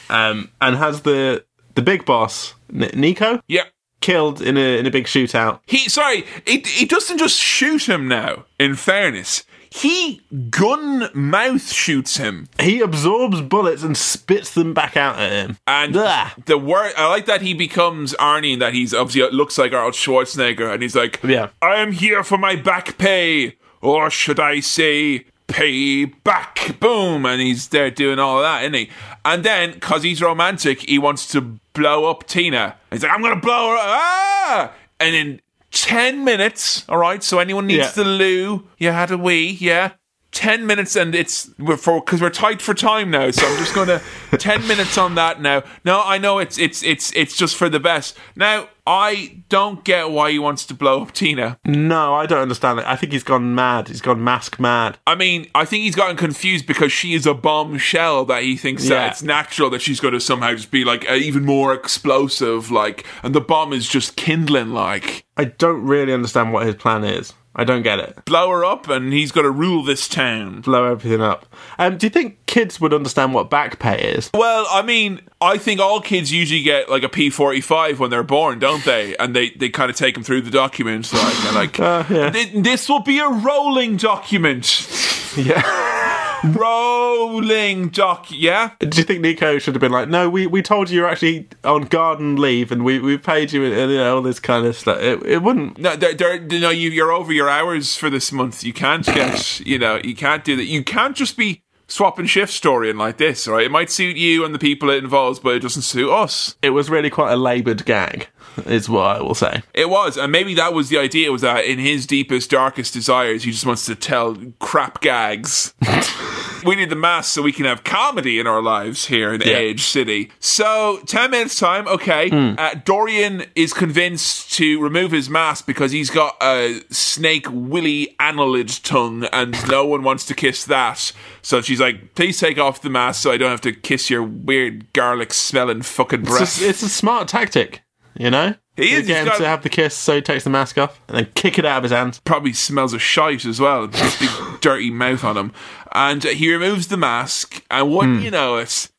um, and has the the big boss N- Nico yeah. killed in a in a big shootout. He, sorry, he, he doesn't just shoot him now, in fairness. He gun mouth shoots him. He absorbs bullets and spits them back out at him. And the word, I like that he becomes Arnie and that he's obviously looks like Arnold Schwarzenegger and he's like, Yeah. I am here for my back pay, or should I say, pay back. Boom. And he's there doing all of that, isn't he? And then, because he's romantic, he wants to blow up Tina. He's like, I'm going to blow her up. Ah! And in 10 minutes, all right, so anyone needs Yeah. the loo, you had a wee, yeah. 10 minutes and it's for because we're tight for time now so i'm just gonna 10 minutes on that now no i know it's it's it's it's just for the best now i don't get why he wants to blow up tina No, I don't understand it. I think he's gone mad. He's gone mask mad. i mean i think he's gotten confused because she is a bombshell that he thinks Yeah. that it's natural that she's going to somehow just be like even more explosive like and the bomb is just kindling like I don't really understand what his plan is. I don't get it. blow her up and he's going to rule this town Blow everything up. Um, do you think kids would understand what back pay is? Well, I mean, I think all kids usually get like a P45 when they're born, don't they? And they, they kind of take them through the documents, like, like Uh, yeah. This will be a rolling document. Yeah. Rolling doc, yeah? Do you think Nico should have been like, no, we, we told you you're actually on garden leave and we, we paid you and you know, all this kind of stuff? It, it wouldn't. No, they're, you know, you, you're over your hours for this month. You can't get, you know, you can't do that. You can't just be swapping shift story storying like this, right? It might suit you and the people it involves, but it doesn't suit us. It was really quite a laboured gag, is what I will say. It was, and maybe that was the idea. Was that in his deepest, darkest desires, he just wants to tell crap gags. we need the mask so we can have comedy in our lives here in Yeah. Edge City. So, 10 minutes time, okay. Hmm. Uh, Dorian is convinced to remove his mask because he's got a snake willy annelid tongue and no one wants to kiss that. So she's like, please take off the mask so I don't have to kiss your weird garlic smelling fucking It's, breath. a, it's a smart tactic, you know? He is, Get he's him got- to have the kiss, so he takes the mask off and then kick it out of his hands. probably smells of shite as well. This big dirty mouth on him. And he removes the mask, and what Hmm. you know, it's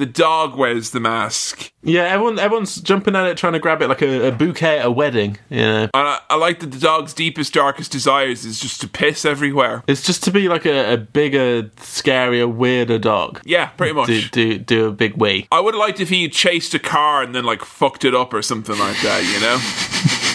the dog wears the mask. Yeah, everyone, everyone's jumping at it, trying to grab it like a, a bouquet at a wedding. Yeah, And I, I like that the dog's deepest, darkest desires is just to piss everywhere. it's just to be like a, a bigger, scarier, weirder dog. Yeah, pretty much. Do do do a big wee. I would have liked if he chased a car and then like fucked it up or something like that, you know?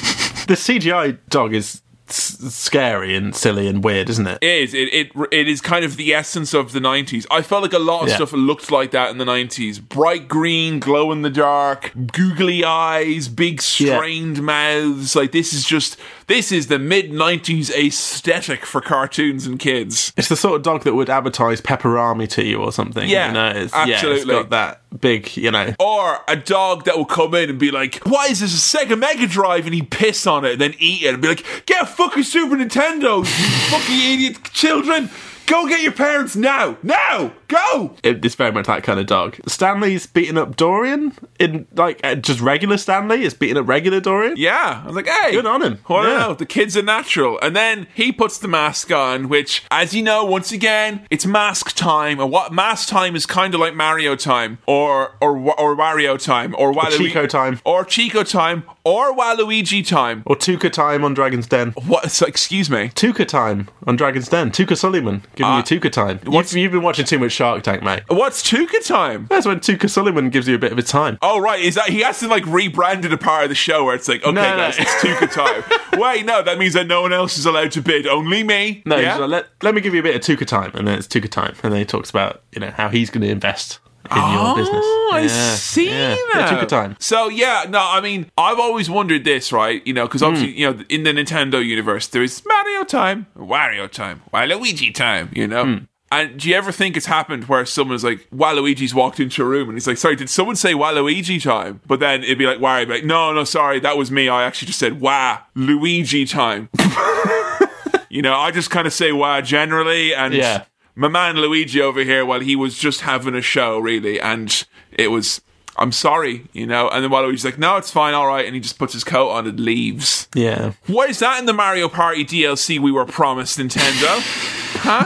The CGI dog is scary and silly and weird, isn't it? It is. It, it it is kind of the essence of the nineties. I felt like a lot of Yeah. stuff looked like that in the nineties. Bright green, glow in the dark, googly eyes, big Yeah. strained mouths. Like this is just this is the mid nineties aesthetic for cartoons and kids. It's the sort of dog that would advertise Pepperami to you or something. Yeah, you know, it's, Yeah, it's absolutely. got that big, you know. Or a dog that will come in and be like, "Why is this a Sega Mega Drive?" and he piss on it and then eat it and be like, "Get a fucking Super Nintendo, you fucking idiot children! Go get your parents now, now, go!" It, it's very much that kind of dog. Stanley's beating up Dorian in like uh, just regular Stanley is beating up regular Dorian. Yeah, I was like, hey, Good on him. I don't Yeah. know. The kid's are natural. And then he puts the mask on, which, as you know, once again, it's mask time. And what mask time is kind of like Mario time, or or or Wario time, or Waluigi Chico time. or Chico time, or Waluigi time. Or Touker time on Dragon's Den. What? So, excuse me. Touker time on Dragon's Den. Touker Suleyman giving Uh, you Touker time. what's- You've, you've been watching too much Shark Tank, mate. What's Touker time? That's when Touker Suleyman gives you a bit of a time. Oh right, is that he has to like rebrand it a part of the show where it's like, okay, No, no. guys, it's Touker time. Wait, no, that means that no one else is allowed to bid, only me. No, yeah? he's like, let, let me give you a bit of Touker time, and then it's Touker time, and then he talks about you know how he's going to invest in your business. Oh, I Yeah, see yeah. that. Yeah, Touker time. So yeah, no, I mean, I've always wondered this, right? You know, because obviously, Hmm. you know, in the Nintendo universe, there is Mario time, Wario time, Waluigi time. You know. Hmm. And do you ever think it's happened where someone's like, Waluigi's walked into a room and he's like, sorry, did someone say Waluigi time? But then it'd be like, Wario, be like, no, no, sorry, that was me. I actually just said, Wah, Luigi time. you know, I just kind of say Wah generally. And Yeah. My man Luigi over here, well, he was just having a show, really, and it was. I'm sorry, you know. And then Waluigi's like, "No, it's fine, all right," and he just puts his coat on and leaves. Yeah. What is that in the Mario Party DLC we were promised, Nintendo?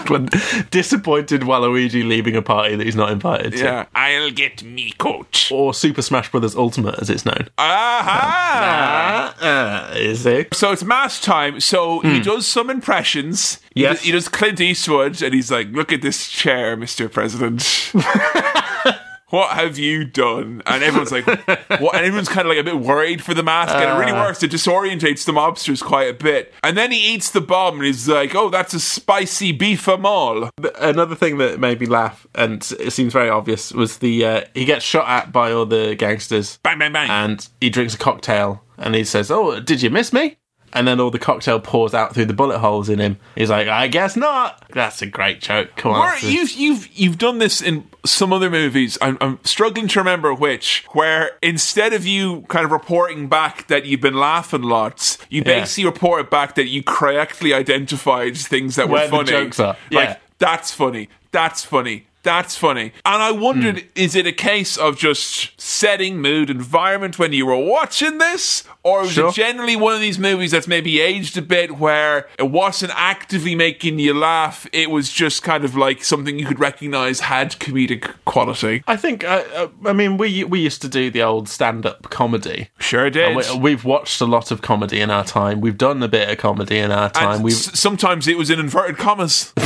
When disappointed Waluigi leaving a party that he's not invited to. yeah, I'll get me coach. Or Super Smash Bros. Ultimate, as it's known. Aha! Uh, uh, is it? So it's mask time. So he does some impressions. He Yes. does- he does Clint Eastwood, and he's like, "Look at this chair, Mister President." What have you done? And everyone's like, what? And everyone's kind of like a bit worried for the mask, and it really works. It disorientates the mobsters quite a bit. And then he eats the bomb, and he's like, "Oh, that's a spicy beef amal." Another thing that made me laugh, and it seems very obvious, was the uh, he gets shot at by all the gangsters, Bang, bang, bang. and he drinks a cocktail, and he says, "Oh, did you miss me?" And then all the cocktail pours out through the bullet holes in him. He's like, "I guess not." That's a great joke. Come on, Where you've you've you've done this in some other movies. I'm, I'm struggling to remember which. Where instead of you kind of reporting back that you've been laughing lots, you Yeah. basically report back that you correctly identified things that Where were the funny. jokes are. Yeah. Like that's funny. That's funny. That's funny. And I wondered, Hmm. is it a case of just setting mood, environment when you were watching this? Or was Sure. it generally one of these movies that's maybe aged a bit where it wasn't actively making you laugh? It was just kind of like something you could recognize had comedic quality. I think. Uh, uh, I mean, we we used to do the old stand-up comedy. Sure did. We, we've watched a lot of comedy in our time. We've done a bit of comedy in our time. and We've s- sometimes it was in inverted commas.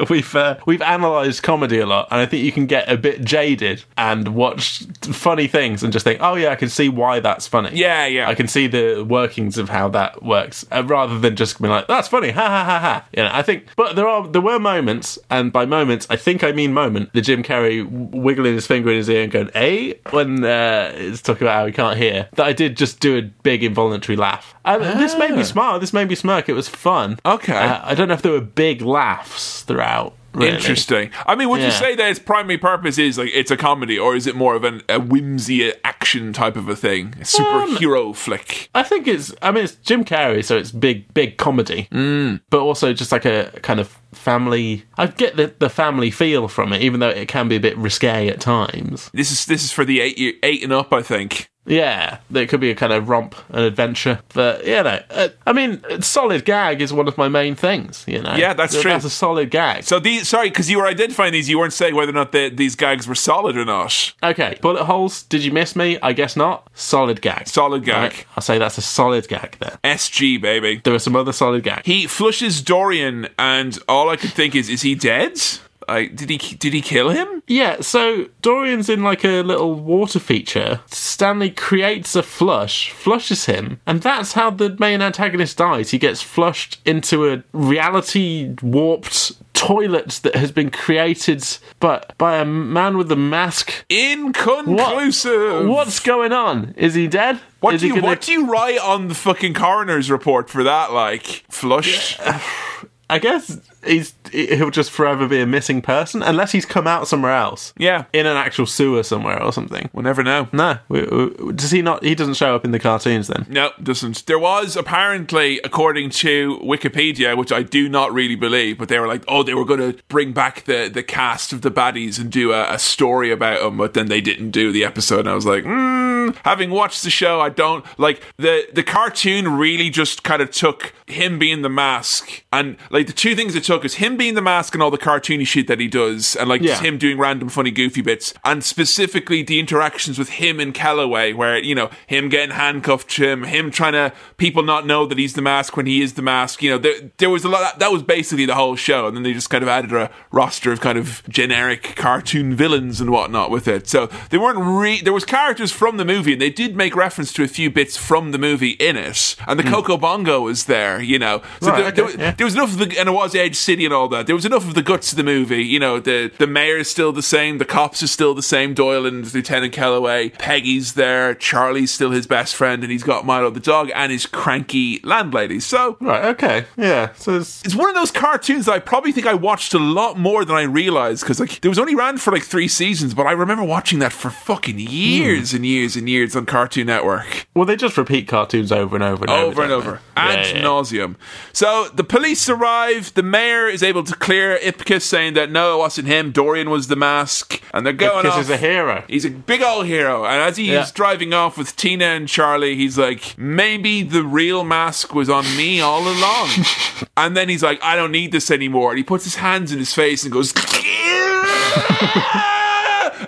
we've uh, we've analysed comedy a lot, and I think you can get a bit jaded and watch funny things and just think, oh yeah, I can see why that's funny. Yeah, yeah. I can see the workings of how that works, uh, rather than just being like, that's funny, ha ha ha ha. You know, I think, but there are there were moments, and by moments, I think I mean moment. The Jim Carrey wiggling his finger in his ear and going, "A," when uh, it's talking about how he can't hear. That I did just do a big involuntary laugh. And This made me smile. This made me smirk. It was fun. Okay. Uh, I don't know if there were big laughs throughout Really. Interesting. I mean, would you say that its primary purpose is like it's a comedy, or is it more of an, a whimsy action type of a thing, a superhero flick? I think it's. I mean, it's Jim Carrey, so it's big, big comedy, mm. but also just like a kind of family. I get the the family feel from it, even though it can be a bit risque at times. This is this is for the eight year, eight and up, I think. Yeah, it could be a kind of romp and adventure, but you know, uh, I mean, solid gag is one of my main things. You know, Yeah, that's true. That's a solid gag. So these, sorry, because you were identifying these, you weren't saying whether or not the, these gags were solid or not. Okay, bullet holes. Did you miss me? I guess not. Solid gag. Solid gag. Right, I'll say that's a solid gag there. SG baby. There are some other solid gags. He flushes Dorian, and all I could think is, is he dead? Like, did he did he kill him? Yeah, so Dorian's in like a little water feature. Stanley creates a flush, flushes him, and that's how the main antagonist dies. He gets flushed into a reality warped toilet that has been created but by a man with a mask. Inconclusive. What's going on? Is he dead? What Is do you gonna- what do you write on the fucking coroner's report for that? Like flushed. I guess he's he'll just forever be a missing person unless he's come out somewhere else. Yeah. In an actual sewer somewhere or something. We'll never know. No, we, we, does he not? He doesn't show up in the cartoons then. No, doesn't. There was apparently, according to Wikipedia, which I do not really believe, but they were like, oh, they were going to bring back the, the cast of the baddies and do a, a story about them, but then they didn't do the episode. And I was like, mm, having watched the show, I don't like the the cartoon. Really, just kind of took him being the mask, and like the two things it took is him being the mask and all the cartoony shit that he does, and like just Yeah. him doing random funny goofy bits, and specifically the interactions with him and Kellaway, where you know him getting handcuffed to him, him trying to people not know that he's the mask when he is the mask. You know, there, there was a lot. That, was basically the whole show, and then they just kind of added a roster of kind of generic cartoon villains and whatnot with it. So they weren't re- there was characters from the movie, and they did make reference to a few bits from the movie in it, and the hmm. Coco Bongo was there. You know, so Right, there, okay, there, was- yeah. there was enough of the and it was Edge City and all that. There was enough of the guts of the movie. You know, the the mayor is still the same, the cops are still the same, Doyle and Lieutenant Kellaway. Peggy's there, Charlie's still his best friend, and he's got Milo the dog and his cranky landlady. So Right. Okay. Yeah. So it's, it's one of those cartoons that I probably think I watched a lot more than I realized because like there was only ran for like three seasons, but I remember watching that for fucking years and years and years on Cartoon Network well, they just repeat cartoons over and over and over, over and over Yeah, yeah. nauseum. So the police arrive. The mayor is able to clear Ipkiss, saying that no, it wasn't him. Dorian was the mask, and they're going Ipkiss off. is a hero. He's a big old hero, and as he's Yeah. driving off with Tina and Charlie, he's like, maybe the real mask was on me all along. and then he's like, I don't need this anymore. And he puts his hands in his face and goes,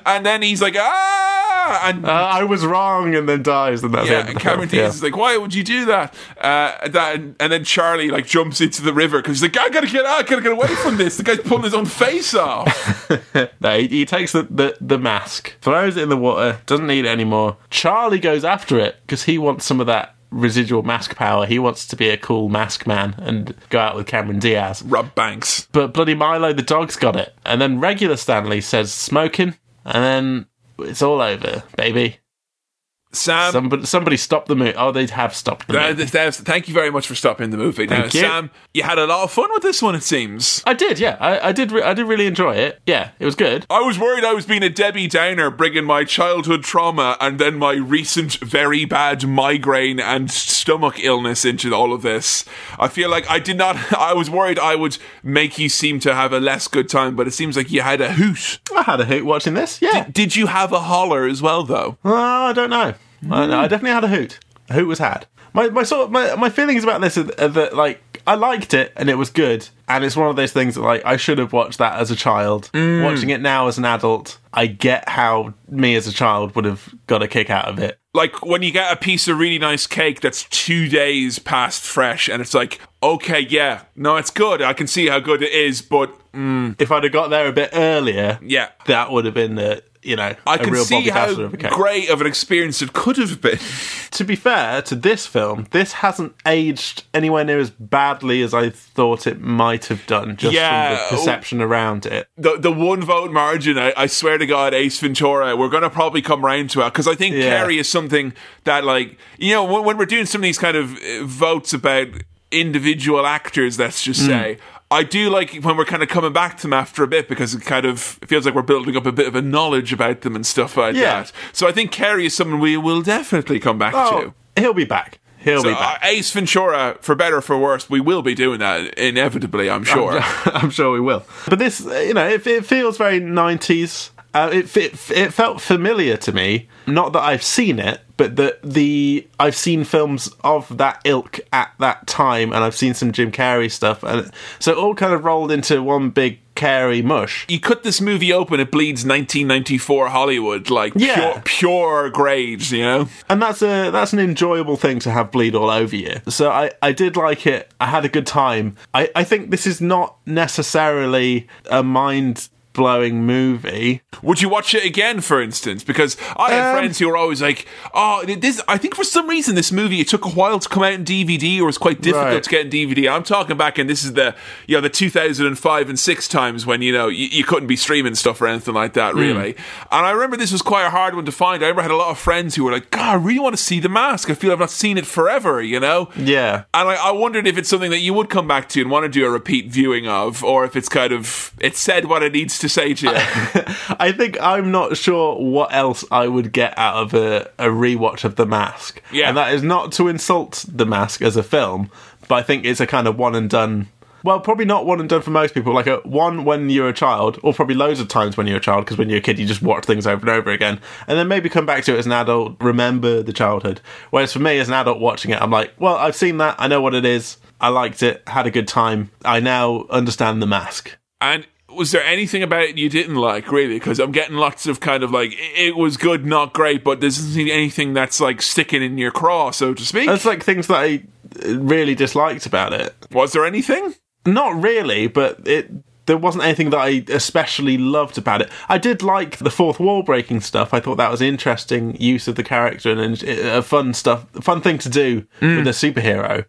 and then he's like, ah, and Uh, I was wrong, and then dies, and that's yeah, it. and Cameron Diaz is like, "Why would you do that?" Uh, that and then Charlie like jumps into the river because he's like, "I gotta get out, I gotta get away from this." The guy's pulling his own face off. No, he, he takes the, the, the mask, throws it in the water, doesn't need it anymore. Charlie goes after it because he wants some of that residual mask power. He wants to be a cool mask man and go out with Cameron Diaz. Rob Banks. But bloody Milo the dog's got it. And then regular Stanley says smoking, and then it's all over, baby. Sam. Somebody, somebody stop the movie. Oh, they have stopped the uh, movie. th- th- thank you very much for stopping the movie. Now, Thank you. Sam, you had a lot of fun with this one. It seems. I did, yeah. I, I did. Re- I did really enjoy it. Yeah, it was good. I was worried I was being a Debbie Downer, bringing my childhood trauma and then my recent very bad migraine and stomach illness into all of this. I feel like I did not. I was worried I would make you seem to have a less good time, but it seems like you had a hoot. I had a hoot watching this. Yeah. Did you have a holler as well, though? Oh, I don't know. Mm. I, I definitely had a hoot. A hoot was had. My my sort of, my my feelings about this are, are that like I liked it and it was good, and it's one of those things that like I should have watched that as a child. Mm. Watching it now as an adult, I get how me as a child would have got a kick out of it. Like when you get a piece of really nice cake that's two days past fresh, and it's like, okay, yeah, no, it's good. I can see how good it is, but mm. If I'd have got there a bit earlier, yeah. that would have been the you know I can see how Dazzler of a cake. great of an experience it could have been. to be fair to this film, this hasn't aged anywhere near as badly as I thought it might have done, just Yeah. from the perception around it. the the one vote margin, I, I swear to God, Ace Ventura, we're going to probably come round to it because I think Yeah. Carrey is something that, like, you know, when, when we're doing some of these kind of uh, votes about individual actors, let's just say, I do like when we're kind of coming back to them after a bit because it kind of it feels like we're building up a bit of a knowledge about them and stuff like Yeah. that. So I think Carrey is someone we will definitely come back to. Oh, he'll be back. He'll So be back. uh, Ace Ventura, for better or for worse, we will be doing that inevitably. I'm sure. I'm sure we will. But this, you know, it, it feels very 90s. Uh, it, it it felt familiar to me. Not that I've seen it, but that the I've seen films of that ilk at that time, and I've seen some Jim Carrey stuff, and so it all kind of rolled into one big Carrey mush. you cut this movie open, it bleeds 1994 Hollywood, like Yeah. pure, pure grades, you know? and that's a that's an enjoyable thing to have bleed all over you. So I I did like it. I had a good time. I I think this is not necessarily a mind blowing movie. Would you watch it again, for instance? Because I had Um, friends who were always like, "Oh, this." I think for some reason this movie it took a while to come out in DVD, or was quite difficult Right. to get in DVD. I'm talking back, and this is the you know the 2005 and six times when you know you, you couldn't be streaming stuff or anything like Hmm. that, really. And I remember this was quite a hard one to find. I remember I had a lot of friends who were like, "God, I really want to see The Mask. I feel I've not seen it forever," you know. Yeah. And I, I wondered if it's something that you would come back to and want to do a repeat viewing of, or if it's kind of it said what it needs to say to you. I think I'm not sure what else I would get out of a, a rewatch of The Mask. Yeah. And that is not to insult The Mask as a film, but I think it's a kind of one and done. Well, probably not one and done for most people. Like a one when you're a child, or probably loads of times when you're a child, because when you're a kid, you just watch things over and over again, and then maybe come back to it as an adult, remember the childhood. Whereas for me, as an adult watching it, I'm like, well, I've seen that, I know what it is, I liked it, had a good time, I now understand the mask. And was there anything about it you didn't like, really? Because I'm getting lots of kind of like, it was good, not great, but there doesn't seem anything that's like sticking in your craw, so to speak. That's like things that I uh, really disliked about it. was there anything? Not really, but it there wasn't anything that I especially loved about it. I did like the fourth wall breaking stuff. I thought that was interesting use of the character and a fun stuff, fun thing to do with a superhero.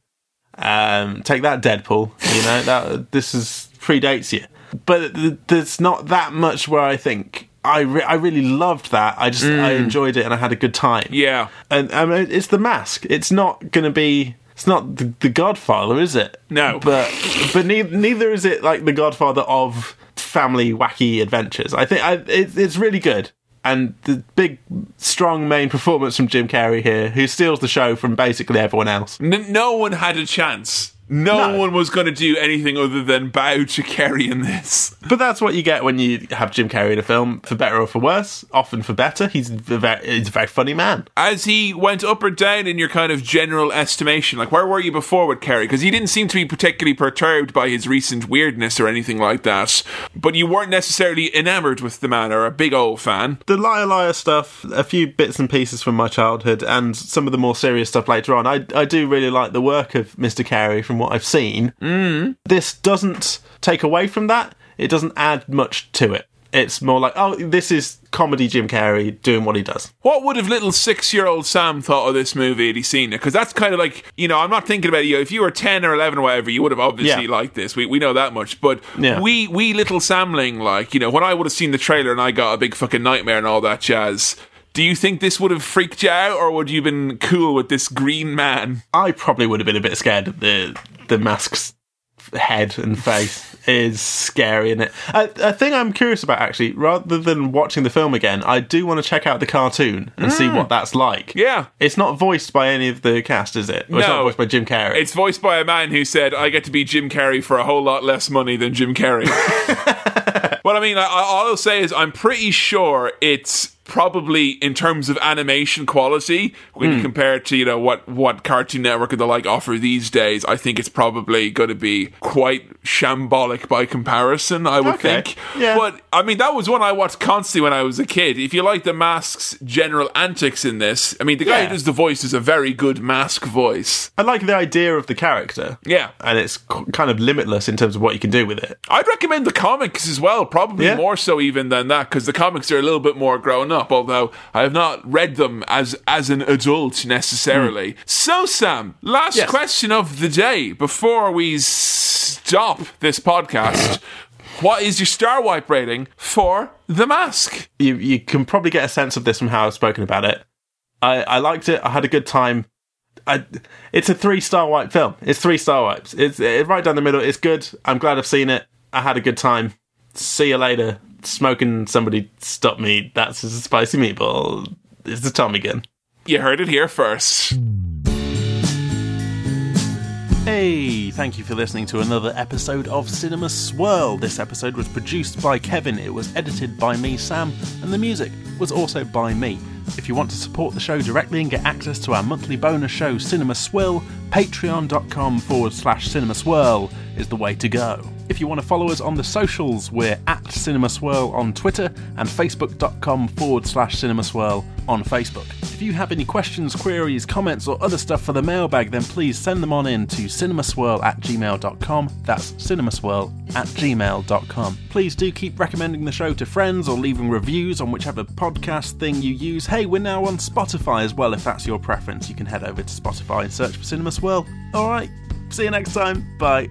Um, take that, Deadpool. You know that this is predates you, but th- there's not that much where I think. I, re- I really loved that. I just I mm. enjoyed it and I had a good time. Yeah. and I mean, it's the mask. It's not going to be. It's not the, the Godfather, is it? No. but but neither, neither is it like the Godfather of family wacky adventures. I think I, it, it's really good, and the big strong main performance from Jim Carrey here, who steals the show from basically everyone else. N- no one had a chance. No, No. one was going to do anything other than bow to Carrey in this. But that's what you get when you have Jim Carrey in a film, for better or for worse. Often for better. He's a very, he's a very funny man. As he went up or down in your kind of general estimation, like where were you before with Carrey? Because he didn't seem to be particularly perturbed by his recent weirdness or anything like that. But you weren't necessarily enamored with the man or a big old fan. the liar liar stuff, a few bits and pieces from my childhood, and some of the more serious stuff later on. I I do really like the work of Mr. Carrey from what I've seen. Mm. This doesn't take away from that. It doesn't add much to it. It's more like, oh, this is comedy Jim Carrey doing what he does. What would have little six year old Sam thought of this movie had he seen it? Because that's kind of like, you know, I'm not thinking about you. If you were 10 or 11 or whatever, you would have obviously Yeah. liked this. We, we know that much. But Yeah. we, we little Samling, like, you know, when I would have seen the trailer and I got a big fucking nightmare and all that jazz, do you think this would have freaked you out or would you have been cool with this green man? I probably would have been a bit scared of the the mask's head and face is scary in it. A, a thing I'm curious about actually, rather than watching the film again, I do want to check out the cartoon and see hmm. what that's like. Yeah. It's not voiced by any of the cast, is it? Or It's not voiced by Jim Carrey. It's voiced by a man who said, I get to be Jim Carrey for a whole lot less money than Jim Carrey. What I mean, I, I- all I'll say is I'm pretty sure it's probably in terms of animation quality when Hmm. you compare it to you know what what Cartoon Network and the like offer these days. I think it's probably going to be quite shambolic by comparison. I would Okay. think. Yeah. But I mean, that was one I watched constantly when I was a kid. If you like the mask's general antics in this, I mean, the guy Yeah. who does the voice is a very good mask voice. I like the idea of the character. Yeah. And it's kind of limitless in terms of what you can do with it. I'd recommend the comics as well, probably Yeah. more so even than that, because the comics are a little bit more grown up. Although I have not read them as as an adult necessarily. Hmm. So, Sam, last. Yes. question of the day before we stop this podcast. What is your star wipe rating for The Mask? You you can probably get a sense of this from how I've spoken about it. I, I liked it. I had a good time. I, it's a three star wipe film. It's three star wipes. It's it, right down the middle. It's good. I'm glad I've seen it. I had a good time. See you later. Smoking somebody stop me. That's a spicy meatball. It's the Tommy gun. You heard it here first. Hey, thank you for listening to another episode of Cinema Swirl. This episode was produced by Kevin, it was edited by me, Sam, and the music was also by me. If you want to support the show directly and get access to our monthly bonus show, Cinema Swirl, patreon.com forward slash Cinema Swirl is the way to go. If you want to follow us on the socials, we're at Cinema Swirl on Twitter and facebook.com forward slash Cinema Swirl on Facebook. If you have any questions, queries, comments, or other stuff for the mailbag, then please send them on in to cinemaswirl at gmail.com. That's cinemaswirl at gmail.com. Please do keep recommending the show to friends or leaving reviews on whichever podcast thing you use. Hey, we're now on Spotify as well if that's your preference. You can head over to Spotify and search for Cinema Swirl. Alright, see you next time. Bye.